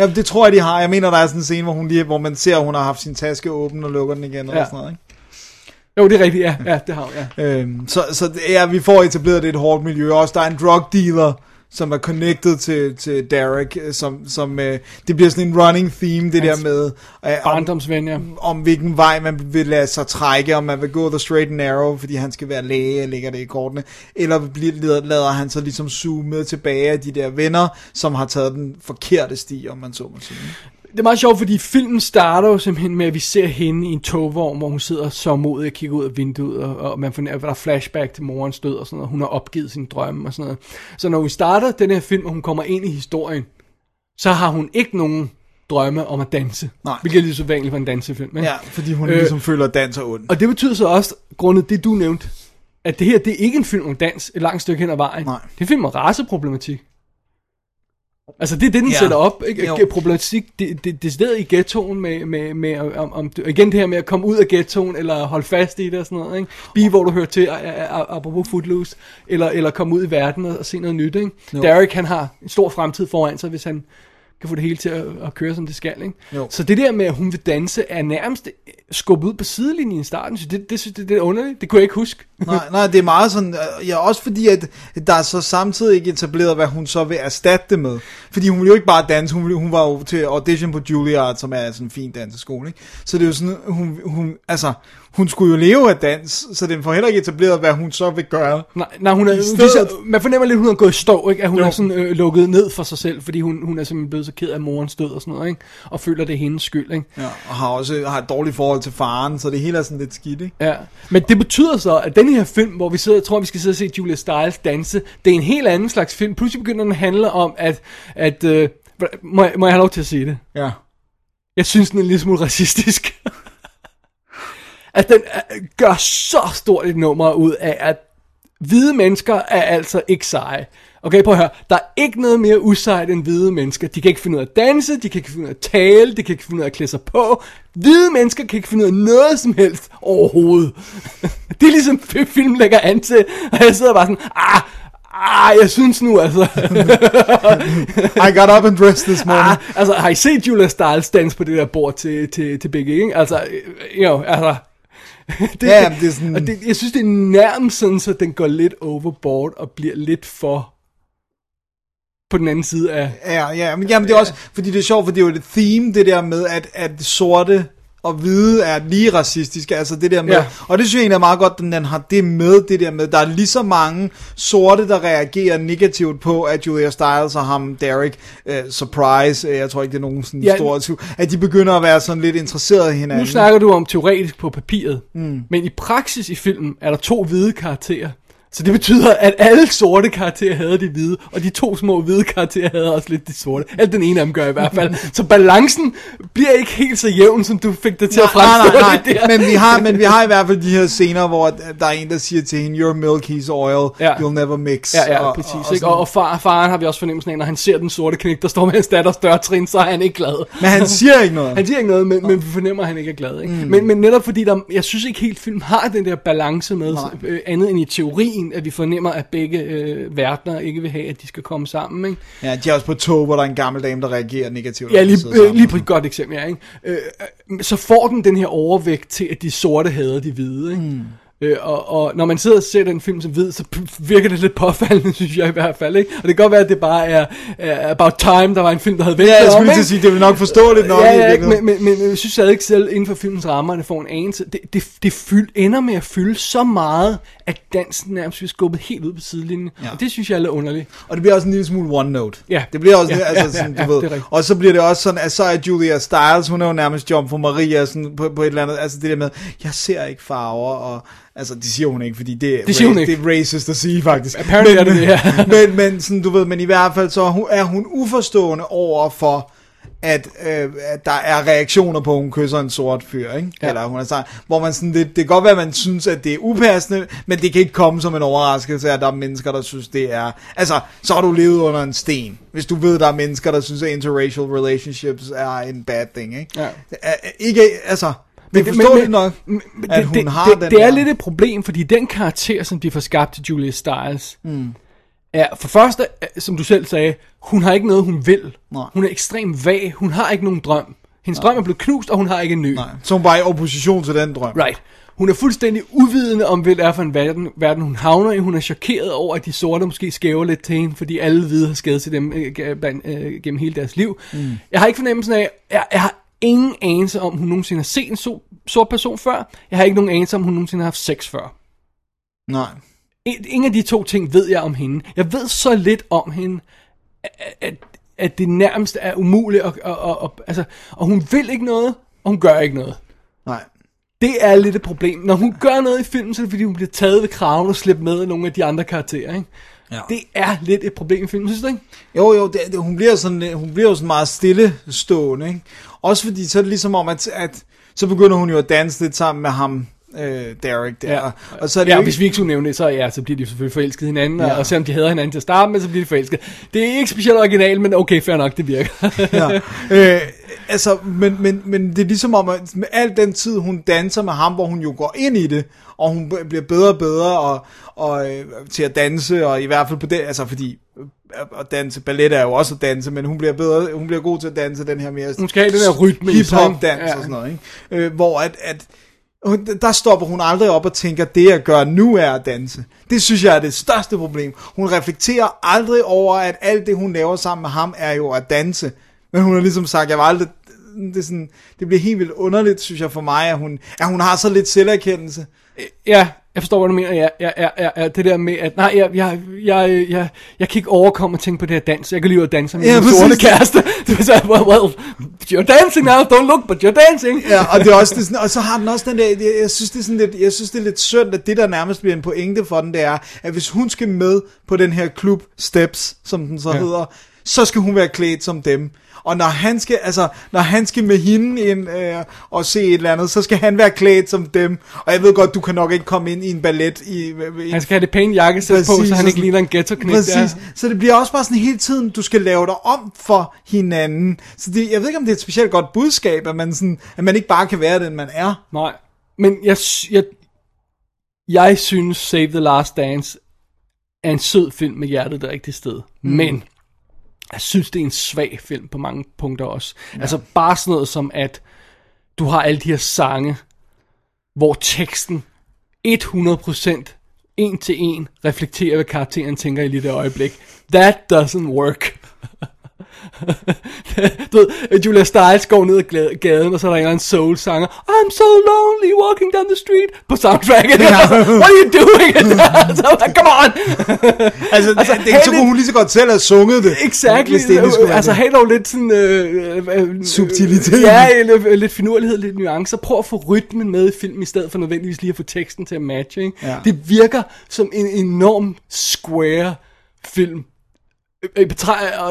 Ja, det tror jeg, de har. Jeg mener, der er sådan en scene, hvor, hun lige, hvor man ser, at hun har haft sin taske åben og lukker den igen. Eller Ja. sådan noget, ikke? Jo, det er rigtigt, ja. ja det har hun, ja. Øhm, så, så ja, vi får etableret, det et hårdt miljø. Også der er en drug dealer, som er connected til, til Derek, øh, som, som øh, det bliver sådan en running theme, det Hans der med, øh, om, ja. om hvilken vej man vil lade sig trække, om man vil gå the straight and narrow, fordi han skal være læge, ligger det i kortene, eller bliver, lader, han så ligesom med tilbage af de der venner, som har taget den forkerte sti, om man så må sige. Det er meget sjovt, fordi filmen starter jo simpelthen med, at vi ser hende i en togvogn, hvor hun sidder så modig og kigger ud af vinduet, og, og man fornemmer, at der er flashback til morens død og sådan noget. Hun har opgivet sin drømme og sådan noget. Så når vi starter den her film, og hun kommer ind i historien, så har hun ikke nogen drømme om at danse. Nej. Hvilket er lige så vanligt for en dansefilm. Ikke? Ja, fordi hun Øh, ligesom føler, at dans er ond. Og det betyder så også, grundet det du nævnte, at det her, det er ikke en film om dans et langt stykke hen ad vejen. Nej. Det er en film om raceproblematik. Altså det er det, den Ja. sætter op, ikke? Jo. Problematik, det, det, det er i ghettoen med, med, med om, om, igen det her med at komme ud af ghettoen, eller holde fast i det og sådan noget, ikke? Blive hvor du hører til, apropos Footloose, eller, eller komme ud i verden og, og se noget nyt, ikke? Jo. Derek, han har en stor fremtid foran sig, hvis han kan få det hele til at, at køre, som det skal, ikke? Jo. Så det der med, at hun vil danse, er nærmest skubbet ud på sidelinjen i starten, så det, det, synes jeg, det er underligt. Det kunne jeg ikke huske. Nej, nej, det er meget sådan, øh, ja, også fordi, at der er så samtidig ikke etableret, hvad hun så vil erstatte det med. Fordi hun vil jo ikke bare danse, hun, vil, hun var jo til audition på Juilliard, som er sådan en fin danseskole, ikke? Så det er jo sådan, hun, hun, altså, hun skulle jo leve af dans, så den får heller ikke etableret, hvad hun så vil gøre. Nej, nej hun er, ligesom, man fornemmer lidt, at hun er gået i stå, ikke? at hun Jo. jo. er sådan øh, lukket ned for sig selv, fordi hun, hun er simpelthen blevet så ked af morens død og sådan noget, ikke? og føler, det er hendes skyld. Ikke? Ja, og har også har et dårligt forhold til faren, så det hele er sådan lidt skidt, ikke? Ja. Men det betyder så, at den her film, hvor vi sidder, jeg tror, vi skal sidde og se Julia Stiles danse, det er en helt anden slags film. Pludselig begynder den at handle om, at, at øh, må, jeg, må jeg have lov til at sige det? Ja. Jeg synes, den er en lille smule racistisk. at den øh, gør så stort et nummer ud af, at hvide mennesker er altså ikke seje. Okay, prøv at høre. Der er ikke noget mere usejt end hvide mennesker. De kan ikke finde ud af at danse, de kan ikke finde ud af at tale, de kan ikke finde ud af at klæde sig på. Hvide mennesker kan ikke finde ud af noget som helst overhovedet. det er ligesom film lægger an til, og jeg sidder bare sådan, ah, Ah, jeg synes nu altså. I got up and dressed this morning. Ah, altså, har I set Julia Stiles danse på det der bord til, til, til Big ikke? Altså, you know, altså... det, Ja, det er sådan- og det, jeg synes, det er nærmest sådan, så den går lidt overboard og bliver lidt for på den anden side af... Ja, ja, men jamen, det er også, fordi det er sjovt, for det er jo et theme, det der med, at, at sorte og hvide er lige racistiske, altså det der med, Ja. og det synes jeg egentlig er meget godt, at den har det med, det der med, der er lige så mange sorte, der reagerer negativt på, at Julia Stiles og ham, Derek, uh, surprise, uh, jeg tror ikke, det er nogen sådan Ja. stor at de begynder at være sådan lidt interesserede i hinanden. Nu snakker du om teoretisk på papiret, Mm. men i praksis i filmen er der to hvide karakterer. Så det betyder, at alle sorte karakterer havde de hvide, og de to små hvide karakterer havde også lidt de sorte. Alt den ene af dem gør i hvert fald. Så balancen bliver ikke helt så jævn, som du fik det til at Nej, fremstå nej, nej, der. men vi, har, men vi har i hvert fald de her scener, hvor der er en, der siger til hende, your milk is oil, Ja. you'll never mix. Ja, ja, og, præcis. Og, Og, og, ikke? og, og far, faren har vi også fornemmelsen af, når han ser den sorte knæk, der står med hans datters dørtrin, så er han ikke glad. Men han siger ikke noget. Han siger ikke noget, men, men vi fornemmer, at han ikke er glad. Ikke? Mm. Men, men netop fordi, der, jeg synes ikke helt film har den der balance med, Nej. øh, andet end i teorien, at vi fornemmer, at begge øh, verdener ikke vil have, at de skal komme sammen. Ikke? Ja, de er også på tog, hvor der er en gammel dame, der reagerer negativt. Ja, lige, øh, lige på et godt eksempel, ja, ikke? Øh, øh, så får den den her overvægt til, at de sorte hader de hvide, ikke? Mm. Øh, og, og når man sidder og ser den film som hvid, så virker det lidt påfaldende, synes jeg i hvert fald, ikke? Og det kan godt være, at det bare er, er About Time, der var en film, der havde ventet Ja, jeg skulle lige sige, det vil nok forståeligt nok. Ja, ja, ikke, men, men, men jeg synes stadig ikke selv, inden for filmens rammer, at det får en anelse. Det, det, det fyld, ender med at fylde så meget, at dansen nærmest bliver skubbet helt ud på sidelinjen. Ja. Og det synes jeg er lidt underligt. Og det bliver også en lille smule one note. Ja. Det bliver også, Ja, altså, ja, sådan, ja, du ja, ved. det. Og så bliver det også sådan, at så er Julia Stiles, hun er jo nærmest Jomfru Maria, sådan på, på et eller andet, altså det der med, jeg ser ikke farver, og altså det siger hun ikke, fordi det er, Det siger hun ikke. det er racist at sige faktisk. Apparently er det det, ja. men, men sådan, du ved, men i hvert fald så er hun, uforstående over for, at, øh, at der er reaktioner på, at hun kysser en sort fyr, ikke? Ja. Eller hun er sådan, hvor man sådan, det, det kan godt være, at man synes, at det er upassende, men det kan ikke komme som en overraskelse, at der er mennesker, der synes, det er... Altså, så har du levet under en sten, hvis du ved, der er mennesker, der synes, at interracial relationships er en bad thing, ikke? Ja. Ikke, altså... Men det er forståeligt nok, men, at det, hun det, har det, den det er der- lidt et problem, fordi den karakter, som de får skabt til Julia Stiles, mm. er for første, øh, som du selv sagde, hun har ikke noget, hun vil. Nej. Hun er ekstremt vag. Hun har ikke nogen drøm. Hendes drøm er blevet knust, og hun har ikke en ny. Nej, så hun bare i opposition til den drøm. Right. Hun er fuldstændig uvidende om, hvad det er for en verden, verden hun havner i. Hun er chokeret over, at de sorte måske skæver lidt til hende, fordi alle hvide har skadet til dem øh, øh, gennem hele deres liv. Mm. Jeg har ikke fornemmelsen af, jeg, jeg har ingen anelse om, hun nogensinde har set en so, sort person før. Jeg har ikke nogen anelse om, hun nogensinde har haft sex før. Nej. In- Ingen af de to ting ved jeg om hende. Jeg ved så lidt om hende, at, at, at det nærmest er umuligt. At, at, at, at, altså, og hun vil ikke noget, og hun gør ikke noget. Nej. Det er lidt et problem. Når hun gør noget i filmen, så er det fordi, hun bliver taget ved kraven og slæbt med af nogle af de andre karakterer. Ikke? Ja. Det er lidt et problem i filmen, synes du ikke? Jo, jo, det, det, hun, bliver sådan, hun bliver jo sådan meget stillestående, ikke? Også fordi, så er det ligesom om, at, at så begynder hun jo at danse lidt sammen med ham, øh, Derek der. Ja. Og så er det ja, jo hvis ikke, vi ikke skulle nævne det, så, ja, så bliver de selvfølgelig forelsket i hinanden, ja. Ja. og selvom de hader hinanden til at starte med, så bliver de forelsket. Det er ikke specielt originalt, men okay, fair nok, det virker. ja. øh, altså, men, men, men det er ligesom om, at med al den tid, hun danser med ham, hvor hun jo går ind i det, og hun bliver bedre og bedre og, og, øh, til at danse, og i hvert fald på det, altså fordi øh, at danse, ballet er jo også at danse, men hun bliver bedre, hun bliver god til at danse den her mere Hun skal have den her rytme i ikke? dans Ja. og sådan noget, ikke? Øh, hvor at, at hun- der stopper hun aldrig op og tænker, det jeg gør nu er at danse. Det synes jeg er det største problem. Hun reflekterer aldrig over, at alt det hun laver sammen med ham er jo at danse. Men hun har ligesom sagt, jeg var aldrig, det, er sådan, det bliver helt vildt underligt, synes jeg for mig, at hun, at hun har så lidt selverkendelse. Ja, jeg forstår, hvad du mener. Ja, ja, ja, ja, ja, det der med, at nej, jeg, jeg, jeg, jeg, jeg kan ikke overkomme at tænke på det her dans. Jeg kan lige at danse med Ja, min sorte kæreste. så, well, well, you're dancing now, don't look, but you're dancing. Ja, og det er også det er sådan, og så har den også den der, jeg, jeg synes det er sådan lidt, jeg synes det er lidt synd, at det der nærmest bliver en pointe for den, det er, at hvis hun skal med på den her klub Steps, som den så ja. hedder, så skal hun være klædt som dem. Og når han skal, altså, når han skal med hende ind øh, og se et eller andet, så skal han være klædt som dem. Og jeg ved godt, du kan nok ikke komme ind i en ballet i... i Han skal have det pæne jakkesæt på, så han ikke ligner en ghetto-knægt. Præcis. Ja. Så det bliver også bare sådan hele tiden, du skal lave dig om for hinanden. Så det, jeg ved ikke, om det er et specielt godt budskab, at man, sådan, at man ikke bare kan være den, man er. Nej, men jeg, jeg, jeg synes Save the Last Dance er en sød film med hjertet det rigtige sted. Mm. Men jeg synes, det er en svag film på mange punkter også. Ja. Altså bare sådan noget som, at du har alle de her sange, hvor teksten 100% en til en reflekterer, hvad karakteren tænker i lige det øjeblik. That doesn't work. du ved, Julia Stiles går ned ad gaden, og så er der en soul-sanger. I'm so lonely walking down the street på soundtracket. Ja. What are you doing? altså, come on! Altså, altså det, det, så kunne hun lige så godt selv have sunget det. Exactly. Hvis det være altså, have dog lidt sådan... Øh, øh, Subtilitet. Ja, lidt, lidt finurlighed, lidt nuancer. Prøv at få rytmen med i film, i stedet for nødvendigvis lige at få teksten til at matche. Ikke? Ja. Det virker som en enorm square film. Øh,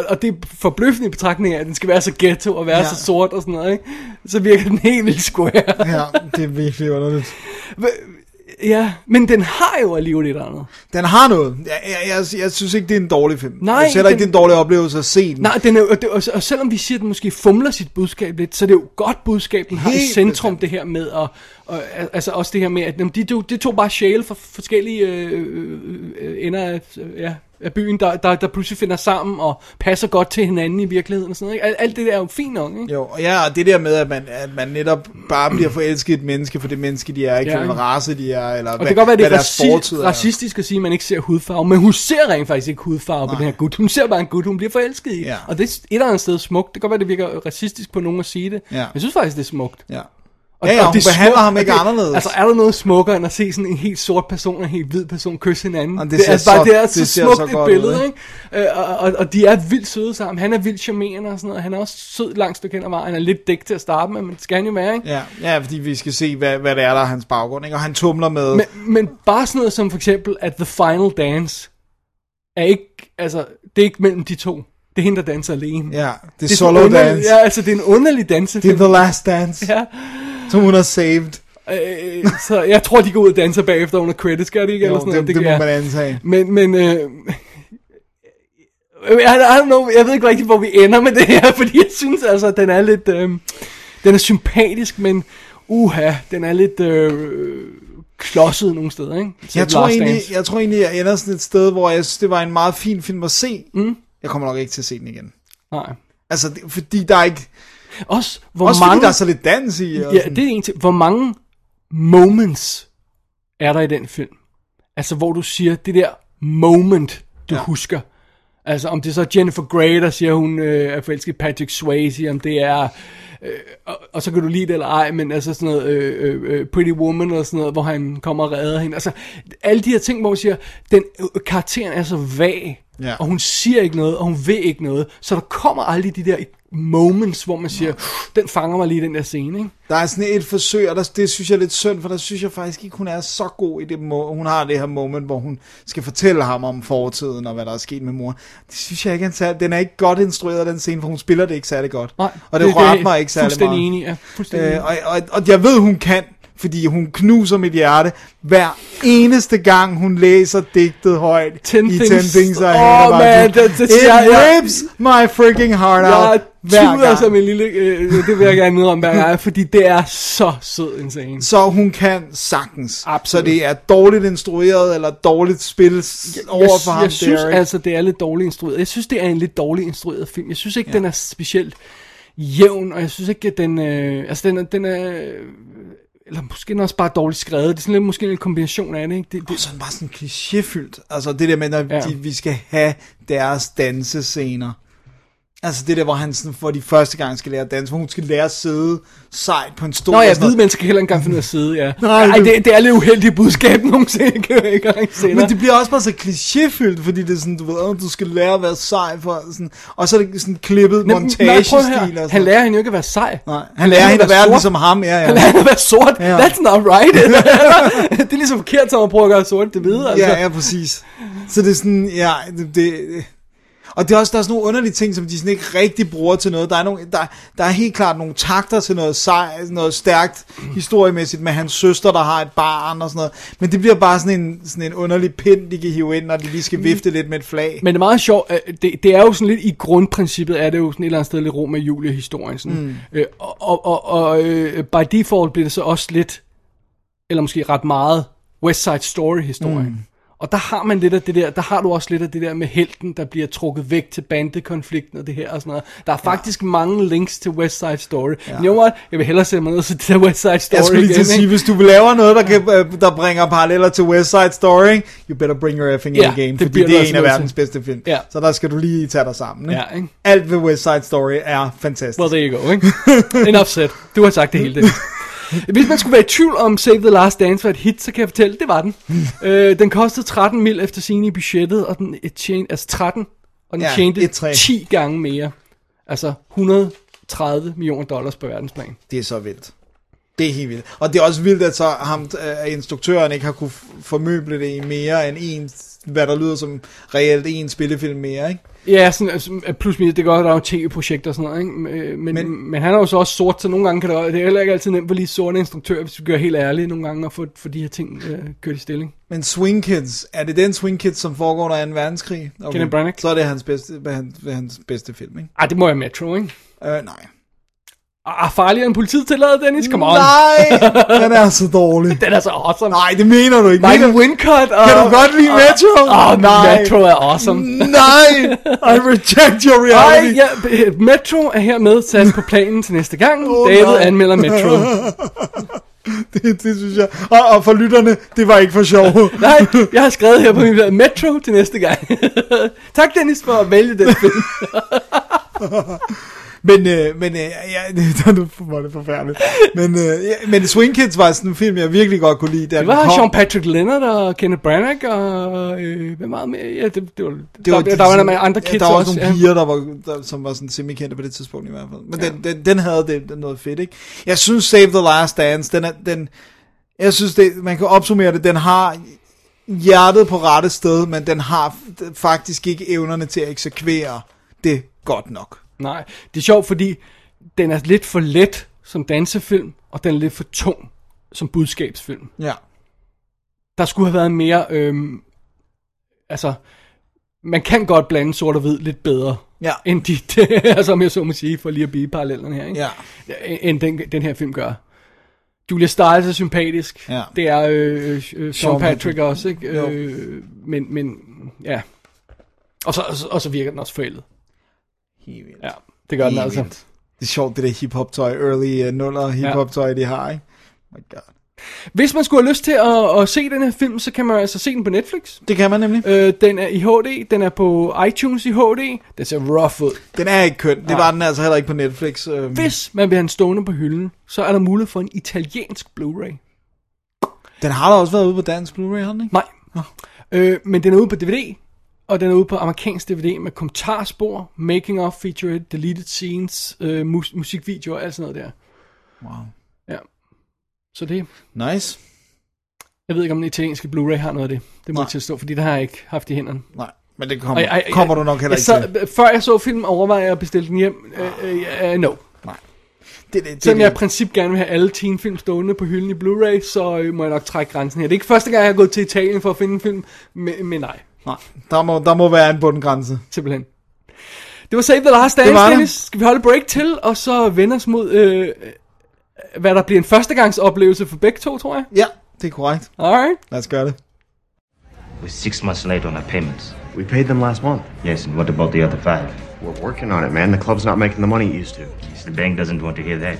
og, det er forbløffende i betragtning af, at den skal være så ghetto og være Ja. så sort og sådan noget, ikke? Så virker den helt vildt square. Ja, det er virkelig underligt. ja, men den har jo alligevel lidt andet. Den har noget. Jeg, jeg, jeg, jeg synes ikke, det er en dårlig film. Nej, jeg synes heller ikke, den- det er en dårlig oplevelse at se den. Nej, den er, og, det, og, og selvom vi siger, at den måske fumler sit budskab lidt, så er det jo godt budskab, den har i centrum, det her med, og, og, altså også det her med, at jamen, de, de tog bare sjæle fra forskellige øh, øh, ender af, øh, ja, af byen, der, der, der pludselig finder sammen og passer godt til hinanden i virkeligheden og sådan noget. Ikke? Alt, alt det der er jo fint nok, ikke? Jo, og ja, og det der med, at man, at man netop bare bliver forelsket i et menneske for det menneske, de er, ikke Ja. for den race, de er, eller Og hvad, det kan godt være, det er raci- racistisk at sige, at man ikke ser hudfarve, men hun ser rent faktisk ikke hudfarve på den her gut. Hun ser bare en gut, hun bliver forelsket i. Ja. Og det er et eller andet sted smukt. Det kan godt være, det virker racistisk på nogen at sige det. Ja. Jeg synes faktisk, det er smukt. Ja. Og, Ja, ja, hun det er behandler smukt, ham og ikke det, anderledes. Altså, er der noget smukkere end at se sådan en helt sort person og en helt hvid person kysse hinanden? Og det det, er bare, så- det er det så smukt så et godt ud, billede, ikke? ikke? Øh, og, og, og, de er vildt søde sammen. Han er vildt charmerende og sådan noget. Han er også sød langt stykke hen ad vejen. Han er lidt dæk til at starte med, men det skal han jo være, ikke? Ja, ja, fordi vi skal se, hvad, hvad det er, der er hans baggrund, ikke? Og han tumler med... Men, men bare sådan noget som for eksempel, at The Final Dance er ikke, altså, det er ikke mellem de to. Det er hende, der danser alene. Ja, det er sådan solo underlig- dance. Ja, altså, det er en underlig dansefilm. Det er The Last Dance, Ja. som hun har saved. Øh, så jeg tror, de går ud og danser bagefter under credits, gør de ikke? Jo, eller sådan noget? det- det må man antage. Men, men, øh, jeg, I don't know, jeg ved ikke rigtig, hvor vi ender med det her, fordi jeg synes altså, at den er lidt, øh, den er sympatisk, men uha, den er lidt øh, klodset nogle steder, ikke? Så Jeg tror, egentlig, jeg tror egentlig, jeg ender sådan et sted, hvor jeg synes, det var en meget fin film at se. Mm. Jeg kommer nok ikke til at se den igen. Nej. Altså, det, fordi der er ikke... Også, hvor Også mange... fordi der er så lidt dans i. Og Ja, sådan. det er en ting. Hvor mange moments er der i den film? Altså, hvor du siger, det der moment, du ja. husker. Altså, om det så er Jennifer Grey, der siger, hun øh, er forelsket Patrick Swayze, om det er... Øh, og, og så kan du lide det eller ej, men altså sådan noget øh, øh, øh, Pretty Woman og sådan noget, hvor han kommer og redder hende. Altså, alle de her ting, hvor man siger, den øh, karakteren er så vag, Ja. og hun siger ikke noget, og hun ved ikke noget, så der kommer aldrig de der moments, hvor man siger, den fanger mig lige den der scene, ikke? Der er sådan et forsøg, og der, det synes jeg er lidt synd, for der synes jeg faktisk ikke, hun er så god i det. Hun har det her moment, hvor hun skal fortælle ham om fortiden, og hvad der er sket med mor. Det synes jeg ikke, han tager. Den er ikke godt instrueret, den scene, for hun spiller det ikke særlig godt. Nej, og det, det- rørte mig ikke særlig meget. enig, ja, fuldstændig øh, og, og, og, jeg ved, hun kan, fordi hun knuser mit hjerte hver eneste gang, hun læser digtet højt Ten i Things- Ten Things I Åh, Hate About man, You. det- det- It jeg- jeg- rips my freaking heart out Jeg hver tuder gang. som en lille, øh, det vil jeg gerne om hver gang, fordi det er så sød en scene. Så hun kan sagtens. Absolut. Så det er dårligt instrueret, eller dårligt spil over for ham, jeg synes Derek. altså, det er lidt dårligt instrueret. Jeg synes, det er en lidt dårlig instrueret film. Jeg synes ikke, ja. den er specielt jævn, og jeg synes ikke, at den, øh, altså den er, den er, eller måske også bare dårligt skrevet. Det er sådan lidt, måske en kombination af det, ikke? Det, det, Og sådan bare sådan klichéfyldt. Altså det der med, når Ja. ja. de, vi skal have deres dansescener. Altså det der, hvor han sådan for de første gang skal lære at danse, hvor hun skal lære at sidde sejt på en stol. Nå ja, hvide mennesker kan heller ikke engang finde ud af at sidde, ja. Nej, Nej, det- det, er lidt uheldigt budskab nogensinde, kan jeg ikke engang se Men det bliver også bare så klichéfyldt, fordi det er sådan, du ved, du skal lære at være sej for sådan, og så er det sådan klippet Nej, montagestil. nej, og Han lærer hende jo ikke at være sej. Nej, han lærer hende at være sort. ligesom ham, ja, ja. Han lærer hende at være sort. Ja. That's not right. det er ligesom forkert, som at prøve at gøre sort det hvide. Altså. Ja, ja, præcis. Så det er sådan, ja, det, det og det er også, der er sådan nogle underlige ting, som de sådan ikke rigtig bruger til noget. Der er, nogle, der, der er helt klart nogle takter til noget sej, noget stærkt historiemæssigt med hans søster, der har et barn og sådan noget. Men det bliver bare sådan en, sådan en underlig pind, de kan hive ind, når de lige skal vifte lidt med et flag. Men det er meget sjovt, øh, det, det er jo sådan lidt i grundprincippet, er det jo sådan et eller andet sted lidt rum med Julie historien. Sådan. Mm. Øh, og og, og, og øh, by default bliver det så også lidt, eller måske ret meget, West Side Story historien. Mm. Og der har man lidt af det der, der har du også lidt af det der med helten, der bliver trukket væk til bandekonflikten og det her og sådan noget. Der er faktisk mange links til West Side Story. Ja. You know what? Jeg vil hellere se mig ned til det der West Side Story Jeg skulle lige igen, at sige, hvis du laver noget, der, kan, øh, der bringer paralleller til West Side Story, you better bring your effing Ja, A game, det fordi det er en af verdens bedste film. Ja. Så der skal du lige tage dig sammen. Ikke? Ja, ikke? Alt ved West Side Story er fantastisk. Well, there you go, ikke? Enough said. Du har sagt det hele, det. Hvis man skulle være i tvivl om Save the Last Dance var et hit, så kan jeg fortælle, det var den. øh, den kostede 13 mil efter sine i budgettet, og den tjente, altså 13, og den Ja, tjente et træ. 10 gange mere. Altså 130 millioner dollars på verdensplan. Det er så vildt. Det er helt vildt. Og det er også vildt, at så ham, øh, instruktøren ikke har kunne formøble det i mere end en, hvad der lyder som reelt en spillefilm mere, ikke? Ja, sådan, altså, plus minus, det gør, at der er jo tv-projekter og sådan noget, ikke? Men, men, men, men han er jo så også sort, så nogle gange kan det, det er heller ikke altid nemt for lige sorte instruktører, hvis vi gør helt ærlige nogle gange, at få, få de her ting øh, kørt i stilling. Men Swing Kids, er det den Swing Kids, som foregår der 2. verdenskrig? Kenneth Branagh. Så er det hans bedste, hvad han, hvad hans bedste film, ikke? Ej, det må være Metro, ikke? Øh, nej. Ah, farligere end politiet tillader, Dennis, come on. Nej, den er så dårlig. Den er så awesome. Nej, det mener du ikke. Michael Mener- Wincott og... Kan du godt lide Metro? Åh, oh, Nej. Metro er awesome. Nej, I reject your reality. Ej, ja, Metro er hermed sat på planen til næste gang. Åh, David nej. anmelder Metro. det, det synes jeg. Og, og for lytterne, det var ikke for sjov. Nej, jeg har skrevet her på min Metro til næste gang. tak Dennis for at vælge den film. Men, øh, men øh, ja, det var det forfærdeligt. Men, øh, ja, men Swing Kids var sådan en film, jeg virkelig godt kunne lide. da Det var kom. Sean Patrick Leonard og Kenneth Branagh og... Øh, hvem meget mere? Ja, det, det var, Det var, der, der, var nogle andre ja, kids der var også. også nogle piger, der var, der, som var sådan semi-kendte på det tidspunkt i hvert fald. Men ja. den, den, den havde det, den noget fedt, ikke? Jeg synes Save the Last Dance, den er, den, jeg synes, det, man kan opsummere det, den har hjertet på rette sted, men den har faktisk ikke evnerne til at eksekvere det godt nok. Nej, det er sjovt, fordi den er lidt for let som dansefilm, og den er lidt for tung som budskabsfilm. Ja. Der skulle have været mere, øhm, altså, man kan godt blande sort og hvid lidt bedre, Ja. end de, altså om jeg så må sige, for lige at blive parallellerne her, ikke? Ja. end den, den her film gør. Julia Stiles er sympatisk, Ja. det er øh, øh, Sean, Sean Patrick, Patrick. også, ikke? Jo. Øh, men, men, ja. Og så, og, så, og så virker den også forældet. Helt vildt. Ja, det gør den Helt altså. vildt. Det er sjovt, det der hip-hop-tøj, early uh, nuller hip-hop-tøj, de har, ikke? My God. Hvis man skulle have lyst til at, at se den her film, så kan man altså se den på Netflix. Det kan man nemlig. Øh, den er i HD, den er på iTunes i HD. Den ser rough ud. Den er ikke køn. Det Nej. var den altså heller ikke på Netflix. øhm. Hvis man vil have den stående på hylden, så er der mulighed for en italiensk Blu-ray. Den har da også været ude på dansk Blu-ray, har den ikke? Nej. Øh, men den er ude på DVD, og den er ude på amerikansk DVD med kommentarspor, making of feature, deleted scenes, øh, mus- musikvideoer og alt sådan noget der. Wow. Ja. Så det, Nice. jeg ved ikke om den italienske Blu-ray har noget af det. Det må Nej. jeg tilstå, fordi det har jeg ikke haft i hænderne. Nej, men det kommer, Og jeg- jeg- kommer du nok heller jeg ikke til. så, Før jeg så filmen, overvejede jeg at bestille den hjem. Uh, uh, uh, no. Det, det, det, Selvom jeg i det, princip gerne vil have alle teenfilm stående på hylden i Blu-ray, så øh, må jeg nok trække grænsen her. Det er ikke første gang, jeg har gået til Italien for at finde en film, men, men nej, nej, der må, der må være en bundgrænse. simpelthen. Det var Save the Last Det Dance, var det. Dennis. Skal vi holde break til, og så vende os mod, øh, hvad der bliver en førstegangsoplevelse for begge to, tror jeg? Ja, det er korrekt. Alright. Lad os gøre det. We're six months late on our payments. We paid them last month. Yes, and what about the other five? We're working on it, man. The club's not making the money it used to. The bank doesn't want to hear that.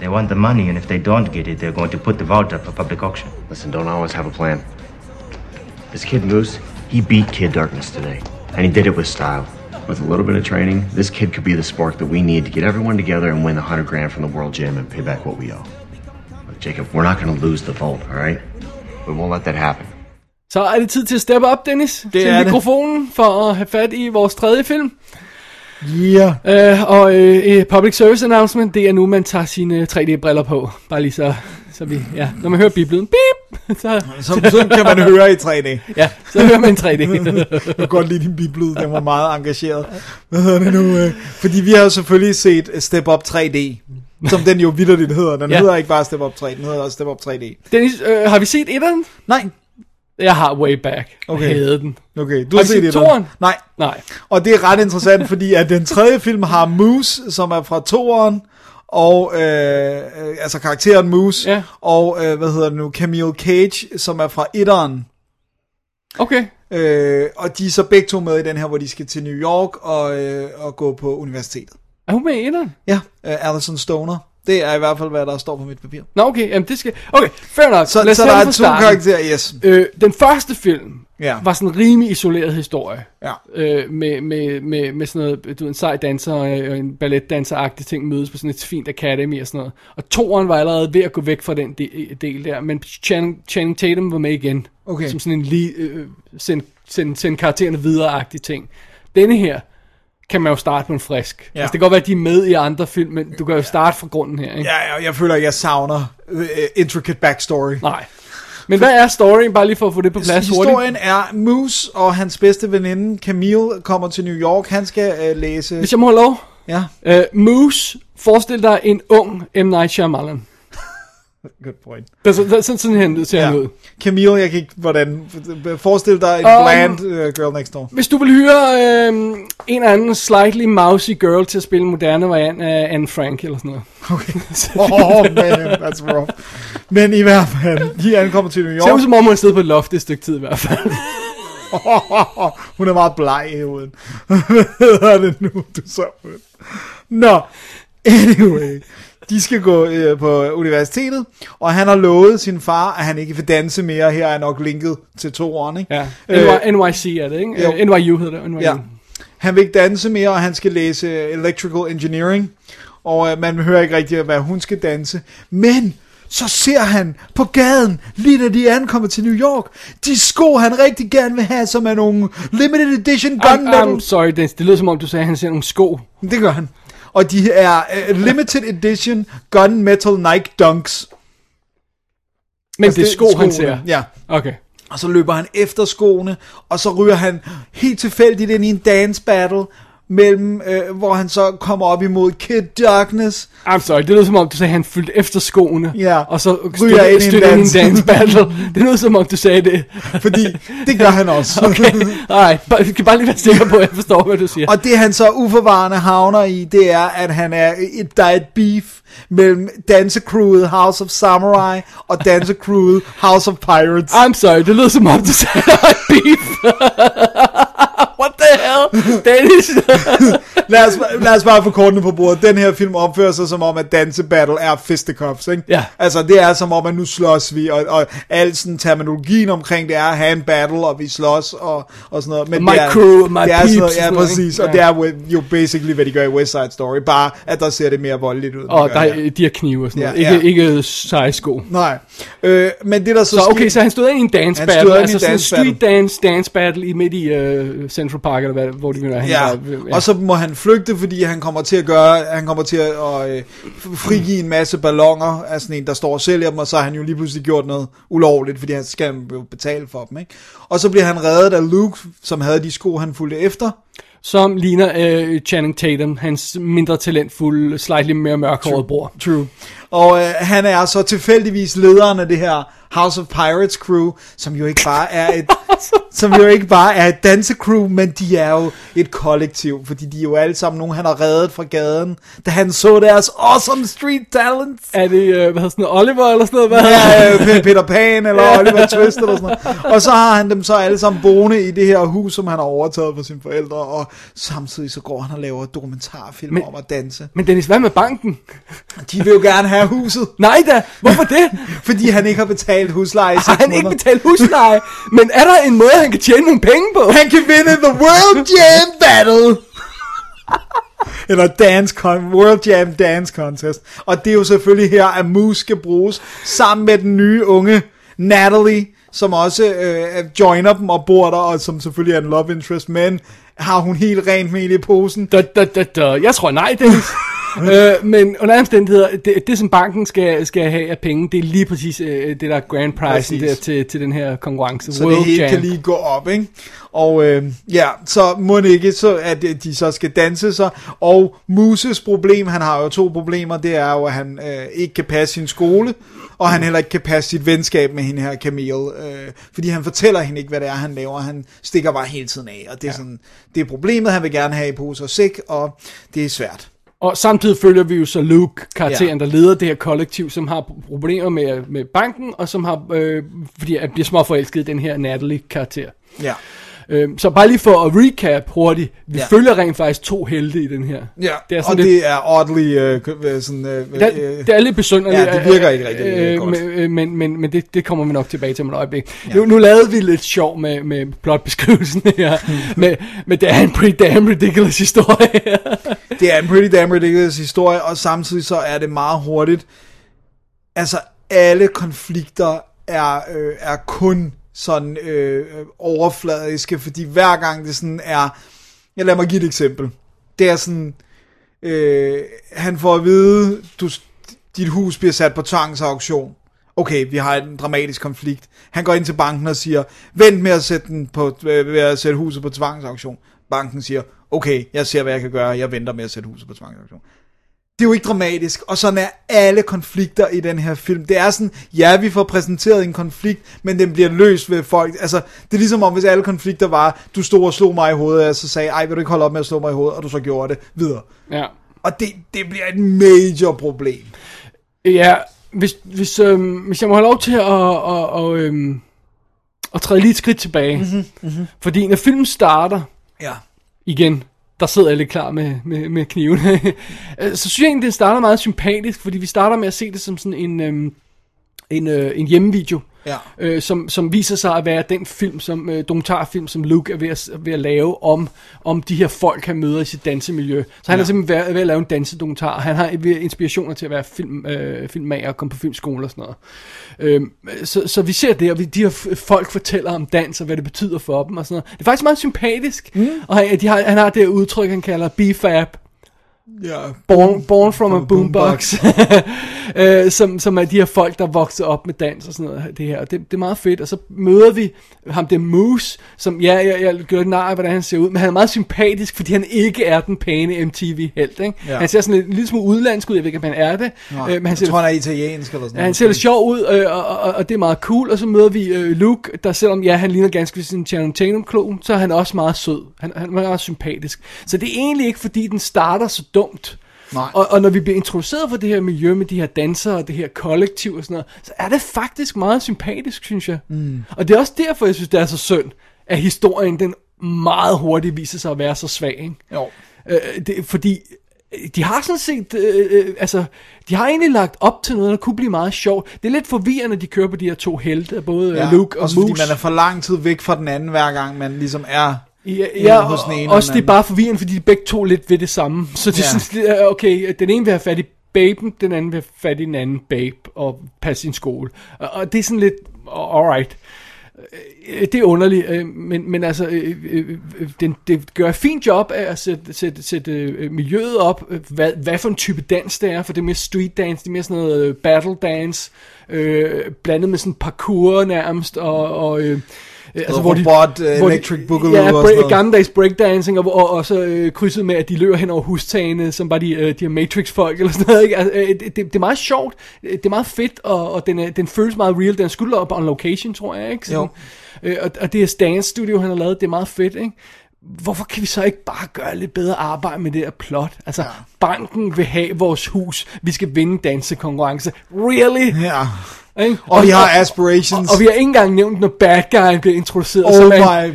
They want the money, and if they don't get it, they're going to put the vault up for public auction. Listen, don't always have a plan. This kid Moose, he beat Kid Darkness today, and he did it with style. With a little bit of training, this kid could be the spark that we need to get everyone together and win the 100 grand from the World Gym and pay back what we owe. Look, Jacob, we're not going to lose the vote, all right? We won't let that happen. Så er det tid til at steppe op, Dennis. Det til er det. mikrofonen for at have fat i vores tredje film. Ja. Øh, og øh, public service announcement, det er nu, man tager sine 3D-briller på. Bare lige så, så vi, ja, når man hører biblen, bip, så, Så, så kan man høre i 3D. ja, så hører man en 3D. Jeg kan godt lide din biblyd, den var meget engageret. Hvad hedder det nu? øh? Fordi vi har jo selvfølgelig set Step Up 3D, som den jo vidderligt hedder. Den Ja. hedder ikke bare Step Up 3, den hedder også Step Up 3D. Dennis, øh, har vi set etteren? Nej. Jeg har way back. Okay. Jeg havde den. Okay, du Har har, I set set det. toeren? Nej. Nej. Og det er ret interessant, fordi at den tredje film har Moose, som er fra toeren, og øh, øh, altså karakteren Moose, Ja. og øh, hvad hedder det nu, Camille Cage, som er fra etteren. Okay. Øh, og de er så begge to med i den her, hvor de skal til New York og, øh, og gå på universitetet. Er hun med i etteren? Ja, øh, Alison Stoner. Det er i hvert fald, hvad der står på mit papir. Nå, okay, jamen det skal... Okay, fair nok. Så, Lad os så der er to starten. karakterer, yes. Øh, den første film Ja. var sådan en rimelig isoleret historie. Ja. Øh, med, med, med, med sådan noget, du en sej danser og en balletdanser-agtig ting mødes på sådan et fint academy og sådan noget. Og toeren var allerede ved at gå væk fra den de, del der, men Channing, Channing Tatum var med igen. Okay. Som sådan en lige, øh, send, send, send karaktererne videre-agtig ting. Denne her kan man jo starte på en frisk. Ja. Altså, det kan godt være, at de er med i andre film, men du kan jo starte fra grunden her, ikke? Ja, jeg, jeg føler, at jeg savner uh, intricate backstory. Nej. Men hvad er storyen, bare lige for at få det på plads hurtigt? Historien er, Moose og hans bedste veninde Camille kommer til New York. Han skal uh, læse... Hvis jeg må have lov. Ja. Uh, Moose, forestil dig en ung M. Night Shyamalan. Good point. Det er så- det sådan, sådan han ser han ud. Camille, jeg kan ikke, hvordan... Forestil dig en Um, bland uh, girl next door. Hvis du vil hyre øh, en eller anden slightly mousy girl til at spille moderne variant af Anne Frank eller sådan noget. Okay. oh man, that's rough. Men i hvert fald, de ankommer til New York. Ser ud som om hun har siddet på et loft et stykke tid i hvert fald. Hun er meget bleg i hovedet. Hvad hedder det nu, du så? Nå, anyway. De skal gå øh, på universitetet, og han har lovet sin far, at han ikke vil danse mere. Her er nok linket til toeren, ikke? Ja. Øh, NY, NYC er det, ikke? jo. Øh, NYU hedder det. NYU. Ja. Han vil ikke danse mere, og han skal læse electrical engineering. Og øh, man hører ikke rigtig, hvad hun skal danse. Men så ser han på gaden, lige da de ankommer til New York, de sko, han rigtig gerne vil have, som er nogle limited edition I'm, gunmetal. I'm sorry, Dennis. Det lyder som om, du sagde, at han ser nogle sko. Det gør han. Og de er uh, limited edition gunmetal Nike Dunks. Men Altså, det er sko, han skoene. ser. Ja. Okay. Og så løber han efter skoene, og så ryger han helt tilfældigt ind i en dance battle, mellem, øh, hvor han så kommer op imod Kid Darkness. I'm sorry, det lyder som om, du sagde, at han fyldte efter skoene. Ja. Og så Ryger ind i en dans. dance battle. Det lyder som om, du sagde det. Fordi det gør han også. Okay, alright. Vi kan bare lige være sikre på, at jeg forstår, hvad du siger. Og det han så uforvarende havner i, det er, at han er et, der er et beef mellem dansecrewet House of Samurai og dansecrewet House of Pirates. I'm sorry, det lyder som om, du sagde, er beef. Dennis. lad, os, lad os bare få kortene på bordet. Den her film opfører sig som om, at dansebattle er fisticuffs, ikke? Ja. Altså, det er som om, at nu slås vi, og, og al sådan terminologien omkring det er at have en battle, og vi slås, og, og sådan noget. Men My det er, crew, my det er peeps og Ja, noget, præcis, og det er jo- basically, hvad de gør i West Side Story, bare at der ser det mere voldeligt ud. Og der er, her. de har knive og sådan Ja, noget. Ikke, ja. ikke seje sko. Nej. Øh, men det der så, Så okay, så han stod ind i en dance Han battle, stod ind i altså en sådan en dance battle. street dance, dance battle i midt i uh, Central Park, eller hvad, hvor de vil være. Ja, Han var- og så må han flygte, fordi han kommer til at gøre, han kommer til at, øh, frigive en masse ballonger af sådan en, der står og sælger dem, og så har han jo lige pludselig gjort noget ulovligt, fordi han skal jo betale for dem, ikke? Og så bliver han reddet af Luke, som havde de sko, han fulgte efter. som ligner uh, Channing Tatum, hans mindre talentfulde, slightly mere mørkhårede bror. True. Og øh, han er så tilfældigvis lederen af det her House of Pirates crew, som jo ikke bare er et, som jo ikke bare er et dansecrew, men de er jo et kollektiv, fordi de er jo alle sammen nogen, han har reddet fra gaden, da han så deres awesome street talents. Er det, uh, hvad sådan Oliver eller sådan noget? Hvad Ja, øh, Pe- Peter Pan eller Oliver Twist eller sådan noget. Og så har han dem så alle sammen boende i det her hus, som han har overtaget fra sine forældre, og samtidig så går han og laver dokumentarfilm Men- om at danse. Men Dennis, hvad med banken? De vil jo gerne have huset. Nej da, hvorfor det? Fordi han ikke har betalt husleje i Har han ikke måneder. betalt husleje? Men er der en måde, han kan tjene nogle penge på? Han kan vinde The World Jam Battle! Eller Dance Con World Jam Dance Contest. Og det er jo selvfølgelig her, at Moose skal bruges sammen med den nye unge Natalie, som også øh, joiner dem og bor der, og som selvfølgelig er en love interest, men har hun helt rent mel i posen? Da, da, da, da. Jeg tror nej, Dennis. øh, men under omstændigheder, det, det som banken skal, skal have af penge, det er lige præcis øh, det der grand Præcis. der til, til den her konkurrence. Så World det hele Jam. kan lige gå op, ikke? Og øh, ja, så må det ikke, så at øh, de så skal danse sig. Og Muses problem, han har jo to problemer, det er jo, at han øh, ikke kan passe sin skole, og han heller ikke kan passe sit venskab med hende her Camille, øh, fordi han fortæller hende ikke, hvad det er, han laver. Han stikker bare hele tiden af, og det er, ja. sådan, det er problemet, han vil gerne have i pose og sæk, og det er svært. Og samtidig følger vi jo så Luke, karakteren, Ja. der leder det her kollektiv, som har problemer med, med banken, og som har, øh, fordi han bliver småforelsket den her Natalie-karakter. Ja. Øhm, så bare lige for at recap hurtigt, vi Ja. følger rent faktisk to helte i den her. Ja, det er og sådan lidt, det er oddly øh, sådan... Øh, det, er, det er lidt besynderligt. Ja, det virker ikke rigtig øh, godt. Men, øh, men, men, men det, det kommer vi nok tilbage til om et øjeblik. Ja. Nu, nu lavede vi lidt sjov med, med plotbeskrivelsen her, med, med det er en pretty damn ridiculous historie. det er en pretty damn ridiculous historie, og samtidig så er det meget hurtigt. Altså, alle konflikter er, øh, er kun sådan øh, overfladiske, fordi hver gang det sådan er... Jeg lader mig give et eksempel. Det er sådan... Øh, han får at vide, du, dit hus bliver sat på tvangsauktion. Okay, vi har en dramatisk konflikt. Han går ind til banken og siger, vent med at sætte, den på, øh, ved at sætte huset på tvangsauktion. Banken siger, okay, jeg ser, hvad jeg kan gøre, jeg venter med at sætte huset på tvangsauktion. Det er jo ikke dramatisk, og sådan er alle konflikter i den her film. Det er sådan, ja, vi får præsenteret en konflikt, men den bliver løst ved folk. Altså, det er ligesom om, hvis alle konflikter var, du stod og slog mig i hovedet, og så sagde, ej, vil du ikke holde op med at slå mig i hovedet, og du så gjorde det videre. ja. Og det, det bliver et major problem. Ja, hvis, hvis, øhm, hvis jeg må have lov til at, at, at, øhm, at træde lige et skridt tilbage. Mhm, mhm. Fordi når filmen starter, Ja. igen, der sidder jeg lidt klar med, med, med kniven. Øh, så synes jeg egentlig, det starter meget sympatisk, fordi vi starter med at se det som sådan en, øhm, en, øh, en hjemmevideo. Ja. Øh, som, som viser sig at være den film, som øh, dokumentarfilm, som Luke er ved at, ved at lave om, om de her folk, han møder i sit dansemiljø. Så han Ja. er simpelthen ved, ved at lave en dansedokumentar, han har inspirationer til at være film, øh, filmmager og komme på filmskole og sådan noget. Øh, så, så vi ser det, og vi, de her folk fortæller om dans, og hvad det betyder for dem og sådan noget. Det er faktisk meget sympatisk, mm. og han, de har, han har det udtryk, han kalder BFAB, Ja. Born, born from a boombox, øh, som, som er de her folk, der vokser op med dans og sådan noget. Det, her. Det, det er meget fedt, og så møder vi ham, det Moose, som, ja, jeg, jeg gør nar af, hvordan han ser ud, men han er meget sympatisk, fordi han ikke er den pæne MTV-helt. Ikke? Ja. Han ser sådan lidt, en lille smule udlandsk ud, jeg ved ikke, om han er det. Nej, øh, men han jeg ser, tror, han er italiensk eller sådan Ja, han ser lidt sjov ud, øh, og, og, og det er meget cool. Og så møder vi øh, Luke, der selvom ja, han ligner ganske vist en Channing Tatum-klon, så er han også meget sød. Han, han er også sympatisk. Så det er egentlig ikke, fordi den starter så dumt. Nej. Og, og når vi bliver introduceret for det her miljø med de her dansere og det her kollektiv og sådan noget, så er det faktisk meget sympatisk, synes jeg. Mm. Og det er også derfor, jeg synes, det er så synd, at historien den meget hurtigt viser sig at være så svag. Ikke? Jo. Øh, det, fordi øh, de har sådan set, øh, øh, altså, de har egentlig lagt op til noget, der kunne blive meget sjovt. Det er lidt forvirrende, at de kører på de her to helte, både ja, Luke og også fordi Moose. man er for lang tid væk fra den anden, hver gang man ligesom er Ja, ja hos og, den ene og også den det er bare forvirrende, fordi de begge to lidt ved det samme. Så det er Ja. øh, okay, den ene vil have fat i baben, den anden vil have fat i den anden babe og passe sin skole. Og, det er sådan lidt, alright. Øh, Det er underligt, øh, men, men altså, øh, den, det gør et fint job af at sætte, sætte, sætte miljøet op, hvad, hvad for en type dans det er, for det er mere street dance, det er mere sådan noget battle dance, øh, blandet med sådan parkour nærmest, og, og øh, Altså, robot, øh, hvor de- electric boogaloo ja, og sådan noget. gammeldags breakdancing, og, og, og så øh, krydset med, at de løber hen over hustagene, som bare de, øh, de her Matrix-folk, eller sådan noget, ikke? Altså, øh, det, det, er meget sjovt, det er meget fedt, og, og den, er, den føles meget real, den er skudt op on location, tror jeg, ikke? Jo. Øh, og, og det her dance studio, han har lavet, det er meget fedt, ikke? Hvorfor kan vi så ikke bare gøre lidt bedre arbejde med det her plot? Altså, ja. banken vil have vores hus, vi skal vinde dansekonkurrence. Really? Ja. Ikke? Og vi har aspirations. Og, og vi har ikke engang nævnt, når bad guy bliver introduceret Oh som my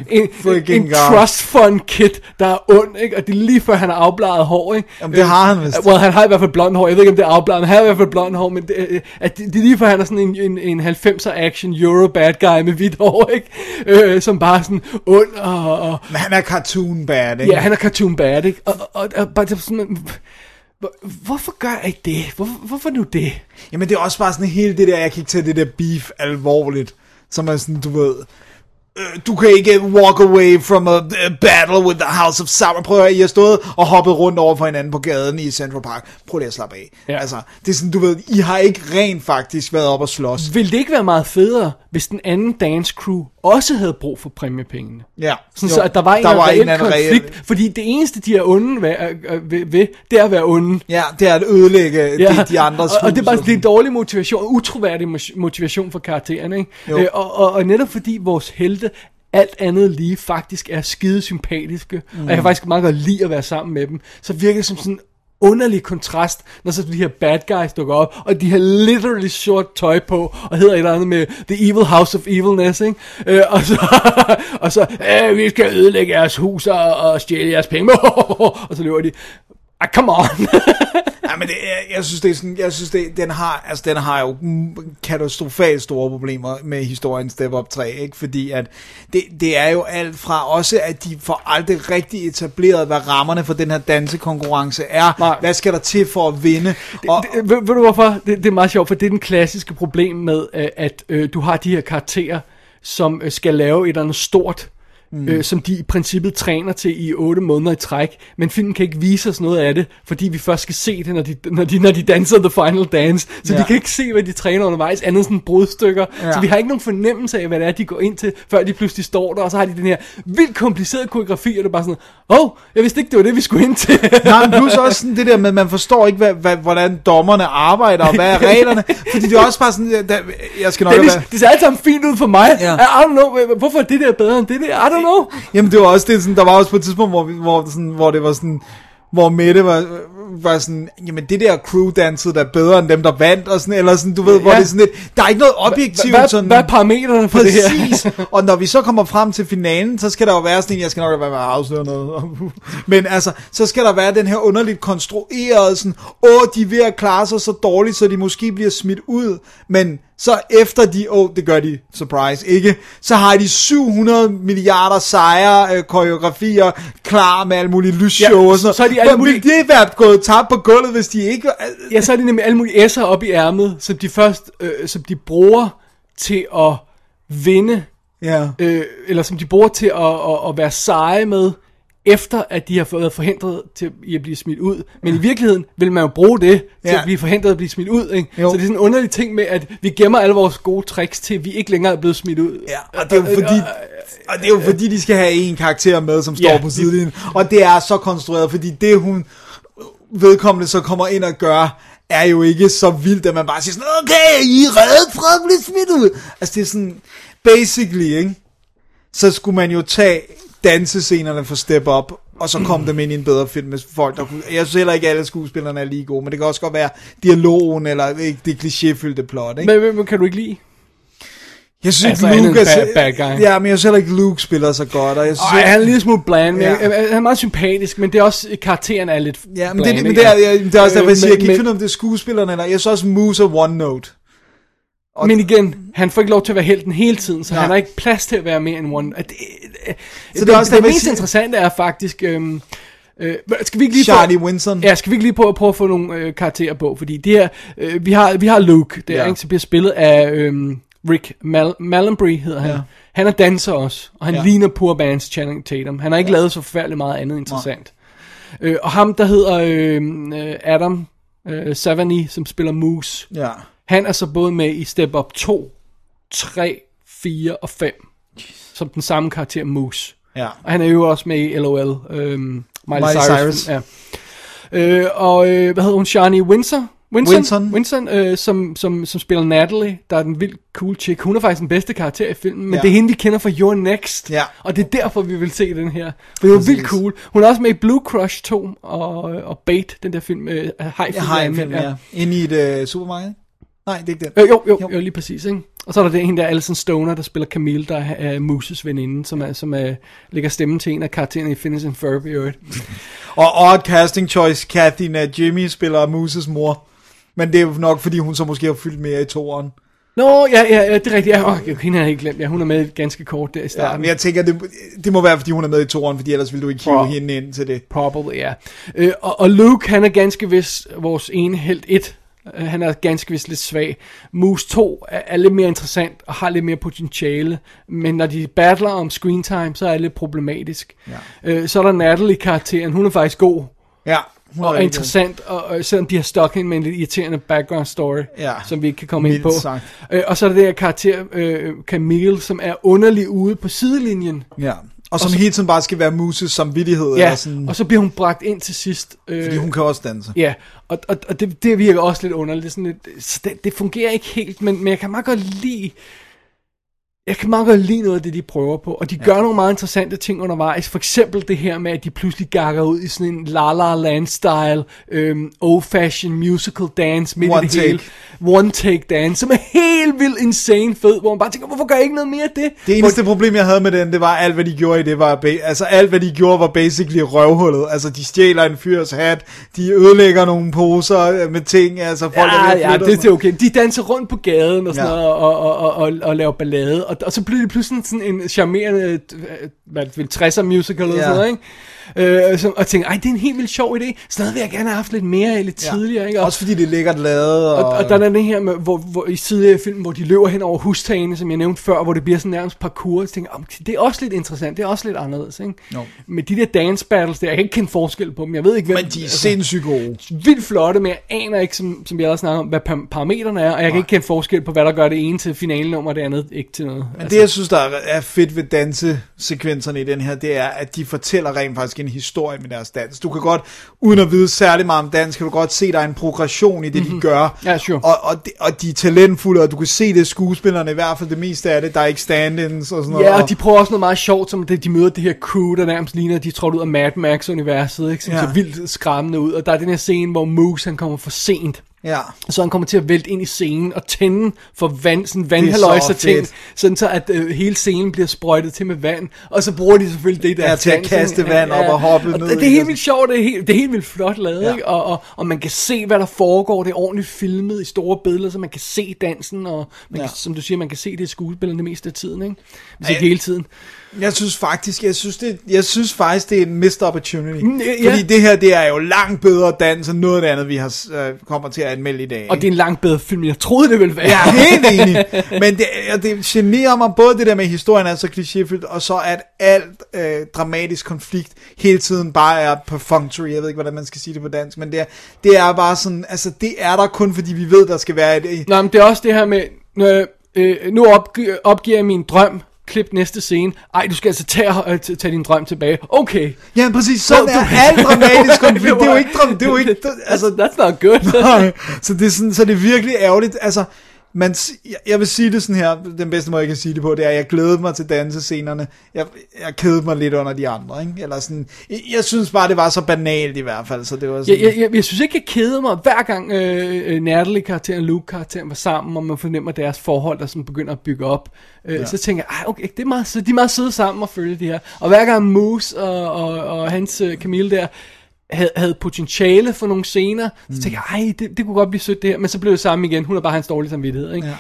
en, en, en God. trust fund kid, der er ond, ikke? og det er lige før han har afbladet hår. Ikke? Jamen, det har han vist. Well, han har i hvert fald blond hår, jeg ved ikke om det er afbladet, men han har i hvert fald blond hår, men det, øh, at det, det er lige før han er sådan en, en, en 90'er action euro bad guy med hvidt hår, ikke? Øh, som bare sådan ond og... og Men han er cartoon bad, ikke? Ja, han er cartoon bad, ikke? Og, og, og, og bare sådan, hvorfor gør I det? Hvorfor, hvorfor nu det? Jamen det er også bare sådan hele det der, jeg kan ikke tage det der beef alvorligt. Som er sådan, du ved, du kan ikke walk away from a, battle with the House of Sauron. Prøv at høre, I har stået og hoppet rundt over for hinanden på gaden i Central Park. Prøv lige at slappe af. Ja. Altså, det er sådan, du ved, I har ikke rent faktisk været op og slås. Vil det ikke være meget federe, hvis den anden dance crew også havde brug for præmiepengene? Ja. Sådan Jo, så, at der var en, der var en anden konflikt, reel- fordi det eneste, de er onde ved, øh, ved, ved, det er at være onde. Ja, det er at ødelægge ja. de, de andres og, og det er bare det er en dårlig motivation, utroværdig mo- motivation for karaktererne, ikke? Øh, og, og, og netop fordi vores helte alt andet lige faktisk er skide sympatiske, mm. og jeg kan faktisk meget godt lide at være sammen med dem, så virker det som sådan en underlig kontrast, når så de her bad guys dukker op, og de har literally sort tøj på, og hedder et eller andet med The Evil House of Evilness, ikke? Øh, og så, og så øh, vi skal ødelægge jeres hus og, og stjæle jeres penge, og så løber de, ah, come on. Ja, men det, jeg, jeg synes, det er sådan, jeg synes, det, den har, altså, den har jo katastrofalt store problemer med historien Step Up 3, ikke? Fordi at det, det er jo alt fra også, at de får aldrig rigtig etableret, hvad rammerne for den her dansekonkurrence er. Nej. Hvad skal der til for at vinde? Og, det, ved, ved du hvorfor? Det, det er meget sjovt, for det er den klassiske problem med, øh, at øh, du har de her karakterer, som øh, skal lave et eller andet stort, mm. øh, som de i princippet træner til i 8 måneder i træk, men filmen kan ikke vise os noget af det, fordi vi først skal se det, når de, når de, når de danser The Final Dance, så Ja. vi kan ikke se, hvad de træner undervejs, andet end sådan brudstykker, Ja. så vi har ikke nogen fornemmelse af, hvad det er, de går ind til, før de pludselig står der, og så har de den her vildt komplicerede koreografi, og det er bare sådan, åh, oh, jeg vidste ikke, det var det, vi skulle ind til. Nej, men plus også sådan det der med, at man forstår ikke, hvad, hvad, hvordan dommerne arbejder, og hvad er reglerne. Fordi det er også bare sådan, der, jeg skal nok Det, det, det ser alt sammen fint ud for mig. Ja. I don't know, hvorfor er det der bedre end det der? I don't know. Jamen det var også det, sådan, der var også på et tidspunkt, hvor, hvor, sådan, hvor det var sådan, hvor Mette var, var sådan, jamen det der crew dansede der er bedre end dem, der vandt, og sådan, eller sådan, du ved, hvor Ja. det er sådan lidt, der er ikke noget objektivt Hvad, sådan. hvad er parametrene for det her? Præcis. og når vi så kommer frem til finalen, så skal der jo være sådan en, jeg skal nok være med at afsløre noget. Men altså, så skal der være den her underligt konstruerede sådan, åh, de er ved at klare sig så dårligt, så de måske bliver smidt ud. Men så efter de, åh, det gør de, surprise, ikke? Så har de 700 milliarder sejre, øh, koreografier, klar med alle mulige lysshow Ja, og sådan noget. så er de alle mulige- Ville det være gået tabt på gulvet, hvis de ikke... Ja, så er det nemlig alle mulige S'er op i ærmet, som de først, øh, som de bruger til at vinde, Ja. øh, eller som de bruger til at, at, at være seje med, efter at de har været forhindret til i at blive smidt ud. Men i virkeligheden vil man jo bruge det til Ja. at blive forhindret at blive smidt ud. Ikke? Jo. Så det er sådan en underlig ting med, at vi gemmer alle vores gode tricks til, at vi ikke længere er blevet smidt ud. Ja, og det er jo fordi, og det er jo fordi, de skal have en karakter med, som står Ja, på de- sidelinjen. Og det er så konstrueret, fordi det hun vedkommende så kommer ind og gør, er jo ikke så vildt, at man bare siger sådan, okay, I er reddet fra at blive smidt ud. Altså det er sådan, basically, ikke? Så skulle man jo tage dansescenerne for Step Up, og så komme dem ind i en bedre film med folk, der kunne... Jeg synes heller ikke, at alle skuespillerne er lige gode, men det kan også godt være dialogen, eller ikke det klichéfyldte plot, ikke? Men, men, men kan du ikke lide? Jeg synes Altså, ikke, Luke er, bad- bad guy. Ja, men jeg synes heller ikke, Luke spiller så godt. Og jeg synes, Ej, han er en lille smule bland, Ja. ja. han er meget sympatisk, men det er også, karakteren er lidt Ja, men bland, det, men det, er, jeg, det er også derfor, jeg siger, jeg kan ikke finde om det er skuespillerne, eller jeg synes også, Moose er one note. men, men igen, han får ikke lov til at være helten hele tiden, så Nej. han har ikke plads til at være mere end one. Det, Så det, det er også det, det mest siger- interessante er faktisk... Øhm, øh, skal vi ikke lige Charlie Winston. Ja, skal vi ikke lige prøve, prøve at få nogle øh, karakterer på, fordi det her, øh, vi, har, vi har Luke, der Ja. ikke, som bliver spillet af øhm, Rick Mal- Malambry, hedder han. Ja. Han er danser også, og han Ja. ligner Poor Bands Channing Tatum. Han har ikke ja. lavet så forfærdeligt meget andet interessant. Øh, og ham, der hedder øh, øh, Adam øh, Savani, som spiller Moose, Ja. han er så både med i Step Up 2, 3, 4 og 5, som den samme karakter Moose. Ja. Og han er jo også med i LOL, øhm, Miley, Miley Cyrus. Cyrus. Ja. Øh, og øh, hvad hedder hun? Shani Windsor? Winston, Winston. Winston øh, som, som, som spiller Natalie, der er den vildt cool chick. Hun er faktisk den bedste karakter i filmen, men Ja. ja. det er hende, vi kender fra Your Next. Ja. Og det er derfor, vi vil se den her. For det Præcis. vildt cool. Hun er også med i Blue Crush 2 og, og Bait, den der film, øh, high Jeg har en film, ja. Inde i et uh, supermarked. Nej, det er ikke den. Øh, jo, jo, jo, jo, lige præcis, ikke? Og så er der den, hende der Alison Stoner, der spiller Camille, der er Muses veninde, som, er, som er, lægger stemmen til en af karaktererne i Phineas and Ferb i øvrigt. Og odd casting choice, Kathy Najimy spiller Muses mor. Men det er jo nok, fordi hun så måske har fyldt mere i toeren. Nå, ja, ja, ja, det er rigtigt. Ja, åh, hende har jeg ikke glemt. Ja, hun er med ganske kort der i Ja, starten. men jeg tænker, det, det må være, fordi hun er med i toeren, fordi ellers ville du ikke hive Pro- hende ind til det. Probably, ja. Øh, og, og Luke, han er ganske vist vores ene held 1. Han er ganske vist lidt svag. Moose 2 er, er lidt mere interessant og har lidt mere potentiale. Men når de battler om screen time, så er det lidt problematisk. Ja. Øh, så er der Natalie-karakteren. Hun er faktisk god. Ja, er og rigtig interessant, og, og selvom de har stok hende med en lidt irriterende background story, Ja. som vi ikke kan komme ind på. sagt. Øh, og så er der det her karakter, øh, Camille, som er underlig ude på sidelinjen. Ja. Og som Og så- hele tiden bare skal være Muses samvittighed. Ja, eller sådan, og så bliver hun bragt ind til sidst. Øh, fordi hun kan også danse. Ja, og, og, og det, det virker også lidt underligt. Det, er sådan lidt, det, det fungerer ikke helt, men, men jeg kan meget godt lide... Jeg kan meget godt lide noget af det, de prøver på, og de ja. gør nogle meget interessante ting undervejs. For eksempel det her med, at de pludselig gakker ud i sådan en La La Land-style, øhm, old-fashioned musical dance midt One i det hele. One-take dance, som er helt vildt insane fed, hvor man bare tænker, hvorfor gør jeg ikke noget mere af det? Det eneste problem, jeg havde med den, det var, alt hvad de gjorde i det, var, altså alt hvad de gjorde, var basically røvhullet. Altså, de stjæler en fyrs hat, de ødelægger nogle poser øh, med ting, altså folk er Ja, at ja, det er okay. De danser rundt på gaden og sådan Ja. noget, og, og, og, og, og laver ballade. Og, og så bliver det pludselig sådan en charmerende, hvad det vil, 60'er musical eller Ja. sådan noget, ikke? Øh, som, og tænker, ej, det er en helt vildt sjov idé. Sådan vil jeg gerne have haft lidt mere af lidt Ja. tidligere, ikke? Og, Også fordi det er lækkert lavet. Og, og, og der er det her med, hvor, hvor i tidligere film, hvor de løber hen over hustagene, som jeg nævnte før, hvor det bliver sådan nærmest parkour. Så tænker, "Om, det er også lidt interessant, det er også lidt anderledes, ikke? Jo. Med de der dance battles der, jeg kan ikke kende forskel på dem, jeg ved ikke, hvem... Men de er sindssygt gode. vildt flotte, men jeg aner ikke, som, som jeg også snakker om, hvad par- parametrene er, og jeg kan ikke kende forskel på, hvad der gør det ene til finalen og det andet ikke til noget. Men det, jeg synes, der er fedt ved dansesekvenserne i den her, det er, at de fortæller rent faktisk en historie med deres dans. Du kan godt, uden at vide særlig meget om dans, kan du godt se, der er en progression i det, mm-hmm. de gør. Ja, sure. Og, og, de, og de er talentfulde, og du kan se det er skuespillerne, i hvert fald det meste af det. Der er ikke stand-ins og sådan noget. Ja, og de prøver også noget meget sjovt, som det, de møder det her crew, der nærmest ligner, de er trådt ud af Mad Max-universet, ikke? som Ja. ja. ser vildt skræmmende ud. Og der er den her scene, hvor Moose han kommer for sent. Ja. Så han kommer til at vælte ind i scenen og tænde for vand, sådan så vandhaløjser ting, fedt. sådan så at øh, hele scenen bliver sprøjtet til med vand. Og så bruger de selvfølgelig det der Ja, til at kaste vand op og hoppe og ned Det, det er helt vildt sjovt, det er helt, det er helt vildt flot lavet, Ja. ja. ikke? Og, og, og man kan se, hvad der foregår. Det er ordentligt filmet i store billeder, så man kan se dansen, og man Ja. kan, som du siger, man kan se det i skuespillerne det meste af tiden, ikke? Hvis Ja, ikke hele tiden. Jeg synes faktisk, jeg synes, det, jeg synes faktisk, det er en missed opportunity. Mm, ja. Fordi det her, det er jo langt bedre dans end noget af det andet, vi har, øh, kommer til at anmelde i dag. Og det er en langt bedre film, jeg troede, det ville være. Jeg er helt enig. Men det, det generer mig både det der med, at historien er så klichéfyldt, og så at alt øh, dramatisk konflikt hele tiden bare er perfunctory. Jeg ved ikke, hvordan man skal sige det på dansk, men det er, det er bare sådan, altså det er der kun, fordi vi ved, der skal være et... Nå, men det er også det her med, øh, øh, nu opgiver jeg min drøm, klip næste scene. Ej, du skal altså tage, øh, tage din drøm tilbage. Okay. Ja, præcis. Sådan Nå, er du- alt dramatisk konflikt. Det er jo ikke... dram- Det er jo ikke altså, that's not good. Nej, så det er, sådan, så det er virkelig ærgerligt. Altså, man, jeg, vil sige det sådan her, den bedste måde, jeg kan sige det på, det er, at jeg glædede mig til dansescenerne. Jeg, jeg kedede mig lidt under de andre, ikke? Eller sådan, jeg, jeg synes bare, det var så banalt i hvert fald, så det var sådan... Jeg, jeg, jeg, jeg synes ikke, jeg keder mig, hver gang øh, øh, Natalie-karakteren og Luke-karakteren var sammen, og man fornemmer deres forhold, der sådan begynder at bygge op. Øh, Ja. Så tænker jeg, okay, det er meget, de er meget søde sammen og følge det her. Og hver gang Moose og, og, og hans øh, Camille der, havde, havde potentiale for nogle scener, Mm. så tænkte jeg, ej, det, det kunne godt blive sødt det her, men så blev det samme igen, hun er bare hans dårlige samvittighed, ikke? Ja.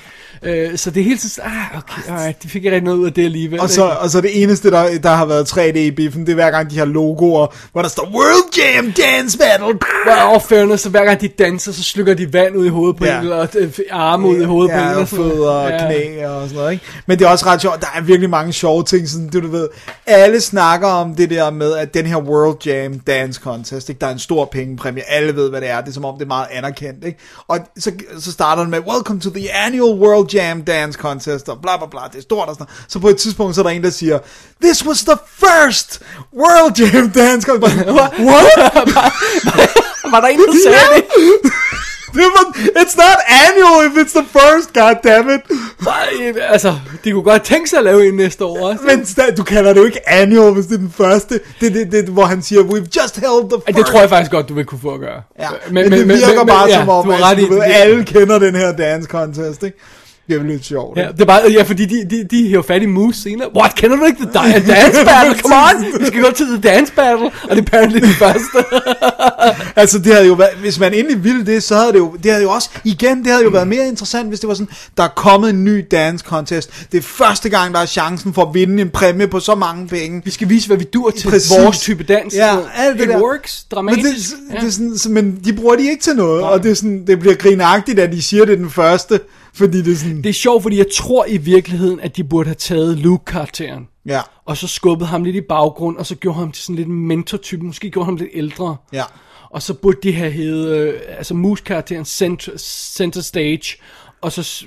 Øh, så det er helt sådan, ah, okay, alright, de fik ikke rigtig noget ud af det alligevel. Og så, ikke? og så det eneste, der, der har været 3D i biffen, det er hver gang de har logoer, hvor der står World Jam Dance Battle. Well, all fairness, så hver gang de danser, så slukker de vand ud i hovedet på Ja. ja. en, eller øh, arme ud i hovedet på en. ja, og fødder og Ja. knæ og sådan noget, ikke? Men det er også ret sjovt, der er virkelig mange sjove ting, sådan, du, du ved, alle snakker om det der med, at den her World Jam Dance Contest, ikke? der er en stor pengepræmie, alle ved, hvad det er, det er som om, det er meget anerkendt, ikke? Og så, så starter den med, welcome to the annual World Jam Dance Contest, og bla bla bla, det er stort og sådan noget. Så på et tidspunkt, så er der en, der siger, this was the first World Jam Dance Contest. What? Var der en, der sagde det? Det var, it's not annual if it's the first, goddammit. Altså, de kunne godt tænke sig at lave en næste år også. Men du kalder det jo ikke annual, hvis det er den første. Det er det, det, hvor han siger, we've just held the first. Det tror jeg faktisk godt, du vil kunne få at gøre. Ja, men, men, det virker bare som om, du har at ret i, du ved, det- alle kender den her dance contest, ikke? Det er lidt sjovt, Ja, det er bare, ja, fordi de, de, de hiver fat i Moose senere. What, kender du ikke The Dance Battle? Come on, vi skal gå til The Dance Battle. Og det er apparently den første. Altså, det havde jo været, hvis man endelig ville det, så havde det jo, det havde jo også, igen, det havde jo været mere interessant, hvis det var sådan, der er kommet en ny dance contest. Det er første gang, der er chancen for at vinde en præmie på så mange penge. Vi skal vise, hvad vi dur til Præcis. vores type dans. Ja, alt det It der. works, Men, dramatisk. det, det er sådan, så- men de bruger de ikke til noget, og det, er sådan, det bliver grinagtigt, at de siger, det den første, fordi det er sådan, Det er sjovt, fordi jeg tror i virkeligheden, at de burde have taget Luke-karakteren. ja, Og så skubbet ham lidt i baggrund, og så gjorde ham til sådan lidt en mentor-type. Måske gjorde ham lidt ældre. ja. Og så burde de have heddet, øh, altså Moose-karakteren center, center stage, og så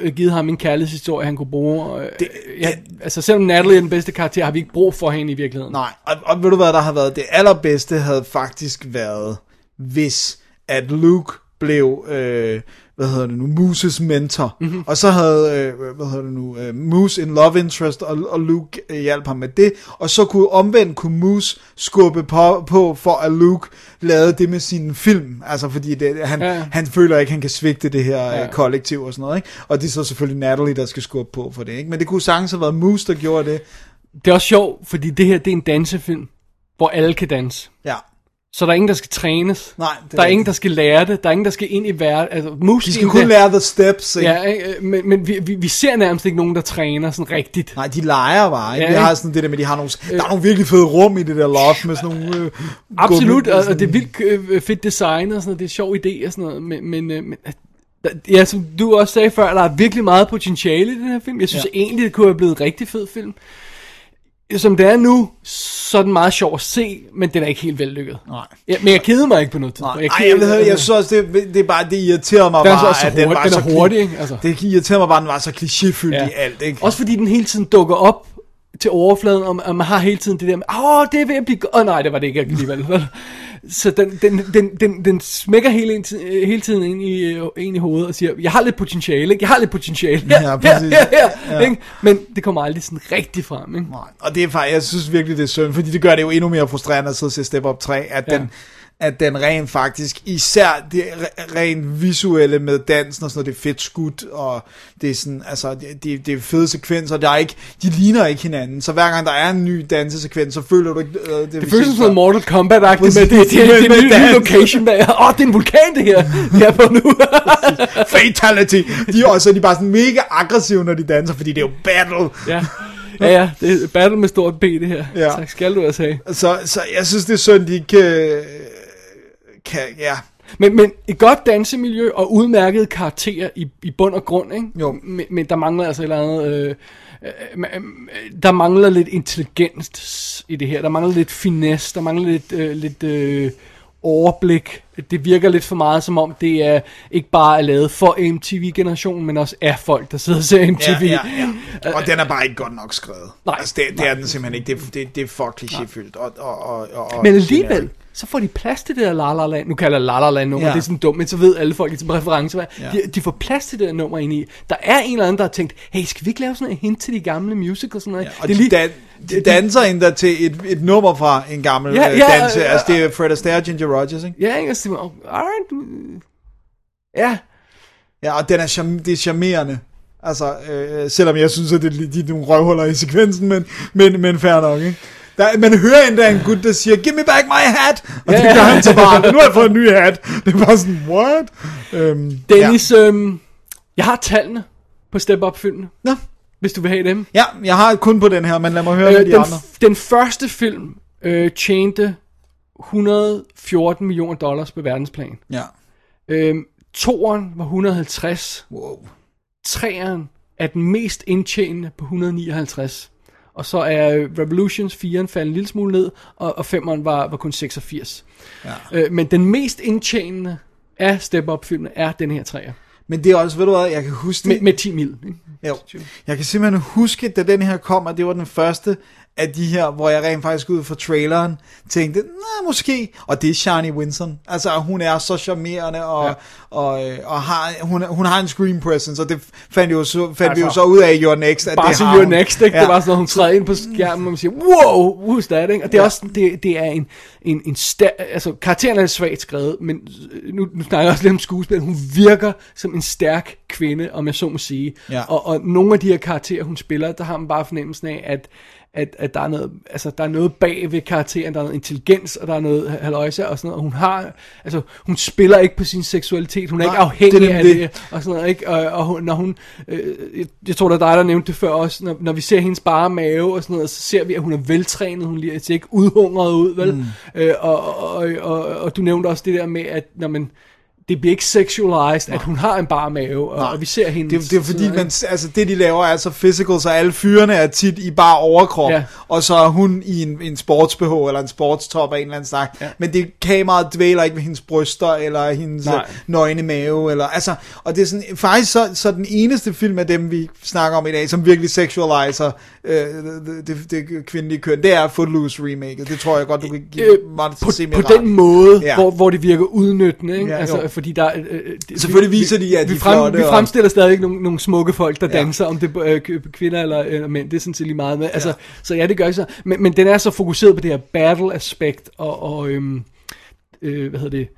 øh, givet ham en kærlighedshistorie, han kunne bruge. Øh, det, ja, altså selvom Natalie er den bedste karakter, har vi ikke brug for hende i virkeligheden. Nej, og, og ved du hvad, der har været det allerbedste, havde faktisk været, hvis at Luke blev, øh, hvad hedder det nu, Moose's mentor, Mhm. mm-hmm. og så havde, øh, hvad hedder det nu, øh, Moose en love interest, og, og Luke øh, hjalp ham med det, og så kunne omvendt kunne Moose skubbe på, på for at Luke lavede det med sin film, altså fordi det, han, Ja. han føler ikke, han kan svigte det her Ja. ja. kollektiv og sådan noget, ikke? og det er så selvfølgelig Natalie, der skal skubbe på for det, ikke? men det kunne sagtens have været Moose, der gjorde det, Det er også sjovt, fordi det her det er en dansefilm, hvor alle kan danse. ja. Så der er ingen, der skal trænes. Nej, det er der er ingen, der skal lære det. Der er ingen, der skal ind i verden. Altså, Moose De skal kun lære the steps, ikke? Ja, ikke? men, men vi, vi, vi ser nærmest ikke nogen, der træner sådan rigtigt. Nej, de leger bare, ikke? Ja, Ja, de har ikke? sådan det der med, de har nogle, der er nogle virkelig fede rum i det der loft med sådan nogle... Øh, Absolut, og, og det er vildt øh, fedt design og sådan noget. Det er sjov idé og sådan noget. Men, men, øh, men der- ja, som du også sagde før, der er virkelig meget potentiale i den her film. Jeg synes. Ja. egentlig, det kunne have blevet en rigtig fed film. Som det er nu, så er den meget sjov at se, men den er ikke helt vellykket. Nej. Ja, men jeg keder mig ikke på noget tidspunkt. Nej, jeg, jeg, jeg, jeg synes også, det, det er bare, det irriterer mig Den bare, så- at den var den er så hurtig, ikke? Altså. Det irriterer mig bare, at den var så klichéfyldt ja. i alt, ikke? Også fordi den hele tiden dukker op til overfladen, og, og man har hele tiden det der med, åh, det er ved at blive... Åh oh, nej, det var det ikke alligevel. vel? Så den, den, den, den, den smækker hele, en hele tiden ind i, øh, ind i hovedet og siger, jeg har lidt potentiale, ikke? Jeg har lidt potentiale. Her, Ja, her, præcis. her, her, Ja. ikke? Men det kommer aldrig sådan rigtig frem, ikke? Nej. Og det er faktisk, jeg synes virkelig, det er synd, fordi det gør det jo endnu mere frustrerende at sidde og se Step Up 3, at Ja. den, at den rent faktisk, især det re- rent visuelle med dansen og sådan noget, det er fedt skudt, og det er sådan, altså, det, det, er fede sekvenser, der er ikke, de ligner ikke hinanden, så hver gang der er en ny dansesekvens, så føler du ikke, øh, det, Det føles som Mortal Kombat-agtigt med det, det, det, det, Med- det, location der. Åh, oh, det er en vulkan, det her, vi er på nu. Fatality! De er også de er bare sådan mega aggressive, når de danser, fordi det er jo battle. ja. ja, ja, det er battle med stort B, det her. Ja. Tak skal du også have. Så, så jeg synes, det er synd, de ikke øh, kan, ja. Men, men et godt dansemiljø og udmærkede karakterer i, i bund og grund, ikke? Jo. Men, men der mangler altså et eller andet... Øh, øh, øh, der mangler lidt intelligens i det her. Der mangler lidt finesse. Der mangler lidt, øh, lidt øh, overblik. Det virker lidt for meget som om, det er ikke bare er lavet for MTV-generationen, men også er folk, der sidder og ser MTV. Ja, ja, ja. Og den er bare ikke godt nok skrevet. Nej, altså, det, det nej. er den simpelthen ikke. Det, det, det er for klichéfyldt. Og, og, og, og, Men alligevel, så får de plads til det der La La Land. Nu kalder jeg La La Land nummer, ja. Det er sådan dumt, men så ved alle folk, det er reference. Ja. Ja. De, de får plads til det der nummer ind i. Der er en eller anden, der har tænkt, hey, skal vi ikke lave sådan en hint til de gamle musicals og sådan noget? Ja, og de, dan, de danser endda til et, et nummer fra en gammel Ja, ja, ja, danse. ja, Altså, det er Fred Astaire og Ginger Rogers, ikke? Ja, ikke? Og så siger man, alright. Ja, Ja, og den er, det er charmerende. Altså, øh, selvom jeg synes, at det, de er nogle røvhuller i sekvensen, men, men, men fair nok, ikke? Der, man hører endda en gut, der siger, give me back my hat! Og Ja, det ja, gør han så bare, nu har jeg fået en ny hat. Det er bare sådan, what? Øhm, Dennis, ja. øhm, jeg har tallene på Step Up-filmene, Nå. hvis du vil have dem. Ja, jeg har kun på den her, men lad mig høre Øh, de den, andre. den første film øh, tjente 114 millioner dollars på verdensplan. Ja. Øhm, toeren var 150. Wow. Treeren er den mest indtjenende på 159. Og så er Revolutions 4'eren faldet en lille smule ned, og, og 5'eren var, var kun 86. Ja. Øh, men den mest indtjenende af Step Up-filmene er den her træer. Men det er også, ved du hvad, jeg kan huske Med, det. med 10 mil. Ikke? Jo. Jeg kan simpelthen huske, da den her kom, at det var den første af de her, hvor jeg rent faktisk ud fra traileren tænkte, nej, måske, og det er Shani Winson. Altså, hun er så charmerende, og, ja. og, øh, og har, hun, hun har en screen presence, og det fandt, jo så, fandt vi jo så ud af i Your Next, at Bare det så har You're hun. Next, ikke? Ja. Det var sådan, hun træder ind på skærmen, og man siger, wow, who's that, ikke? Og det er Ja. også, det, det er en, en, en sta- altså karakteren er svagt skrevet, men nu, nu snakker jeg også lidt om skuespil, hun virker som en stærk kvinde, om jeg så må sige. Ja. Og, og nogle af de her karakterer, hun spiller, der har man bare fornemmelsen af, at at, at der, er noget, altså, der er noget bag ved karakteren, der er noget intelligens, og der er noget haløjse og sådan noget. Og hun har, altså, hun spiller ikke på sin seksualitet, hun er Nej, ikke afhængig det er af det, og sådan noget, ikke? Og, og hun, når hun, øh, jeg, jeg tror, der er dig, der nævnte det før også, når, når vi ser hendes bare mave og sådan noget, så ser vi, at hun er veltrænet, hun ser ikke udhungret ud, vel? Mm. Øh, og, og, og, og, og, du nævnte også det der med, at når man, det bliver ikke sexualized, at hun har en bare mave, og, og vi ser hende. Det, det er fordi, man, altså, det de laver er så physical, så alle fyrene er tit i bare overkrop, Ja. og så er hun i en, en sports eller en sportstop af en eller anden snak. Ja. Men det kameraet dvæler ikke ved hendes bryster, eller hendes Nej. Nej. nøgne mave, eller, altså, og det er sådan, faktisk så, så den eneste film af dem, vi snakker om i dag, som virkelig sexualiser øh, det, det, kvindelige køn, det er Footloose remaket. Det tror jeg godt, du kan give Øh, mig til på, se på den måde, Ja. hvor, hvor det virker udnyttende, ikke? Ja, altså, jo. fordi der, øh, øh, det- Selvfølgelig vi- viser de, at vi, de frem, flotte, vi og- fremstiller stadig nogle, nogle smukke folk, der Ja. danser, om det er øh, kvinder eller, eller mænd, det er sådan set lige meget med. Altså, Så ja, det gør ikke så. Men, men den er så fokuseret på det her battle-aspekt, og, og øhm, øh, hvad hedder det,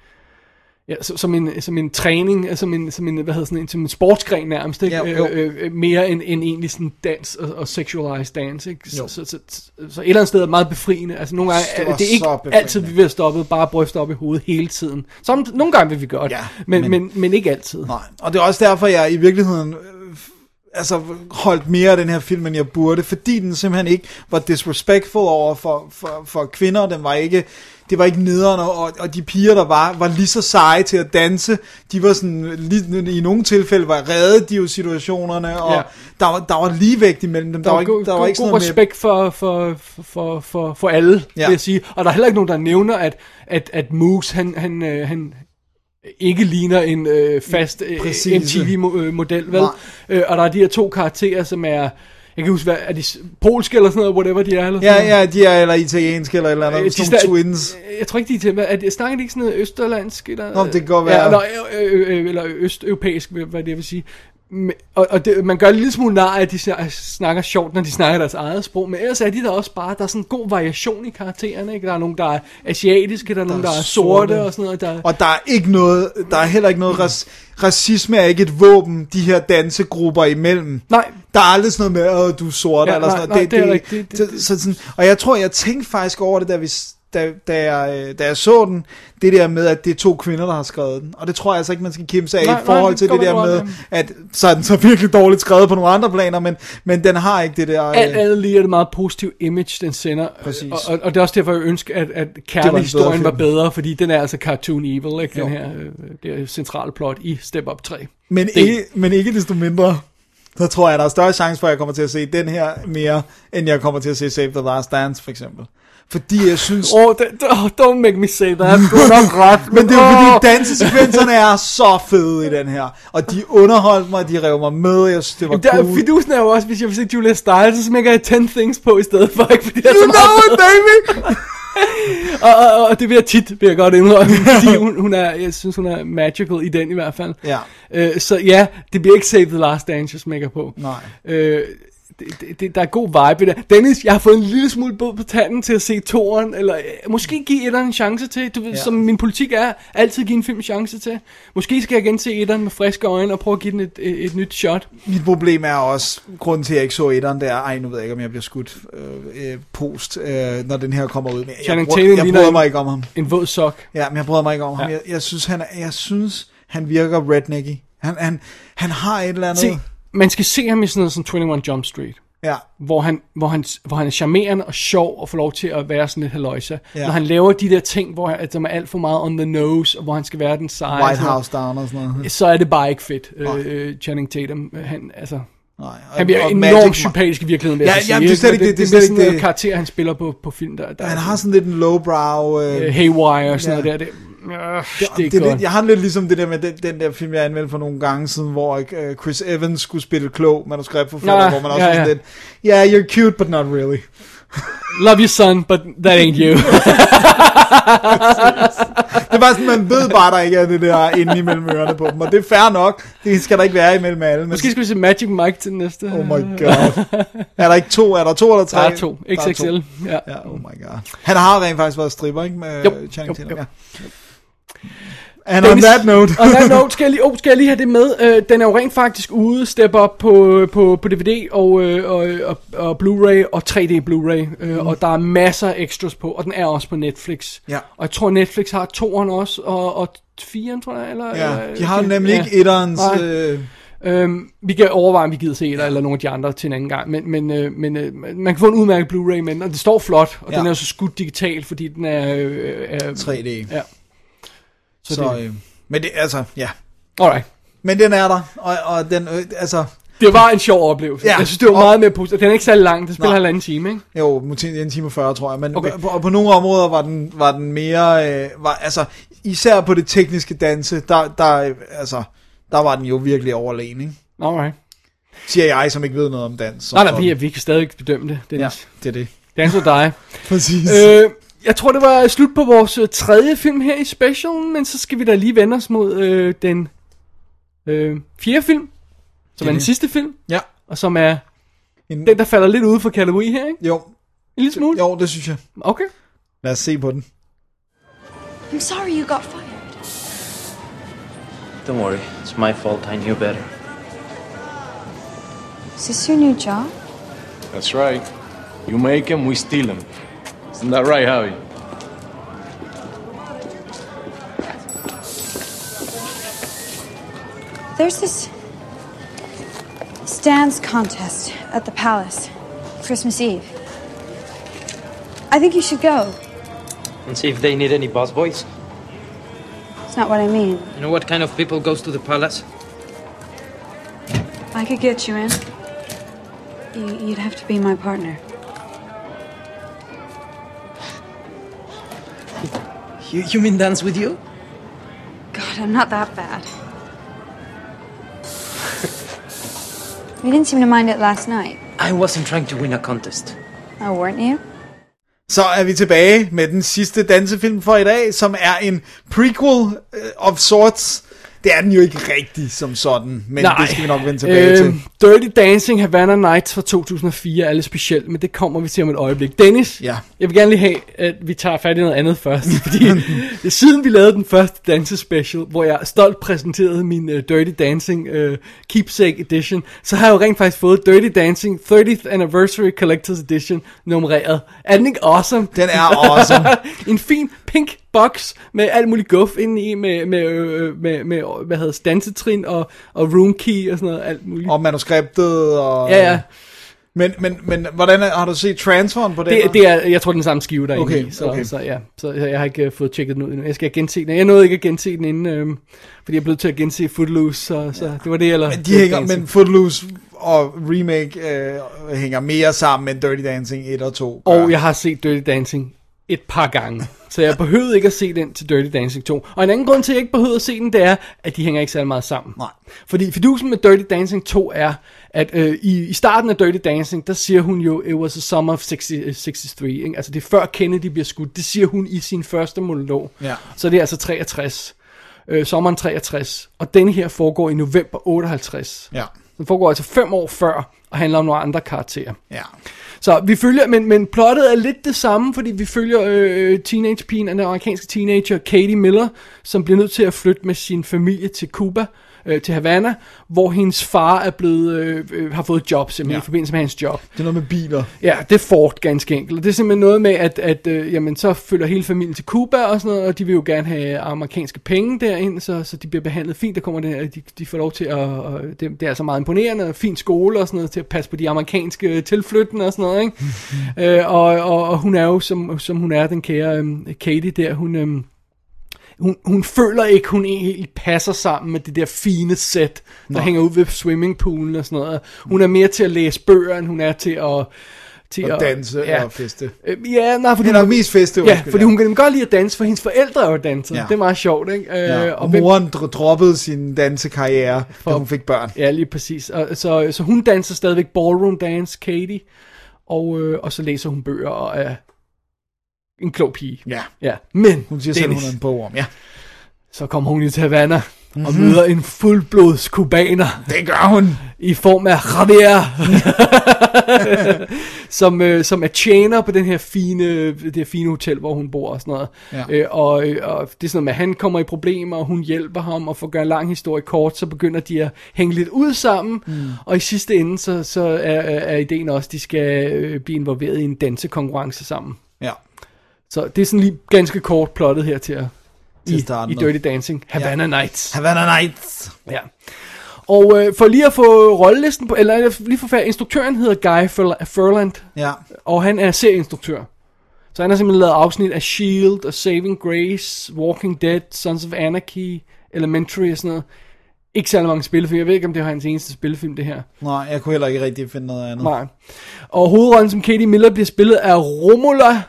Ja, så, som, en, som en træning, altså som en, som en, hvad hedder sådan en, som en sportsgren nærmest, ikke? Ja, jo. Øh, øh, mere end, end egentlig sådan dans og, og sexualized dans, ikke? Så, så, så, så, så, et eller andet sted er det meget befriende. Altså nogle gange, Det det, var det er ikke befriende. altid, vi vil have stoppet, bare bryst op i hovedet hele tiden. Som, nogle gange vil vi godt, Ja, men, men, men- men, ikke altid. Nej, og det er også derfor, jeg i virkeligheden øh, altså holdt mere af den her film, end jeg burde, fordi den simpelthen ikke var disrespectful over for, for, for kvinder, den var ikke, det var ikke nederen, og, og de piger, der var, var lige så seje til at danse, de var sådan, lige, i nogle tilfælde var reddet de jo situationerne, og Ja. der, var, der var ligevægt imellem dem, der, Der, var ikke, der var god, ikke sådan noget respekt for, for, for, for, for alle, ja. Ja. vil jeg sige. Og der er heller ikke nogen, der nævner, at, at, at Moose, han, han, øh, han ikke ligner en øh, fast øh. MTV-model, vel? Nej. Øh, og der er de her to karakterer, som er, jeg kan huske, hvad, er de polske eller sådan noget, whatever de er? Eller sådan Ja, noget? ja, de er eller italienske eller eller andet, Øh, sådan de sna- twins. Jeg tror ikke, de er til, er det, snakker de ikke sådan noget østerlandsk? Eller, Nå, det kan godt være. Ja, eller, øh, øh, eller østeuropæisk, hvad det vil sige. Og, og det, man gør en lille smule nar at de sna- snakker sjovt, når de snakker deres eget sprog, men ellers er de der også bare, der er sådan en god variation i karaktererne, ikke? Der er nogen, der er asiatiske, der er nogen, der er sorte og sådan noget. Der, Og der er ikke noget, der er heller ikke noget, ras, racisme er ikke et våben, de her dansegrupper imellem. Nej. Der er aldrig sådan noget med, at du er sort, Ja, eller nej, sådan nej, noget. det er rigtigt. Det- det, så, sådan, og jeg tror, jeg tænkte faktisk over det, da, vi, da, da, jeg, øh, da jeg så den, det der med, at det er to kvinder, der har skrevet den. Og det tror jeg altså ikke, man skal kimse af Nej, i forhold nej, det til det der med, at så er den så virkelig dårligt skrevet på nogle andre planer, men, men den har ikke det der... øh, alt andet lige er det meget positiv image, den sender. Præcis. Og, og, og det er også derfor, jeg ønsker, at, at bedre kærlighedshistorien var film. bedre, fordi den er altså cartoon evil, ikke? Den Jo. her, øh, det er centrale plot i Step Up 3. Men Det- ikke, men ikke desto mindre, så tror jeg, der er større chance for, at jeg kommer til at se den her mere, end jeg kommer til at se Save the Last Dance, for eksempel. Fordi jeg synes... Åh, oh, don't make me say that. Du har nok ret. Men det er jo fordi, dansesekvenserne er så fede i den her. Og de underholdt mig, de rev mig med, jeg synes, det var Der, cool. fidusen er jo også, hvis jeg vil se Julia Stiles, så smækker jeg 10 things på i stedet for, ikke? Fordi er You know it, baby! og, og, og, det jeg tit, vil jeg godt indrømme, fordi hun, hun er, jeg synes, hun er magical i den i hvert fald. Ja. Øh, så ja, det bliver ikke Save the Last Dance, jeg smækker på. Nej. Øh, det, der er god vibe i det. Dennis, jeg har fået en lille smule blod på tanden til at se toren, eller øh, måske give etteren en chance til. Du, ved, Ja. Som min politik er, altid give en film en chance til. Måske skal jeg gense etteren med friske øjne og prøve at give den et, et, et nyt shot. Mit problem er også, grunden til, at jeg ikke så etteren, det er, ej, nu ved jeg ikke, om jeg bliver skudt øh, øh, post, øh, når den her kommer ud. Men jeg, jeg ligner bryder mig ikke om ham. En våd sok. Ja, men jeg bryder mig ikke om ham. Ja. Jeg, jeg, synes, han, er- jeg synes, han virker rednecky. Han, han, han har et eller andet... Se, man skal se ham i sådan noget som 21 Jump Street. Ja. Hvor han, hvor, han, hvor han er charmerende og sjov og får lov til at være sådan lidt haløjse. Ja. Når han laver de der ting, hvor han, som er alt for meget on the nose, og hvor han skal være den seje. White House Down og sådan noget. Så er det bare ikke fedt. Øh, Channing Tatum, han, altså... Nej, Han bliver og enormt Magic- sympatisk i virkeligheden, vil Ja, jeg så jamen, sige. det er slet ikke? det- det det, slet sådan ikke en det. karakter, han spiller på, på film, der, der Han har sådan lidt en lowbrow... Øh, øh, Haywire og sådan ja. noget der. Det, øh, det, det, det lidt, jeg har det lidt ligesom det der med den, den der film, jeg anmeldte for nogle gange siden, hvor øh, Chris Evans skulle spille klog manuskriptforfatter, Nå, hvor man også ja, ja. lidt, yeah, you're cute, but not really. Love you son, but that ain't you. Det er bare sådan, man ved bare, der ikke er det der inde imellem ørerne på dem, og det er fair nok. Det skal der ikke være imellem alle. Men... Måske skal vi se Magic Mike til næste. Oh my god. Er der ikke to? Er der to eller tre? Der er to. Der er XXL. Ja. ja. oh my god. Han har rent faktisk været stripper, ikke? Med Jo, Channing jo, Tatum, jo. Ja. And on that note. on that note, skal jeg lige, oh, skal jeg lige have det med. Øh, den er jo rent faktisk ude, step op på, på, på DVD og, øh, og, og, og Blu-ray og 3D Blu-ray. Øh, Mm. Og der er masser af extras på, og den er også på Netflix. Ja. Og jeg tror, Netflix har toeren også, og, og firen, tror jeg. Eller, Ja, de har okay. nemlig ikke etterens, øh, Øhm, vi kan overveje, om vi gider se et eller nogle af de andre til en anden gang, men, men, øh, men øh, man kan få en udmærket Blu-ray med den, og det står flot, og Ja. den er så skudt digitalt, fordi den er... Øh, er 3D. Ja. Så, Så det- øh, men det, altså, ja. Alright. Men den er der, og, og den, øh, altså... Det var en sjov oplevelse. Ja. Jeg synes, det var meget mere positivt. Den er ikke særlig lang, det spiller Nej. halvanden time, ikke? Jo, en time og 40, tror jeg. Men Okay. på, og på nogle områder var den, var den mere... Øh, var, altså, især på det tekniske danse, der, der, øh, altså, der var den jo virkelig overlegen, ikke? Alright. Siger jeg, som ikke ved noget om dans. Nej, nej, vi, vi kan stadig bedømme det, Dennis. Ja, det er det. Dance or die. Præcis. Øh, jeg tror, det var slut på vores øh, tredje film her i specialen, men så skal vi da lige vende os mod øh, den øh, fjerde film, som Det er den det. sidste film, Ja. og som er En- den, der falder lidt ude for kategori her, ikke? Jo. En lille smule? Jo, det synes jeg. Okay. Lad os se på den. I'm sorry you got fired. Don't worry, it's my fault. I knew better. Is this your new job? That's right. You make them, we steal them. Isn't that right, Howie? There's this dance contest at the palace, Christmas Eve. I think you should go. And see if they need any boss boys. It's not what I mean. You know what kind of people goes to the palace? I could get you in. You'd have to be my partner. You, you mean dance with you? God, I'm not that bad. you didn't seem to mind it last night. I wasn't trying to win a contest. Oh, weren't you? Så er vi tilbage med den sidste dansefilm for i dag, som er en prequel øh, of sorts. Det er den jo ikke rigtig som sådan, men Nej. det skal vi nok vende tilbage øh, til. Dirty Dancing Havana Nights fra 2004 er lidt specielt, men det kommer vi til om et øjeblik. Dennis, Ja. jeg vil gerne lige have, at vi tager fat i noget andet først, fordi siden vi lavede den første dansespecial, hvor jeg stolt præsenterede min uh, Dirty Dancing uh, Keepsake Edition, så har jeg jo rent faktisk fået Dirty Dancing 30th Anniversary Collector's Edition nummereret. Er den ikke awesome? Den er awesome. en fin pink box med alt muligt guf indeni, med, med, øh, med, med, hvad hedder dansetrin og, og room key og sådan noget, alt muligt. Og manuskriptet og... Ja, ja. Men, men, men hvordan er, har du set transferen på den? Det, det er, jeg tror, den samme skive, der er Okay, i, så, okay. så, ja, så jeg, har ikke uh, fået tjekket den ud endnu. Jeg skal gense den. Jeg nåede ikke at gense den inden, øhm, fordi jeg blev til at gense Footloose, så, så det var det, eller... Men de hænger, men Footloose og remake øh, hænger mere sammen end Dirty Dancing 1 og 2. gør. Og jeg har set Dirty Dancing et par gange. Så jeg behøvede ikke at se den til Dirty Dancing 2. Og en anden grund til, at jeg ikke behøvede at se den, det er, at de hænger ikke særlig meget sammen. Nej. Fordi fidusen med Dirty Dancing 2 er, at øh, i, i starten af Dirty Dancing, der siger hun jo, it was a summer of 60, 63. Ikke? Altså det er før Kennedy bliver skudt. Det siger hun i sin første monolog. Ja. Så det er altså 63. Øh, sommeren 63. Og den her foregår i november 58. Ja. Den foregår altså fem år før, og handler om nogle andre karakterer. Ja. Så vi følger, men, men plottet er lidt det samme, fordi vi følger øh, øh, teenagepigen, den amerikanske teenager Katie Miller, som bliver nødt til at flytte med sin familie til Cuba, øh, til Havana, hvor hendes far er blevet, øh, øh, har fået et job simpelthen Ja. i forbindelse med hans job. Det er noget med biler. Ja, det er Ford ganske enkelt. Og det er simpelthen noget med, at, at øh, jamen, så følger hele familien til Cuba og sådan noget, og de vil jo gerne have amerikanske penge derind, så, så de bliver behandlet fint. Der kommer her, de, de får lov til at, og det, det er altså meget imponerende, og fin skole og sådan noget, til at passe på de amerikanske tilflyttende og sådan noget, ikke? øh, og, og, og hun er jo, som, som hun er, den kære øhm, Katie der, hun... Øhm, hun, hun føler ikke, hun helt passer sammen med det der fine sæt, der Nå. hænger ud ved swimmingpoolen og sådan noget. Hun er mere til at læse bøger, end hun er til at... Til Og danse og feste. Øh, Ja, nej, fordi Eller hun, mest feste, Ja, fordi ja. hun kan godt lide at danse, for hendes forældre er jo danser. Ja. Det er meget sjovt, ikke? Øh, Ja, og hvem- moren dro- droppede sin dansekarriere, da hun fik børn. Ja, lige præcis. Og, så, så hun danser stadigvæk ballroom dance, Katie. Og, øh, og så læser hun bøger og er en klog pige. Ja. ja. Men, Hun siger selv, Dennis, hun er en bogorm, ja. så kommer hun jo til Havana mm-hmm. og Mhm. møder en fuldblods kubaner. Det gør hun. I form af Javier. som, øh, som er tjener på den her fine, det her fine hotel, hvor hun bor og sådan noget. Ja. Øh, og, øh, og det er sådan noget med, at han kommer i problemer, og hun hjælper ham, og for at gøre en lang historie kort, så begynder de at hænge lidt ud sammen. Mm. Og i sidste ende, så, så er, er er ideen også, at de skal øh, blive involveret i en dansekonkurrence sammen. Ja. Så det er sådan lige ganske kort plottet her til at i, i. Dirty Dancing. Havana ja. Nights. Havana Nights. Ja. Og øh, for lige at få rollelisten på, eller lige for færd, instruktøren hedder Guy Furla- Furland, Ja. og han er serieinstruktør. Så han har simpelthen lavet afsnit af S.H.I.E.L.D. og Saving Grace, Walking Dead, Sons of Anarchy, Elementary og sådan noget. Ikke særlig mange spillefilm. Jeg ved ikke, om det var hans eneste spillefilm, det her. Nej, jeg kunne heller ikke rigtig finde noget andet. Nej. Og hovedrollen som Katie Miller bliver spillet af Romola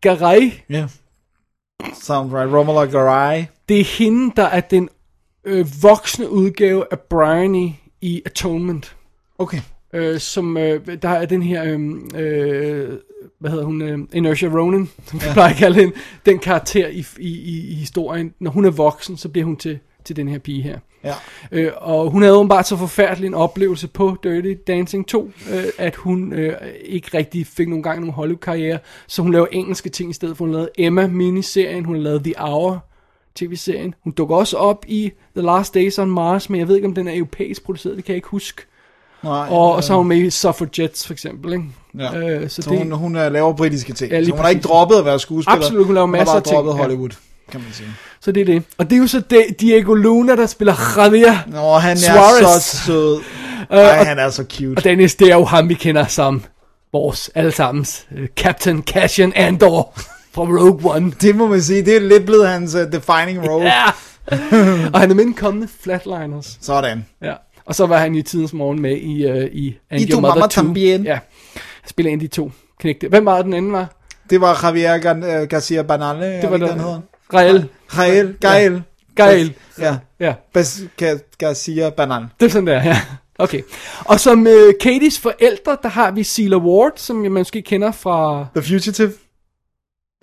Garay. Ja. Sound right. Romola Garai. Det er hende, der er den øh, voksne udgave af Bryony i Atonement. Okay. Øh, som, øh, der er den her, øh, øh, hvad hedder hun, øh, Inertia Ronan, som vi Ja. plejer at kalde hende, den karakter i, i, i, i historien. Når hun er voksen, så bliver hun til, til den her pige her. Ja. Øh, og hun havde åbenbart så forfærdelig en oplevelse på Dirty Dancing 2, øh, at hun øh, ikke rigtig fik nogen gang nogen Hollywood-karriere, så hun laver engelske ting i stedet for. Hun lavede Emma-miniserien, hun lavede The Hour, tv-serien. Hun dukker også op i The Last Days on Mars, men jeg ved ikke, om den er europæisk produceret, det kan jeg ikke huske. Nej, og, øh. og så er hun med i Suffragettes for eksempel, ikke? Ja. Øh, så så det... hun, hun er, laver britiske ting. Ja, Ja, så hun har ikke præcis. droppet at være skuespiller. Absolut, hun laver masser har af bare ting, droppet ja. Hollywood, kan man sige. Så det er det. Og det er jo så Diego Luna, der spiller Javier Nå, han er Suarez. så sød. Øh, Ej, og- han er så cute. Og Dennis, det er jo ham, vi kender som vores allesammens uh, Captain Cassian Andor fra Rogue One. Det må man sige, det er lidt blevet hans uh, defining role. Ja. og han er med i den kommende Flatliners. Sådan. Ja. Og så var han i tidens morgen med i, uh, i And I Your Mother mamma 2. tambien. Ja. Han spiller en af de to knægte. Hvem var den anden var? Det var Javier Gar- Garcia Bernal, det var var der- den Rael. Rael, Gael. Gael. Ja. Ja. Bas, Garcia Bernal. Det er sådan der, ja. Okay. Og som uh, Katie's forældre, der har vi Celia Ward, som jeg måske kender fra... The Fugitive.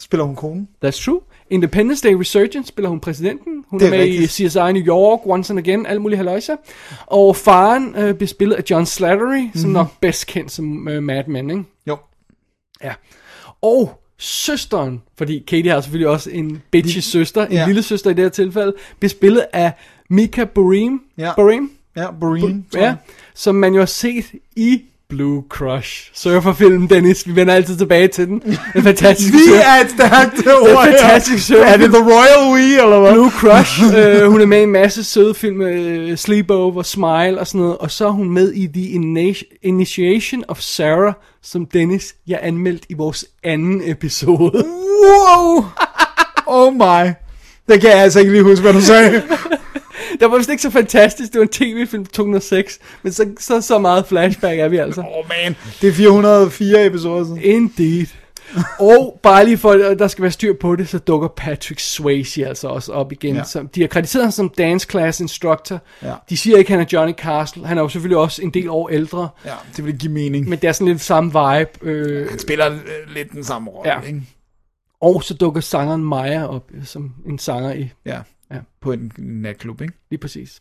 Spiller hun konen? That's true. Independence Day Resurgence spiller hun præsidenten. Hun Det er, er med rigtigt. i CSI New York, Once and Again, alt muligt haløjse. Og faren øh, bliver spillet af John Slattery, mm-hmm. som Mhm. nok bedst kendt som øh, Mad Men, ikke? Jo. Ja. Og søsteren, fordi Katie har selvfølgelig også en bitchy søster, en ja. lille søster i det her tilfælde, bliver spillet af Mika Barim. Ja. Barim? Ja, Boreen. tror Ja, som man jo har set i Blue Crush. Surferfilmen, Dennis. Vi vender altid tilbage til den. En fantastisk Vi er et stærkt ord en fantastisk surferfilm. Er det The Royal We, eller hvad? Blue Crush. øh, hun er med i en masse søde film. Øh, Sleepover, Smile og sådan noget. Og så er hun med i The Initi- Initiation of Sarah, som Dennis, jeg anmeldt i vores anden episode. Wow! Oh my. Det kan jeg altså ikke lige huske, hvad du sagde. Det var vist ikke så fantastisk. Det var en tv-film fra 2006. Men så, så, så meget flashback er vi altså. Oh man, det er 404 episoder siden. Indeed. Og bare lige for, at der skal være styr på det, så dukker Patrick Swayze altså også op igen. Ja. Som, de har krediteret ham som dance class instructor. Ja. De siger ikke, at han er Johnny Castle. Han er jo selvfølgelig også en del år ældre. Ja, det vil give mening. Men det er sådan lidt samme vibe. Øh, Han spiller øh, lidt den samme rolle, Ja. ikke? og så dukker sangeren Maja op som en sanger i. Ja. Ja. På en natklub, ikke? Lige præcis.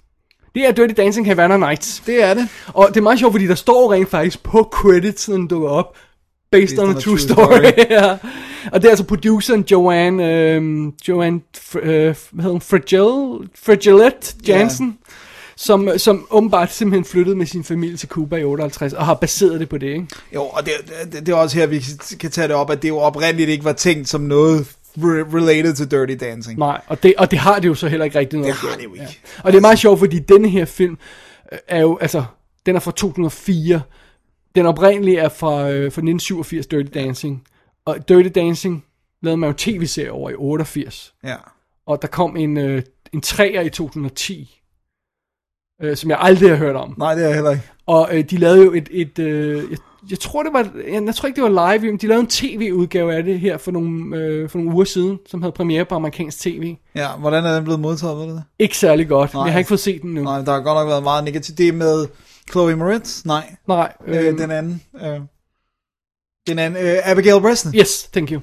Det er Dirty Dancing Havana Nights. Det er det. Og det er meget sjovt, fordi der står rent faktisk på credits, når den dukker op, based, on a true story. ja. Og det er altså produceren Joanne, øhm, Joanne, øh, hvad hedder hun, Fragile, Fragilette Jansen, som, som åbenbart simpelthen flyttede med sin familie til Cuba i 58, og har baseret det på det, ikke? Jo, og det, det, det er også her, vi kan tage det op, at det jo oprindeligt ikke var tænkt som noget re- related til Dirty Dancing. Nej, og det, og det har det jo så heller ikke rigtig noget Det har det jo ikke. Ja. Og det er meget sjovt, fordi denne her film øh, er jo, altså, den er fra 2004. Den oprindelige er fra, øh, fra 1987, Dirty Dancing. Og Dirty Dancing lavede man jo tv-serie over i 88. Ja. Og der kom en, øh, en træer i 2010, øh, som jeg aldrig har hørt om. Nej, det er jeg heller ikke. Og øh, de lavede jo et, et øh, jeg, jeg tror det var, jeg, jeg tror ikke det var live, men de lavede en tv-udgave af det her for nogle, øh, for nogle uger siden, som havde premiere på amerikansk tv. Ja, hvordan er den blevet modtaget, ved du det? Ikke særlig godt, Nej. jeg har ikke fået set den nu. Nej, der har godt nok været meget negativt. Det med Chloe Moritz? Nej. Nej, Øh, øhm, den anden. Øh. Den anden, øh, Abigail Breslin. Yes, thank you.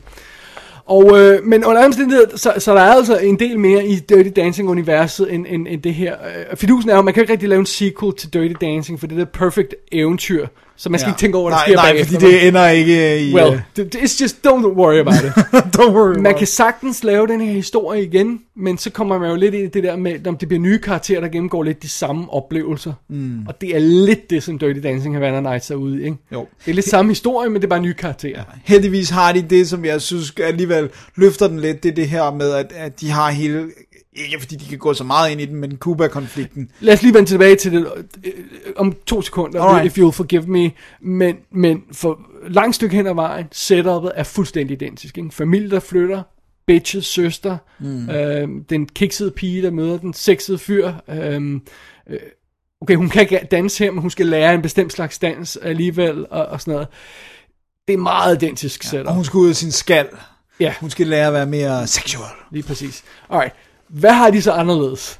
Og, øh, men under andre omstændigheder, så, så der er altså en del mere i Dirty Dancing-universet end, end, end det her. Øh, fidusen er jo, man kan ikke rigtig lave en sequel til Dirty Dancing, for det er et perfect eventyr, så man skal Ja. ikke tænke over, hvad der Nej, sker nej, bagefter. fordi det ender ikke i, Well, øh, it's just, don't worry about it. Don't worry Man kan sagtens lave den her historie igen, men så kommer man jo lidt ind i det der med, om det bliver nye karakterer, der gennemgår lidt de samme oplevelser. Mm. Og det er lidt det, som Dirty Dancing Havana Nights er ude ikke? Jo. Det er lidt samme historie, men det er bare nye karakterer. Heldigvis har de det, som jeg synes alligevel løfter den lidt, det er det her med, at, at de har hele, ikke fordi de kan gå så meget ind i den, men Cuba-konflikten. Lad os lige vende tilbage til det øh, om to sekunder, Alright. if you'll forgive me. Men, men for langt stykke hen ad vejen, setupet er fuldstændig identisk. Ikke? Familie, der flytter, bitches søster, Mm. øh, den kiksede pige, der møder den sexede fyr. Øh, øh, okay, hun kan ikke danse her, men hun skal lære en bestemt slags dans alligevel, og, og sådan noget. Det er meget identisk setup. Og hun skal ud af sin skal. Ja. Hun skal lære at være mere sexual. Lige præcis. Alright. Hvad har de så anderledes?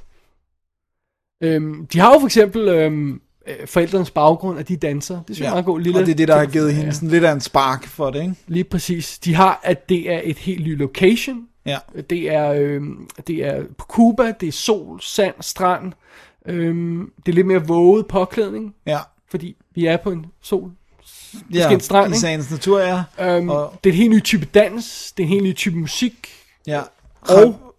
Øhm, de har jo for eksempel øhm, øh, forældrenes baggrund, at de danser. Det synes jeg er meget god lille... Og det er det, der har givet hende sådan lidt af en spark for det, ikke? Lige præcis. De har, at det er et helt ny location. Ja. Det er, øhm, det er på Cuba, det er sol, sand, strand. Øhm, det er lidt mere våget påklædning. Ja. Fordi vi er på en sol, Ja, en strand, i sagens natur, ja. Øhm, Og- Det er en helt ny type dans, det er en helt ny type musik. Ja. Og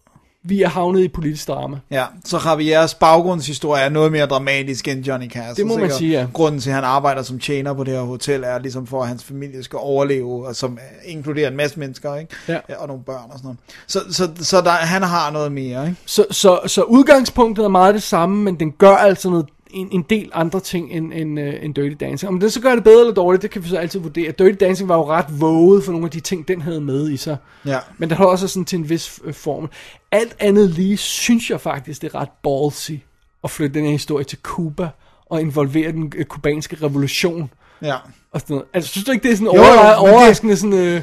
vi er havnet i politisk drama. Ja, så Javieres baggrundshistorie er noget mere dramatisk end Johnny Cash. Det må man sige, ja. Grunden til, at han arbejder som tjener på det her hotel, er ligesom for, at hans familie skal overleve, og som inkluderer en masse mennesker, ikke? Ja. og nogle børn og sådan noget. Så, så, så der, han har noget mere, ikke? Så, så, så udgangspunktet er meget det samme, men den gør altså noget, en, en del andre ting end, end, uh, end Dirty Dancing. Om det så gør det bedre eller dårligt, det kan vi så altid vurdere. Dirty Dancing var jo ret våget for nogle af de ting, den havde med i sig. Ja. Men der har også sådan til en vis øh, form. Alt andet lige synes jeg faktisk, det er ret ballsy at flytte den her historie til Cuba og involvere den øh, kubanske revolution. Ja. Og sådan noget. Altså, synes du ikke, det er sådan Jo, jo, overra- men det- overraskende sådan... Øh,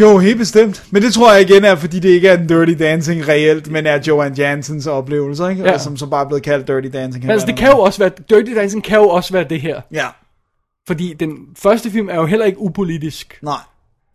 Jo, helt bestemt. Men det tror jeg igen er, fordi det ikke er en Dirty Dancing reelt, men er Joanne Jansens oplevelser, ikke? Ja. Og som så bare er blevet kaldt Dirty Dancing. Men altså, det kan jo også være, Dirty Dancing kan jo også være det her. Ja. Fordi den første film er jo heller ikke upolitisk. Nej.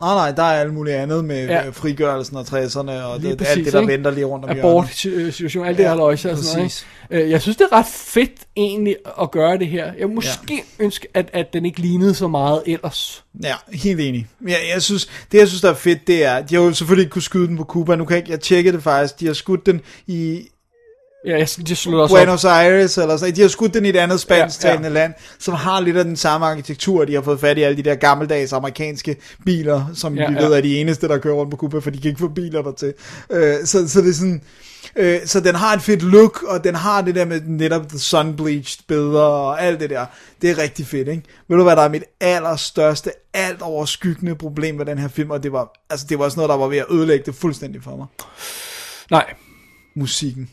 Nej, nej, der er alt muligt andet med Ja. ja. frigørelsen og 60'erne, og Lige det, præcis, alt det, der ikke? venter lige rundt om Abort hjørnet. situation, alt det Ja, her løjse og sådan noget. ikke? Øh, Jeg synes, det er ret fedt egentlig at gøre det her. Jeg måske ja. ønske, at, at den ikke lignede så meget ellers. Ja, helt enig. Jeg, jeg synes, det jeg synes, der er fedt, det er, de har jo selvfølgelig ikke kunne skyde den på Cuba. Nu kan jeg ikke, jeg tjekkede det faktisk. De har skudt den i Ja, jeg, jeg slutter også op. Buenos Aires, eller sådan. De har skudt den i et andet spansktalende Ja, ja, land, som har lidt af den samme arkitektur. De har fået fat i alle de der gammeldags amerikanske biler, som Ja, vi ja. ved er de eneste, der kører rundt på Cuba, for de kan ikke få biler dertil. Øh, så, så det er sådan... Øh, så den har et fedt look, og den har det der med netop the sun-bleached billeder og alt det der. Det er rigtig fedt, ikke? Ved du hvad, der er mit allerstørste, alt overskyggende problem med den her film, og det var, altså, det var sådan noget, der var ved at ødelægge det fuldstændig for mig. Nej. Musikken.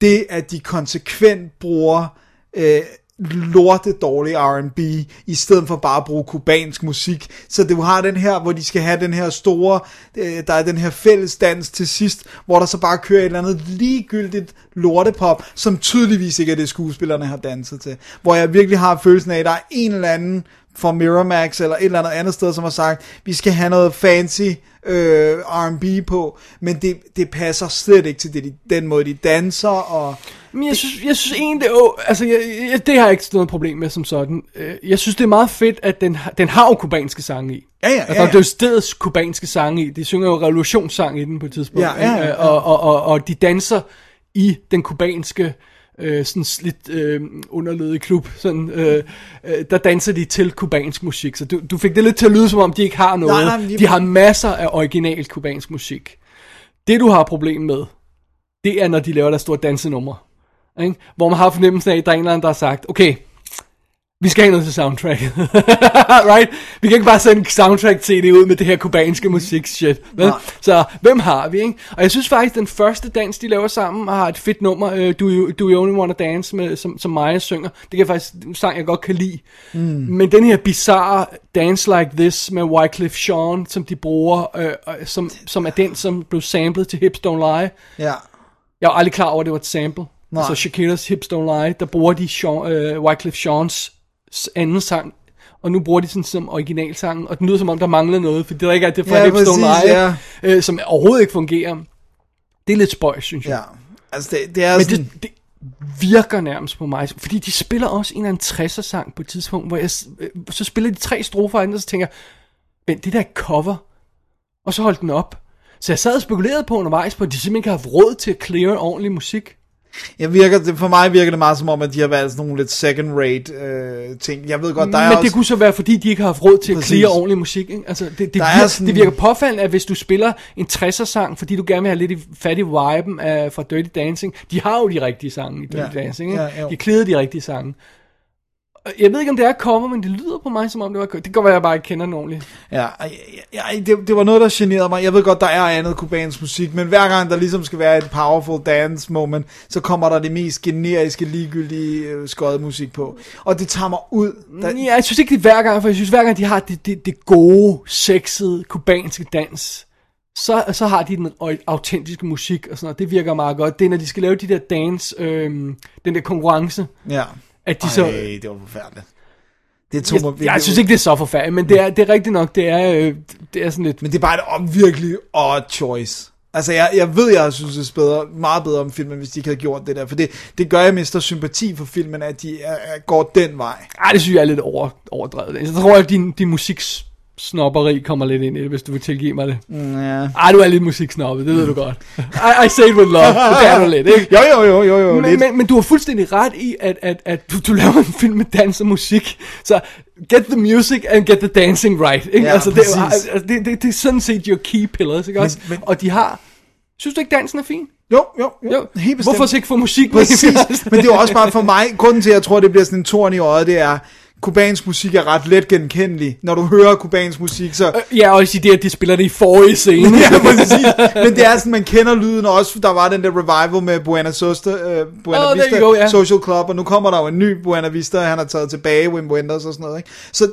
Det, at de konsekvent bruger øh, lorte dårlig R&B, i stedet for bare at bruge kubansk musik. Så du har den her, hvor de skal have den her store, øh, der er den her fælles dans til sidst, hvor der så bare kører et eller andet ligegyldigt lortepop, som tydeligvis ikke er det, skuespillerne har danset til. Hvor jeg virkelig har følelsen af, at der er en eller anden fra Miramax eller et eller andet andet sted, som har sagt, vi skal have noget fancy øh, R&B på, men det, det passer slet ikke til det, de, den måde, de danser, og... Men jeg synes, jeg synes egentlig, åh, altså, jeg, jeg, det har jeg ikke noget problem med som sådan. Øh, Jeg synes, det er meget fedt, at den, har- den har jo kubanske sange i. Ja, ja, ja, Altså, ja. der er jo stedets kubanske sange i. De synger jo revolutionssang i den på et tidspunkt. Ja, ja, ja. Og, og, og, og de danser i den kubanske øh, sådan lidt øh, underlødige klub. Sådan, øh, øh, der danser de til kubansk musik. Så du, du fik det lidt til at lyde, som om de ikke har noget. Nej, nej, de- de har masser af original kubansk musik. Det du har problem med, det er når de laver der store dansenumre. Ikke? Hvor man har fornemmelsen af, at der er en eller anden, der har sagt, okay, vi skal have noget til soundtrack. right? Vi kan ikke bare sende en soundtrack CD ud med det her kubanske musik shit. Vel? Så hvem har vi, ikke? Og jeg synes faktisk, den første dans, de laver sammen, har et fedt nummer, uh, Do, you, Do You Only Wanna Dance, med, som, som Maja synger. Det kan jeg faktisk, en sang, jeg godt kan lide. Mm. Men den her bizarre Dance Like This med Wycliffe Jean, som de bruger, øh, øh, som, som er den, som blev samlet til Hips Don't Lie. Ja. Jeg var aldrig klar over, at det var et sample. Nej. Altså Shakiras Hips Don't Lie, der bruger de Sean, øh, Wycliffe Jeans s- anden sang, og nu bruger de sådan som originalsangen, og den lyder som om, der mangler noget, fordi der ikke er det fra Ja, præcis, Live, ja. øh, som overhovedet ikke fungerer. Det er lidt spøjs, synes jeg. Ja, altså det, det er Men sådan... det, det virker nærmest på mig, fordi de spiller også en eller anden 60'er sang på et tidspunkt, hvor jeg, øh, så spiller de tre strofer ind, og så tænker men det der er cover, og så holdt den op. Så jeg sad og spekulerede på undervejs, på at de simpelthen ikke har haft råd til at clear ordentlig musik. Jeg virker, det, for mig virker det meget som om, at de har valgt sådan nogle lidt second-rate øh, ting. Jeg ved godt, der er Men også... det kunne så være, fordi de ikke har haft råd til at Præcis. clear ordentlig musik. Ikke? Altså, det, det, Der er virker, sådan- det virker påfaldende, at hvis du spiller en 60'er-sang, fordi du gerne vil have lidt i fat i viben af, fra Dirty Dancing, de har jo de rigtige sange i Dirty Ja. Dancing. Ikke? Ja, jo. de clearede de rigtige sange. Og Jeg ved ikke, om det er cover, men det lyder på mig, som om det var. Det kan godt være, jeg bare ikke kender den ordentligt. Ja, ja det, det var noget, der generede mig. Jeg ved godt, der er andet kubansk musik, men hver gang der ligesom skal være et powerful dance moment, så kommer der det mest generiske, ligegyldige øh, skøjet musik på. Og det tager mig ud. Der, Ja, jeg synes ikke, det er hver gang, for jeg synes, hver gang de har det, det, det gode, sexede, kubanske dans, så, så har de den au- autentiske musik og sådan noget. Det virker meget godt. Det er, når de skal lave de der dance, øhm, den der konkurrence, ja. At de Ej, så... det var forfærdeligt. Det tog mig Jeg, virkelig jeg synes ikke, det er så forfærdeligt, men det er, det er rigtigt nok, det er, øh, det er sådan lidt... Men det er bare et om, virkelig odd choice. Altså, jeg, jeg ved, jeg synes, det er bedre, meget bedre om filmen, hvis de ikke havde gjort det der. For det, det gør, jeg mister sympati for filmen, at de er, er, går den vej. Ej, det synes jeg er lidt over, overdrevet. Jeg tror, at din, din musiksnopperi kommer lidt ind i det, hvis du vil tilgive mig det. Mm, ja. Ej, du er lidt musiksnoppet, det ved du godt. I, I say it with love, det er du lidt, ikke? Jo, jo, jo, jo, jo men, lidt. men, men du har fuldstændig ret i, at, at, at du, du laver en film med dans og musik. Så get the music and get the dancing right. Ikke? Ja, altså, det, er præcis. altså, det, det, det er sådan set your key pillars, ikke Men- også? men- Og de har... Synes du ikke, dansen er fin? Jo, jo, jo. Jo, Helt bestemt. Hvorfor så ikke få musik med? Præcis, men det er også bare for mig, grunden til, at jeg tror, det bliver sådan en torn i øjet, det er, kubansk musik er ret let genkendelig. Når du hører kubansk musik, så... Ja, også i det, at de spiller det i forrige scene. ja, præcis. Men det er sådan, man kender lyden, og også der var den der revival med Buena, Sosta, uh, Buena Oh, Vista go, ja. Social Club, og nu kommer der jo en ny Buena Vista, han har taget tilbage, Wim Wenders og sådan noget, ikke? Så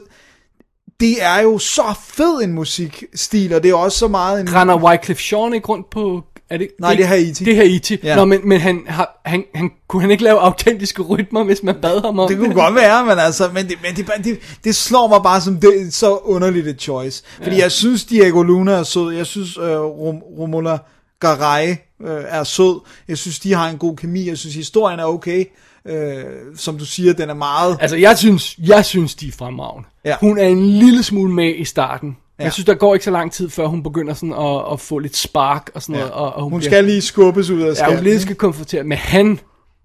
det er jo så fed en musikstil, og det er også så meget en... Render Wycliffe Sean ikke rundt på... Er det, Nej, det er Haiti. Det er Haiti. Ja. Nå, men, men han, har, han, han, kunne han ikke lave autentiske rytmer, hvis man bad ham om Det kunne godt være, men altså, men det, men det, det, det slår mig bare som det, så underligt et choice. Fordi Ja. jeg synes, Diego Luna er sød. Jeg synes, uh, Rom, Romola Garay uh, er sød. Jeg synes, de har en god kemi. Jeg synes, historien er okay. Uh, som du siger, den er meget... Altså, jeg synes, jeg synes de er fremragende. Ja. Hun er en lille smule med i starten. Ja. Jeg synes, der går ikke så lang tid, før hun begynder sådan at, at få lidt spark og sådan Ja. noget. Og, og Hun bliver- skal lige skubbes ud af Ja, hun lige skal konfrontere. Men han,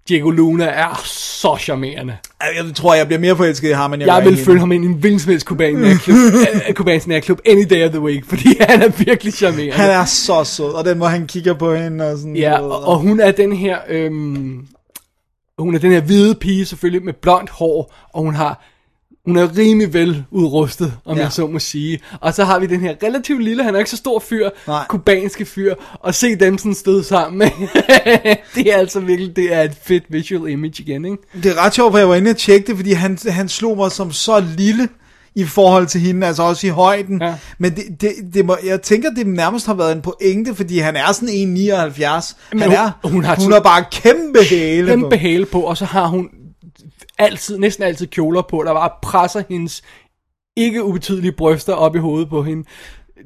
Diego Luna, er så charmerende. Jeg tror, jeg bliver mere forelsket i ham, end jeg, Jeg vil hende. følge ham ind i en hvilken som helst kubansk natklub any day of the week, fordi han er virkelig charmerende. Han er så sød, og den hvor han kigger på hende og sådan Ja, noget. og, og hun er den her, øhm, hun er den her hvide pige selvfølgelig med blondt hår, og hun har, hun er rimelig vel udrustet, om Ja. jeg så må sige. Og så har vi den her relativt lille, han er ikke så stor fyr, Nej. kubanske fyr, og se dem sådan støde sammen. det er altså virkelig, det er et fedt visual image igen, ikke? Det er ret sjovt, for jeg var inde og tjekke det, fordi han, han slog mig som så lille i forhold til hende, altså også i højden. Ja. Men det, det, det må, jeg tænker, det nærmest har været en pointe, fordi han er sådan 1,79. Men Han hun- er, hun har hun har bare kæmpe hæle kæmpe på. hæle på, og så har hun altid, næsten altid kjoler på, der bare presser hendes ikke ubetydelige bryster op i hovedet på hende.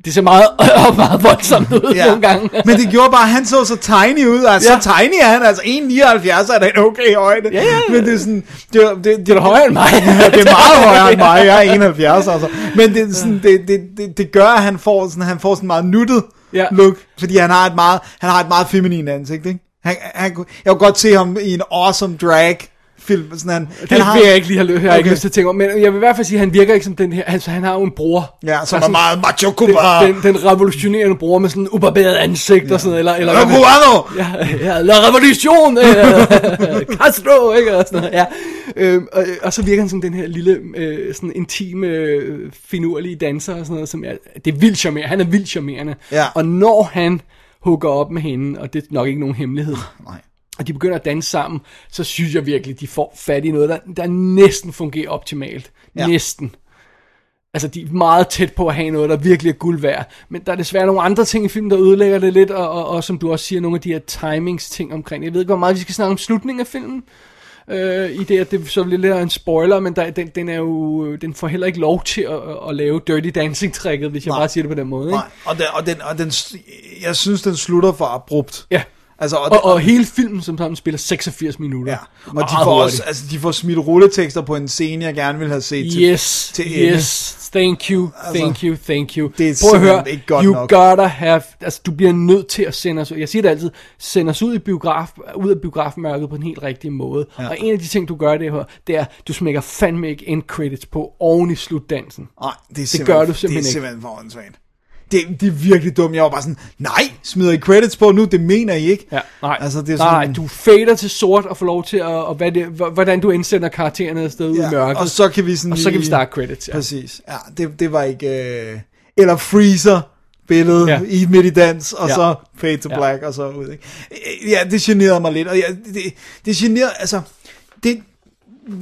Det ser meget, meget voldsomt ud ja. nogle gange. Men det gjorde bare, at han så så tiny ud. Altså, Ja. så tiny er han. Altså, 1,79 er da en okay højde. Ja, ja. Men det er sådan... Det, det, det, Det er højere end mig. Ja, det er meget højere end mig. Jeg er 71, altså. Men det, sådan, det, det, det, det gør, at han får sådan, han får sådan meget nuttet Ja. look. Fordi han har et meget, han har et meget feminin ansigt, ikke? Han, han, jeg kunne godt se ham i en awesome drag film. Sådan han, Det han har, vil jeg ikke lige have, jeg har ikke Okay. lyst til at tænke om, men jeg vil i hvert fald sige, at han virker ikke som den her, altså han har jo en bror. Ja, som Der er meget macho den, kuba. den, den revolutionerende bror med sådan en ubarberet ansigt ja. og sådan noget, eller, eller La cubano! Ja, ja, la revolution, øh, Castro, ikke, og sådan noget, ja. Øhm, og, og, så virker han som den her lille, øh, sådan intime, øh, finurlige danser og sådan noget, som er, det er vildt charmerende, han er vildt charmerende. Ja. Og når han hugger op med hende, og det er nok ikke nogen hemmelighed, Nej. Og de begynder at danse sammen, så synes jeg virkelig, de får fat i noget, der, der næsten fungerer optimalt. Ja. Næsten. Altså, de er meget tæt på at have noget, der virkelig er guld værd. Men der er desværre nogle andre ting i filmen, der ødelægger det lidt, og, og, og som du også siger, nogle af de her timings ting omkring. Jeg ved ikke, hvor meget vi skal snakke om slutningen af filmen. øh, i det, at det så lidt er en spoiler, men der, den, den, er jo, den får heller ikke lov til at, at lave Dirty Dancing-trækket, hvis jeg Nej. bare siger det på den måde. Ikke? Nej, og, den, og, den, og den, jeg synes, den slutter for abrupt. Ja. Altså, og, Og, og hele filmen som sammen spiller 86 minutter. Ja, og de får, også, altså, de får smidt rulletekster på en scene, jeg gerne vil have set til, Yes, til yes, thank you, Altså, thank you, thank you. det er Prøv at høre, ikke godt you nok. gotta have, altså du bliver nødt til at sende os, jeg siger det altid, send os ud, i biograf, ud af biografmærket på den helt rigtige måde. Ja. Ja. Og en af de ting, du gør det her, det er, du smækker fandme ikke end credits på oven i slutdansen. Nej, det, er det gør du simpelthen det er ikke. simpelthen for åndssvagt. Det, det er virkelig dumt. Jeg var bare sådan, nej, smider I credits på nu? Det mener I ikke. Ja, nej, Altså, det er nej, sådan, du fader til sort og får lov til at, og hvad det, hvordan du indsender karaktererne afsted ud i mørket. og så kan vi sådan og så kan vi starte credits, ja. Præcis. Ja, det, det var ikke... Øh... Eller Freezer billedet Ja. ja. i midt i dans, og Ja. ja. så fade to Ja. black, og så ud. Ikke? Ja, det generede mig lidt, og ja, det, det generede, altså, det,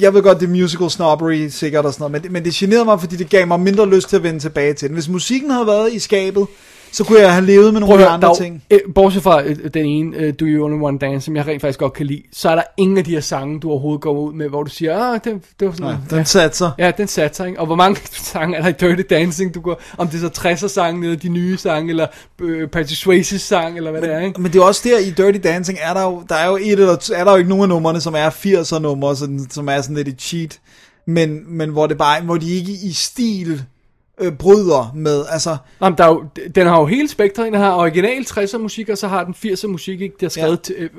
jeg ved godt, det er musical snobbery sikkert og sådan noget, men, det- men det generede mig, fordi det gav mig mindre lyst til at vende tilbage til den. Hvis musikken havde været i skabet, så kunne jeg have levet med nogle høre, andre der, ting. øh, bortset fra øh, den ene, øh, Do You Only Want Dance, som jeg rent faktisk godt kan lide, så er der ingen af de her sange, du overhovedet går ud med, hvor du siger, ah, det, det var sådan Nej, noget. den ja. satser. Ja, den satser, ikke? Og hvor mange sange er der i Dirty Dancing, du går, om det er så 60'er sange, eller de nye sange, eller øh, Patrick Swayze sang, eller hvad det er, ikke? Men det er også der i Dirty Dancing, er der jo, der er jo et eller er der jo ikke nogen af numrene, som er 80'er numre, sådan, som er sådan lidt et cheat, men, men hvor det bare, hvor de ikke i stil øh, bryder med, altså, Nå, men der er jo, den har jo hele spektret, den har original 60'er musik, og så har den 80'er musik, ikke? Der er skrevet ja. øh,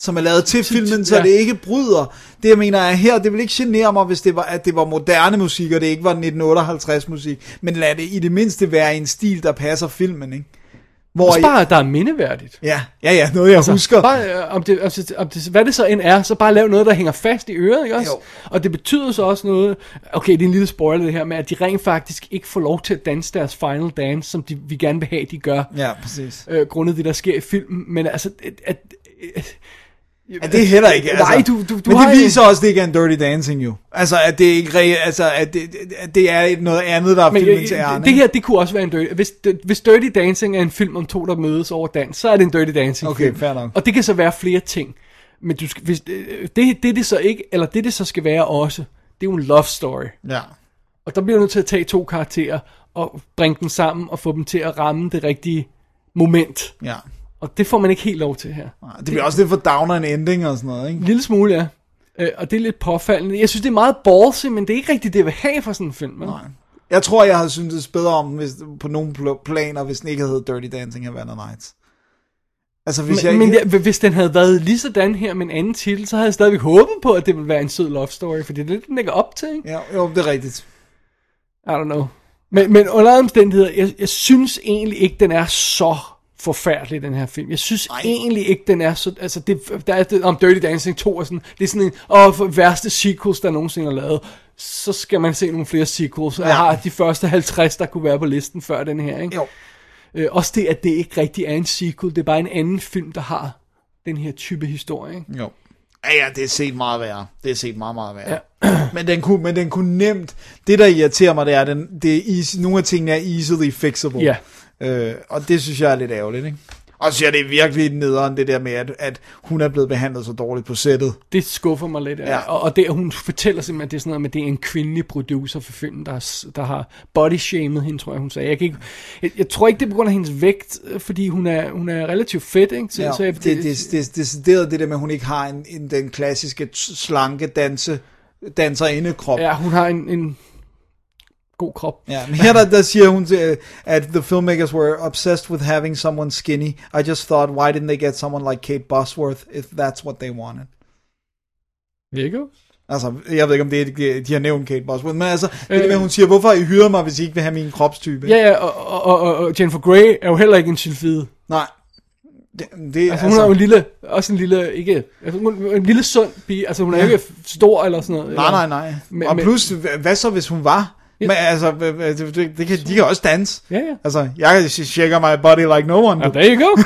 som er lavet til filmen, så ja. det ikke bryder. Det jeg mener er her, det vil ikke genere mig, hvis det var, at det var moderne musik, og det ikke var 1958 musik, men lad det i det mindste være en stil, der passer filmen, ikke? Hvor Også bare, der er mindeværdigt. Ja, ja, ja, noget jeg altså, husker. Bare, øh, om det, altså, om det, hvad det så end er, så bare lav noget, der hænger fast i øret, ikke også? Jo. Og det betyder så også noget, okay, det er en lille spoiler det her, med at de rent faktisk ikke får lov til at danse deres final dance, som de, vi gerne vil have, de gør. Ja, præcis. Øh, grundet det, der sker i filmen. Men altså, at, at, at Ja, det er heller ikke, altså. Nej, du, du, du Men det viser også, at det ikke er en Dirty Dancing jo. Altså, at det ikke altså, at det, at det er noget andet, der er Men, filmens øh, ærne. det her, det kunne også være en Dirty... Hvis, hvis Dirty Dancing er en film om to, der mødes over dans, så er det en Dirty Dancing Okay, film. fair nok. Og det kan så være flere ting. Men du skal, hvis, øh, det, det, det så ikke, eller det, det så skal være også, det er jo en love story. Ja. Og der bliver du nødt til at tage to karakterer og bringe dem sammen og få dem til at ramme det rigtige moment. Ja. Og det får man ikke helt lov til her. Det bliver også lidt for downer en ending og sådan noget, ikke? En lille smule, ja. Øh, og det er lidt påfaldende. Jeg synes, det er meget ballsy, men det er ikke rigtigt det, jeg vil have for sådan en film. vel? Nej. Jeg tror, jeg havde syntes bedre om, hvis, på nogle pl- planer, hvis den ikke havde Dirty Dancing Havana Nights. Altså, hvis men, jeg men ikke... ja, hvis den havde været lige sådan her med en anden titel, så havde jeg stadigvæk håbet på, at det ville være en sød love story, for det er det, den lægger op til, ikke? Ja, jo, det er rigtigt. I don't know. Men, men under omstændigheder, jeg, jeg synes egentlig ikke, den er så forfærdelig, den her film. Jeg synes Ej. egentlig ikke, den er så... Altså, det, der er det, om Dirty Dancing 2 og sådan, det er sådan en, åh, værste sequels, der nogensinde er lavet. Så skal man se nogle flere sequels. Ja. Jeg har de første 50, der kunne være på listen før den her, ikke? Jo. Øh, også det, at det ikke rigtig er en sequel, det er bare en anden film, der har den her type historie, ikke? Jo. Ja, ja, det er set meget værre. Det er set meget, meget værre. Ja. men, den kunne, men den kunne nemt... Det, der irriterer mig, det er, at den, det er easy, nogle af tingene er easily fixable. Ja. Øh, og det synes jeg er lidt ærgerligt, ikke? Og så jeg, det er virkelig nederen, det der med, at, at hun er blevet behandlet så dårligt på sættet. Det skuffer mig lidt. Ja. Og, og det, hun fortæller simpelthen, at det er sådan noget med, at det er en kvindelig producer for filmen, der, der har body-shamed hende, tror jeg, hun sagde. Jeg, kan ikke, jeg, jeg tror ikke, det er på grund af hendes vægt, øh, fordi hun er, hun er relativt fedt, ikke? Så, Ja, så jeg, det, det, det, det, decideret det der med, at hun ikke har en, en, den klassiske slanke danse, danserinde krop. Ja, hun har en, en god krop. Ja, men her der, der siger hun, at the filmmakers were obsessed with having someone skinny. I just thought, why didn't they get someone like Kate Bosworth if that's what they wanted? Virgo? Altså, jeg ved ikke, om det er, de, har nævnt Kate Bosworth, men altså, det Øh. øh, hun siger, hvorfor I hyret mig, hvis I ikke vil have min kropstype? Ja, ja, og, og, og, og Jennifer Grey er jo heller ikke en sylfide. Nej. Det, det, Altså, hun er jo en lille, også en lille, ikke, altså, hun er en lille sund pige, altså hun er Ja. ikke stor eller sådan noget. Nej, nej, nej. Men, og plus, hvad så, hvis hun var? Men altså, det, det, det kan, de kan også danse. Ja, ja. Altså, jeg shaker my body like no one. Ja, there you go.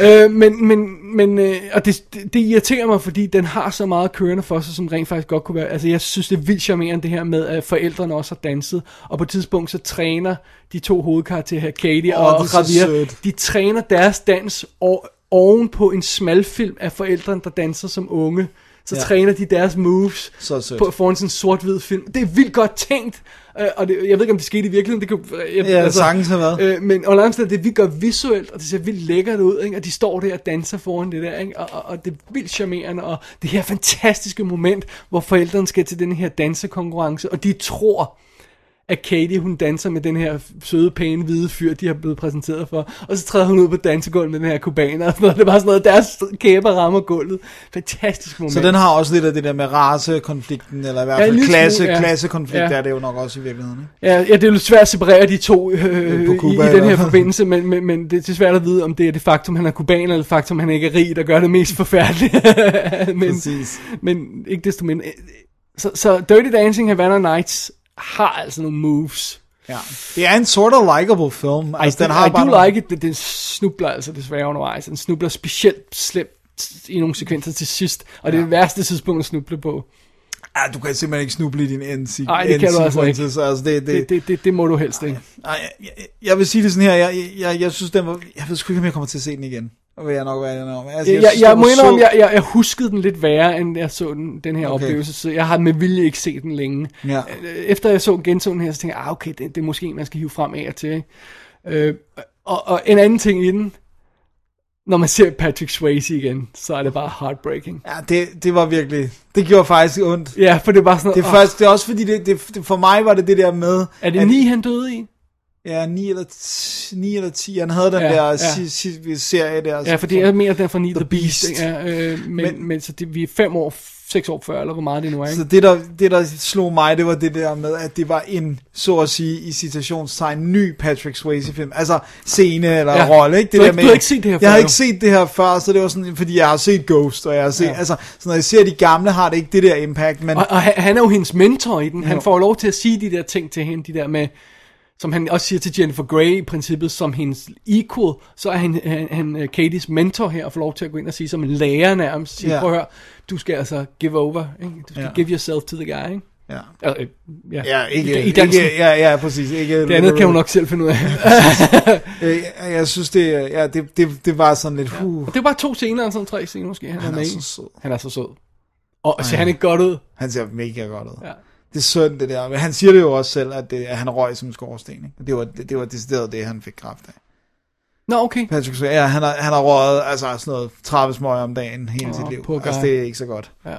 øh, men, men, men øh, og det, det, det irriterer mig, fordi den har så meget kørende for sig, som rent faktisk godt kunne være. Altså, jeg synes, det er vildt charmerende det her med, at forældrene også har danset. Og på et tidspunkt, så træner de to hovedkarakterer her, Katie oh, og så Javier, de træner deres dans o- oven på en smalfilm af forældrene, der danser som unge så Ja. træner de deres moves Så sødt. på, foran sådan en sort-hvid film. Det er vildt godt tænkt, øh, og det, jeg ved ikke, om det skete i virkeligheden. Det kunne, øh, jeg, Ja, sagtens have været. Øh, men under andre det er vildt godt visuelt, og det ser vildt lækkert ud, ikke? og de står der og danser foran det der, ikke? Og, og, og det er vildt charmerende, og det her fantastiske moment, hvor forældrene skal til den her dansekonkurrence, og de tror, at Katie, hun danser med den her søde, pæne, hvide fyr, de har blevet præsenteret for. Og så træder hun ud på dansegulvet med den her kubaner og sådan noget. Det er bare sådan noget, deres kæber rammer gulvet. Fantastisk moment. Så den har også lidt af det der med racekonflikten, eller i hvert Ja, fald lille klasse, smule, ja. klassekonflikt, Ja. er det jo nok også i virkeligheden. Ikke? Ja, ja, det er lidt svært at separere de to øh, På Cuba i i den her forbindelse, men, men, men det er svært at vide, om det er det faktum, han er kubaner, eller det faktum, han ikke er rig, der gør det mest forfærdeligt. men, Præcis. men ikke desto mindre. Så, så Dirty Dancing Havana Nights har altså nogle moves. Ja. Det er en sort of likable film. Altså, I, den har I bare do nogle- like it, det, den snubler altså desværre undervejs. Den snubler specielt slemt i nogle sekvenser til sidst, og det er det værste tidspunkt at snuble på. Ja, du kan simpelthen ikke snuble i din end Nej, det kan du altså ikke. Altså, det, det, Det, det, det, det må du helst ikke. Ej, jeg, jeg, jeg vil sige det sådan her, jeg, jeg, jeg synes, den var, jeg ved sgu ikke, om jeg kommer til at se den igen. Vil jeg nok være enig om. Altså, Jeg, jeg, jeg den må var indrømme, så- jeg, jeg, jeg huskede den lidt værre, end jeg så den, den her Okay. oplevelse, så jeg har med vilje ikke set den længe. Ja. Øh, Efter jeg så genså den her, så tænkte jeg, ah, okay, det, det er måske en, man skal hive frem af og til. ikke? Øh, og, og en anden ting i den, når man ser Patrick Swayze igen, så er det bare heartbreaking. Ja, det, det var virkelig, det gjorde faktisk ondt. Ja, for det bare sådan Det er, først, det er også fordi, det, det, det, for mig var det det der med... Er det at- ni, han døde i? Ja, 9 eller, 10, 9 eller 10. Han havde den Ja, der ja. si, si, serie der. Ja, for det er mere den fra Need the, The Beast. Beast. Ja, øh, men, men, men så det, vi er fem år, seks år før, eller hvor meget det nu er. Ikke? Så det der, det, der slog mig, det var det der med, at det var en, så at sige, i citationstegn, ny Patrick Swayze-film. Altså scene eller Ja. rolle, ikke? Det har der med, du har ikke set det her før, Jeg har ikke set det her før, så det var sådan, fordi jeg har set Ghost, og jeg har set, Ja. altså, så når jeg ser de gamle, har det ikke det der impact, men... Og, og han, han er jo hendes mentor i den. Han Jo. får lov til at sige de der ting til hende, de der med, som han også siger til Jennifer Grey i princippet, som hendes equal, så er han, han, han øh, Katies mentor her, og får lov til at gå ind og sige som en lærer nærmest, sige, Ja. ja. prøv at høre, du skal altså give over, ikke? du skal Ja. ja. give yourself to the guy, ikke? Ja. Øh, ja. Ja, ikke, I, i dansen. ikke, ja, ja, præcis. Ikke det andet kan hun nok selv finde ud af. Øh, jeg, jeg synes, det, ja, det, det, det var sådan lidt, huh. det er bare to scener, sådan tre scener måske, han, Han er er så sød. Han er så sød. Og Ej. ser han ikke godt ud? Han ser mega godt ud. Ja. Det er synd, det der. Men han siger det jo også selv, at, det, at han røg som en skorsten. Ikke? Det var, det, det var decideret det, han fik kraft af. Nå, okay. Patrick Swayze, ja, han har, han har røget altså sådan noget 30 smøger om dagen hele Åh, sit liv. Altså, det er ikke så godt. Ja.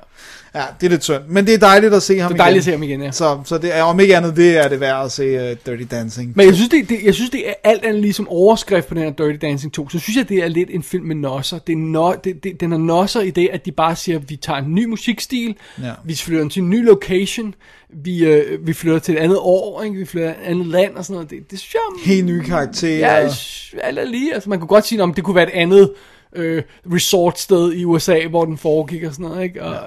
Ja, det er lidt synd. Men det er dejligt at se ham Det er dejligt igen. at se ham igen, ja. Så, så det er, om ikke andet, det er det værd at se uh, Dirty Dancing. Men jeg synes, det, det, jeg synes, det er alt andet ligesom overskrift på den her Dirty Dancing 2. Så synes jeg, det er lidt en film med nosser. Det er no, det, det, den har nosser i det, at de bare siger, at vi tager en ny musikstil, Ja. vi flytter til en ny location, vi, øh, vi flytter til et andet år, ikke? vi flytter til et andet land og sådan noget. Det, det synes jeg... Helt nye karakterer. Ja, alt lige. Altså, man kunne godt sige, om det kunne være et andet øh, resortsted i USA, hvor den foregik og sådan noget. Ikke? Og, ja.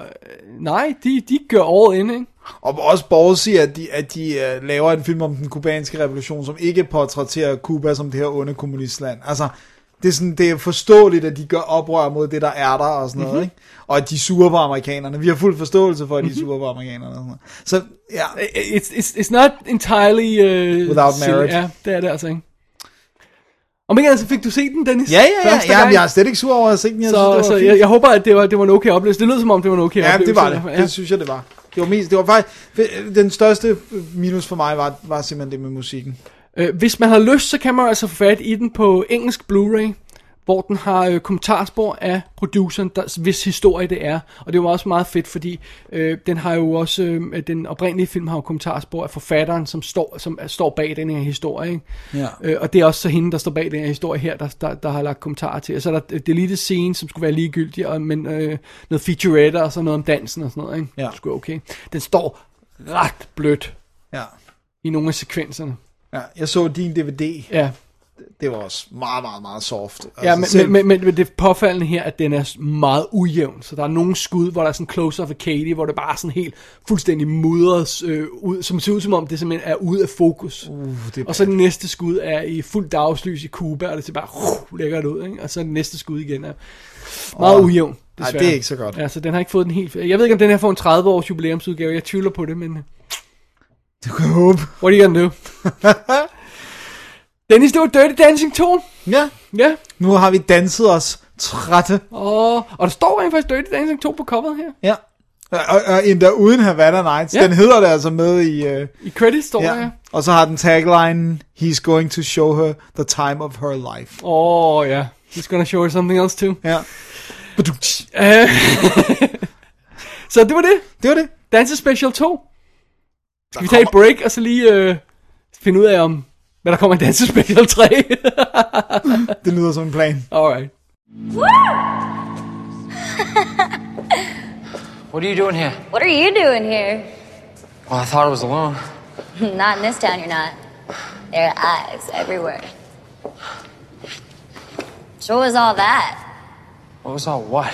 Nej, de, de gør all in, ikke? Og også ballsy, at de, at de uh, laver en film om den kubanske revolution, som ikke portrætterer Kuba som det her onde kommunistland. Altså, det er, sådan, det er forståeligt, at de gør oprør mod det, der er der og sådan noget, Mhm. ikke? Og at de er sure på amerikanerne. Vi har fuld forståelse for, at de er sure på amerikanerne og sådan noget. Så, ja. It's, it's, it's not entirely... Uh, Without merit. Ja, det er det altså ikke. Om ikke andet, så fik du set den, Dennis? Ja, ja, ja. Ja jeg er slet ikke sur over at se den. Jeg så synes, det var så jeg, jeg håber, at det var, det var en okay oplevelse. Det lød som om, det var en okay Ja, oplevelse. det var det. fald, Det synes jeg, det var. Det var, mest, det var faktisk, den største minus for mig var, var simpelthen det med musikken. Øh, hvis man har lyst, så kan man altså få fat i den på engelsk Blu-ray, hvor den har øh, kommentarspor af produceren, der, hvis historie det er. Og det var også meget fedt, fordi øh, den har jo også, øh, den oprindelige film har jo kommentarspor af forfatteren, som står, som er- står bag den her historie. Ikke? Ja. Øh, og det er også så hende, der står bag den her historie her, der, der, der har lagt kommentarer til. Og så er der deleted scene, som skulle være ligegyldig, og, men øh, noget featurette og så noget om dansen og sådan noget. Ikke? Ja. Det skulle okay. Den står ret blødt Ja. i nogle af sekvenserne. Ja, jeg så din DVD. Ja. Det var også meget, meget, meget soft. Altså, Ja, men, selv- men, men, men det er påfaldende her, at den er meget ujævn. Så der er nogle skud, hvor der er sådan close-up af Katie, hvor det bare er sådan helt fuldstændig mudret øh, ud, som ser ud som om, det simpelthen er ude af fokus. Uh, det er og så det næste skud er i fuld dagslys i Cuba, og det ser bare uh, lækkert ud. Ikke? Og så det næste skud igen er meget Åh, ujævn. nej, det er ikke så godt. Ja, så den har ikke fået den helt... Jeg ved ikke, om den her får en 30 års jubilæumsudgave. Jeg tvivler på det, men... Du kan håbe. What are you gonna do? Dennis, det var Dirty Dancing 2. Ja. Ja. Nu har vi danset os trætte. Åh, og der står rent faktisk Dirty Dancing 2 på coveret her. Ja. Og, og endda uden Havana Nights. Ja. Den hedder det altså med i... Uh, I credits står der her. Og så har den tagline, He's going to show her the time of her life. Åh, oh, ja. He's gonna show her something else too. Ja. Øh, så det var det. Det var det. Danse Special 2. Skal vi tage et break, og så lige øh, finde ud af, om hvad der kommer i Danse Special 3? det lyder som en plan. Alright. What are you doing here? What are you doing here? Well, I thought I was alone. not in this town, you're not. There are eyes everywhere. So what was all that? What was all what?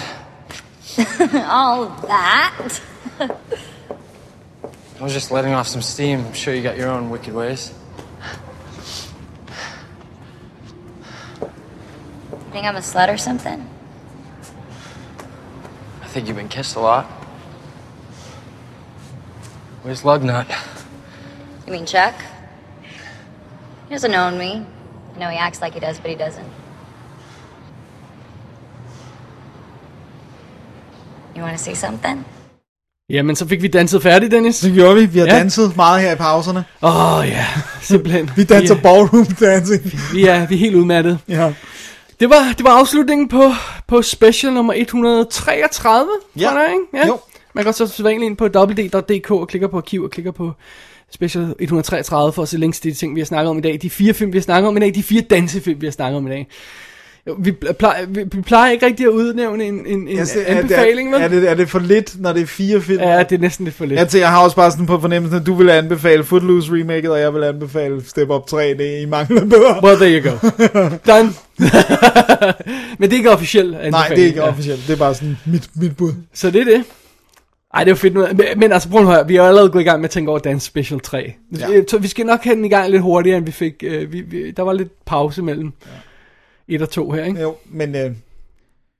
all that? I was just letting off some steam. I'm sure you got your own wicked ways. Think I'm a slut or something? I think you've been kissed a lot. Where's Lugnut? You mean Chuck? He doesn't own me. I know he acts like he does, but he doesn't. You want to see something? Jamen, så fik vi danset færdigt, Dennis. Det gjorde vi. Vi har Ja. ja. danset meget her i pauserne. Åh, oh, ja. Simpelthen. Vi danser Vi er- ballroom dancing. Vi er, vi er helt udmattet. Ja. Det var, det var afslutningen på, på special nummer 133, Ja. tror jeg, ikke? Ja. Jo. Man kan så sædvanligt ind på www.dk og klikker på arkiv og klikker på special 133 for at se links til de ting, vi har snakket om i dag. De fire film, vi har snakket om i dag. De fire dansefilm, vi har snakket om i dag. Jo, Vi plejer, vi, vi plejer ikke rigtig at udnævne en, en, en Altså, anbefaling, er, vel? er, det, er det for lidt, når det er fire film? Ja, det er næsten lidt for lidt. Jeg, tænker, jeg har også bare sådan på fornemmelsen, at du vil anbefale Footloose remaket, og jeg vil anbefale Step Up 3, det I mangler bedre. Well, there you go. Done. Men det er ikke officielt. Nej, det er ikke Ja. officielt. Det er bare sådan mit, mit bud. Så det er det. Ej, det er fedt. Men, men altså, prøv at høre. Vi er jo allerede gået i gang med at tænke over Dance Special 3. Ja. Så vi skal nok have den i gang lidt hurtigere, end vi fik. Øh, vi, vi, der var lidt pause mellem ja. Et og to her, ikke? Jo, men øh,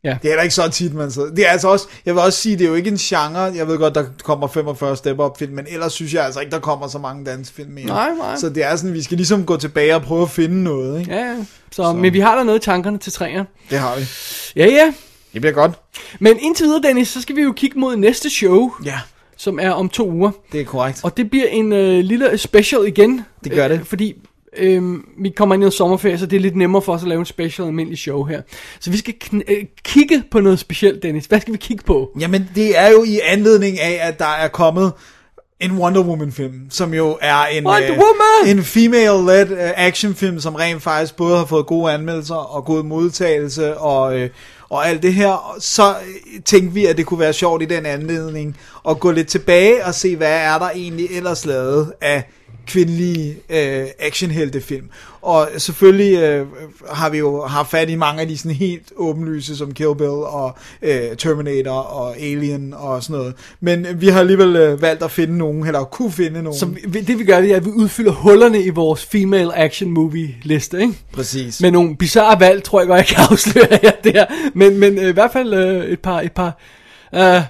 Ja. det er da ikke så tit, man så. Det er altså også, jeg vil også sige, det er jo ikke en genre. Jeg ved godt, der kommer 45 Step Up film, men ellers synes jeg altså ikke, der kommer så mange dansefilm mere. Nej, nej. Så det er sådan, vi skal ligesom gå tilbage og prøve at finde noget, ikke? Ja, ja. Så, så. Men vi har der noget i tankerne til træer. Det har vi. Ja, ja. Det bliver godt. Men indtil videre, Dennis, så skal vi jo kigge mod næste show. Ja. Som er om to uger. Det er korrekt. Og det bliver en øh, lille special igen. Det gør det. Øh, fordi øh, vi kommer ind i sommerferie, så det er lidt nemmere for os at lave en special almindelig show her. Så vi skal øh, kigge på noget specielt, Dennis. Hvad skal vi kigge på? Jamen, det er jo i anledning af, at der er kommet en Wonder Woman film, som jo er en, øh, en female-led øh, actionfilm, som rent faktisk både har fået gode anmeldelser og god modtagelse og, øh, og alt det her. Så øh, tænkte vi, at det kunne være sjovt i den anledning at gå lidt tilbage og se, hvad er der egentlig ellers lavet af kvindelige øh, actionheltefilm. Og selvfølgelig øh, har vi jo haft fat i mange af de sådan helt åbenlyse, som Kill Bill og øh, Terminator og Alien og sådan noget. Men vi har alligevel øh, valgt at finde nogen, eller kunne finde nogen. Så vi, det vi gør, det er, at vi udfylder hullerne i vores female action movie liste, ikke? Præcis. Med nogle bizarre valg, tror jeg godt, jeg kan afsløre jer der. Men, men øh, i hvert fald øh, et par, et par øh,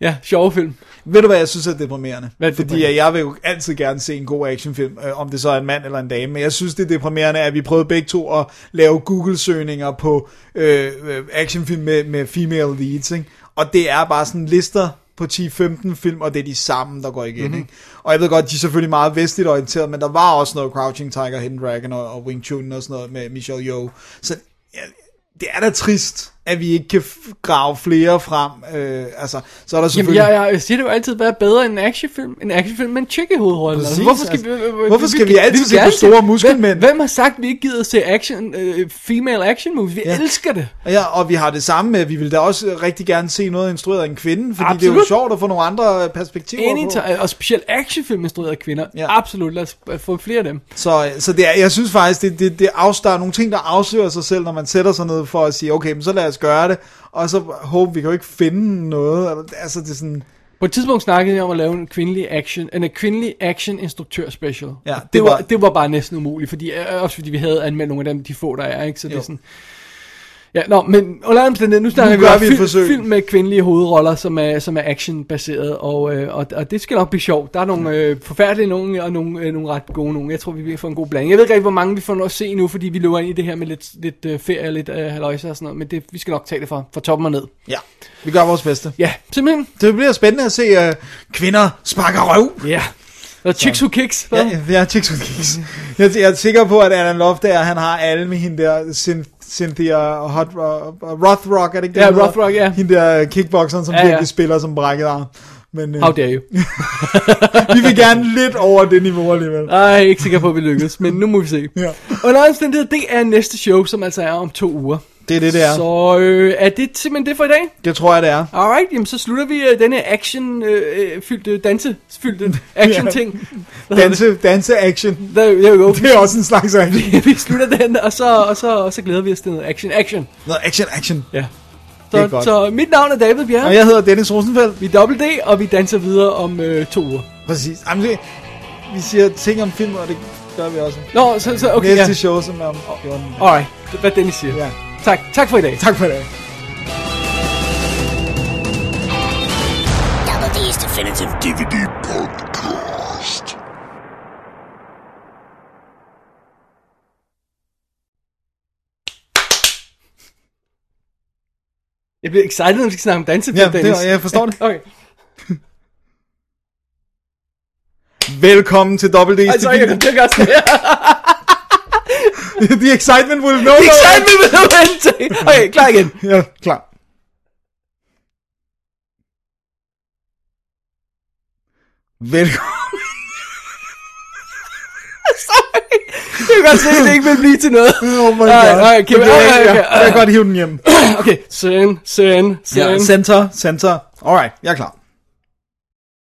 ja, sjove film. Ved du hvad jeg synes er deprimerende? Hvad er Fordi deprimerende? at jeg vil jo altid gerne se en god actionfilm, øh, om det så er en mand eller en dame, men jeg synes det er deprimerende, at vi prøvede begge to at lave Google-søgninger på øh, øh, actionfilm med, med female leads, ikke? og det er bare sådan lister på 10-15 film, og det er de samme, der går igen. Mhm. Mm-hmm. Ikke? Og jeg ved godt, de er selvfølgelig meget vestligt orienteret, men der var også noget Crouching Tiger, Hidden Dragon og, og Wing Chun og sådan noget med Michelle Yeoh. Så ja, det er da trist, at vi ikke kan grave flere frem. Øh, altså, så er der Jamen, selvfølgelig... jeg, jeg siger det jo altid være bedre end en actionfilm. En actionfilm med en chick i hovedrollen. Præcis, Altså, hvorfor skal, altså, vi, øh, hvorfor skal vi altid vil se på store muskelmænd? Hvem, hvem har sagt, at vi ikke gider at se action, øh, female action movies? Vi Ja. elsker det. Ja, og vi har det samme med, at vi vil da også rigtig gerne se noget instrueret af en kvinde, fordi Absolut. det er jo sjovt at få nogle andre perspektiver på. Anytime, og specielt actionfilm instrueret af kvinder. Ja. Absolut, lad os øh, få flere af dem. Så, så det er, jeg synes faktisk, det, det, det afstår nogle ting, der afslører sig selv, når man sætter sig ned for at sige, okay, men så lad os gøre det, og så håber vi kan jo ikke finde noget. Altså, det er sådan... På et tidspunkt snakkede jeg om at lave en kvindelig action, en kvindelig action instruktør special. Ja, det, det var, var- det var bare næsten umuligt, fordi, øh, også fordi vi havde anmeldt nogle af dem, de få der er, ikke? Så ja. det Jo. er sådan, Ja, nå, men under alle omstændigheder, nu snakker Nu vi om film, forsøg. film med kvindelige hovedroller, som er, som er action-baseret, og, øh, og, og det skal nok blive sjovt. Der er nogle øh, forfærdelige nogle, og nogle, øh, nogle ret gode nogle. Jeg tror, vi vil få en god blanding. Jeg ved ikke rigtig, hvor mange vi får nå at se nu, fordi vi løber ind i det her med lidt, lidt øh, ferie og lidt øh, haløjse og sådan noget, men det, vi skal nok tage det fra, fra toppen og ned. Ja, vi gør vores bedste. Ja, simpelthen. Det bliver spændende at se uh, kvinder sparker røv. Ja. Og Chicks Who Kicks, hvad? Ja, ja, Chicks Who Kicks. Jeg, jeg er sikker på, at Alan Loft der, han har alle med hende der, Cyn- Cynthia Hot, uh, Rothrock, er det ikke det? Ja? Rothrock, ja. Hende der kickboxeren, som Ja, ja, virkelig spiller som brækket arm. Men, uh, How dare you. vi vil gerne lidt over det niveau alligevel. Ej, jeg er ikke sikker på, at vi lykkes, men nu må vi se. Ja. Under alle omstændigheder, det er næste show, som altså er om to uger. Det er det, det er. Så øh, er det simpelthen det for i dag? Det tror jeg, det er. Alright, jamen så slutter vi øh, denne action-fyldte, dansefyldte action-ting. Hvad hedder Danse, danse action. det? There, there we go. Det er også en slags action. vi slutter den, og så, og, så, og så glæder vi os til noget action-action. Noget action, action. Ja. Det er Så, godt. så mit navn er David Bjerre. Og jeg hedder Dennis Rosenfeldt. Vi er Double D, og vi danser videre om øh, to uger. Præcis. Jamen, det, vi siger ting om film, og det gør vi også. Nå, så, så okay, Næste ja. show, som er om 14. Alright, det hvad Dennis siger. Ja. Tak, tak for i dag. Tak for i dag. Double D's Definitive DVD podcast. Jeg bliver excited, når vi skal snakke om dansefilm, Ja, det, Dennis. jeg forstår det. Okay. Velkommen til Double D's. Ej, sorry, jeg gøre sådan her. The excitement will know The no excitement will know. Okay, klar igen. Ja, klar. Velkommen. sorry. Jeg kan godt se, at det ikke vil blive til noget. Oh my god. Ej, okay, Okay, okay, ja, okay. Jeg kan godt hive den hjem. Okay, send, send, Ja, send. center, center. Alright, jeg er klar.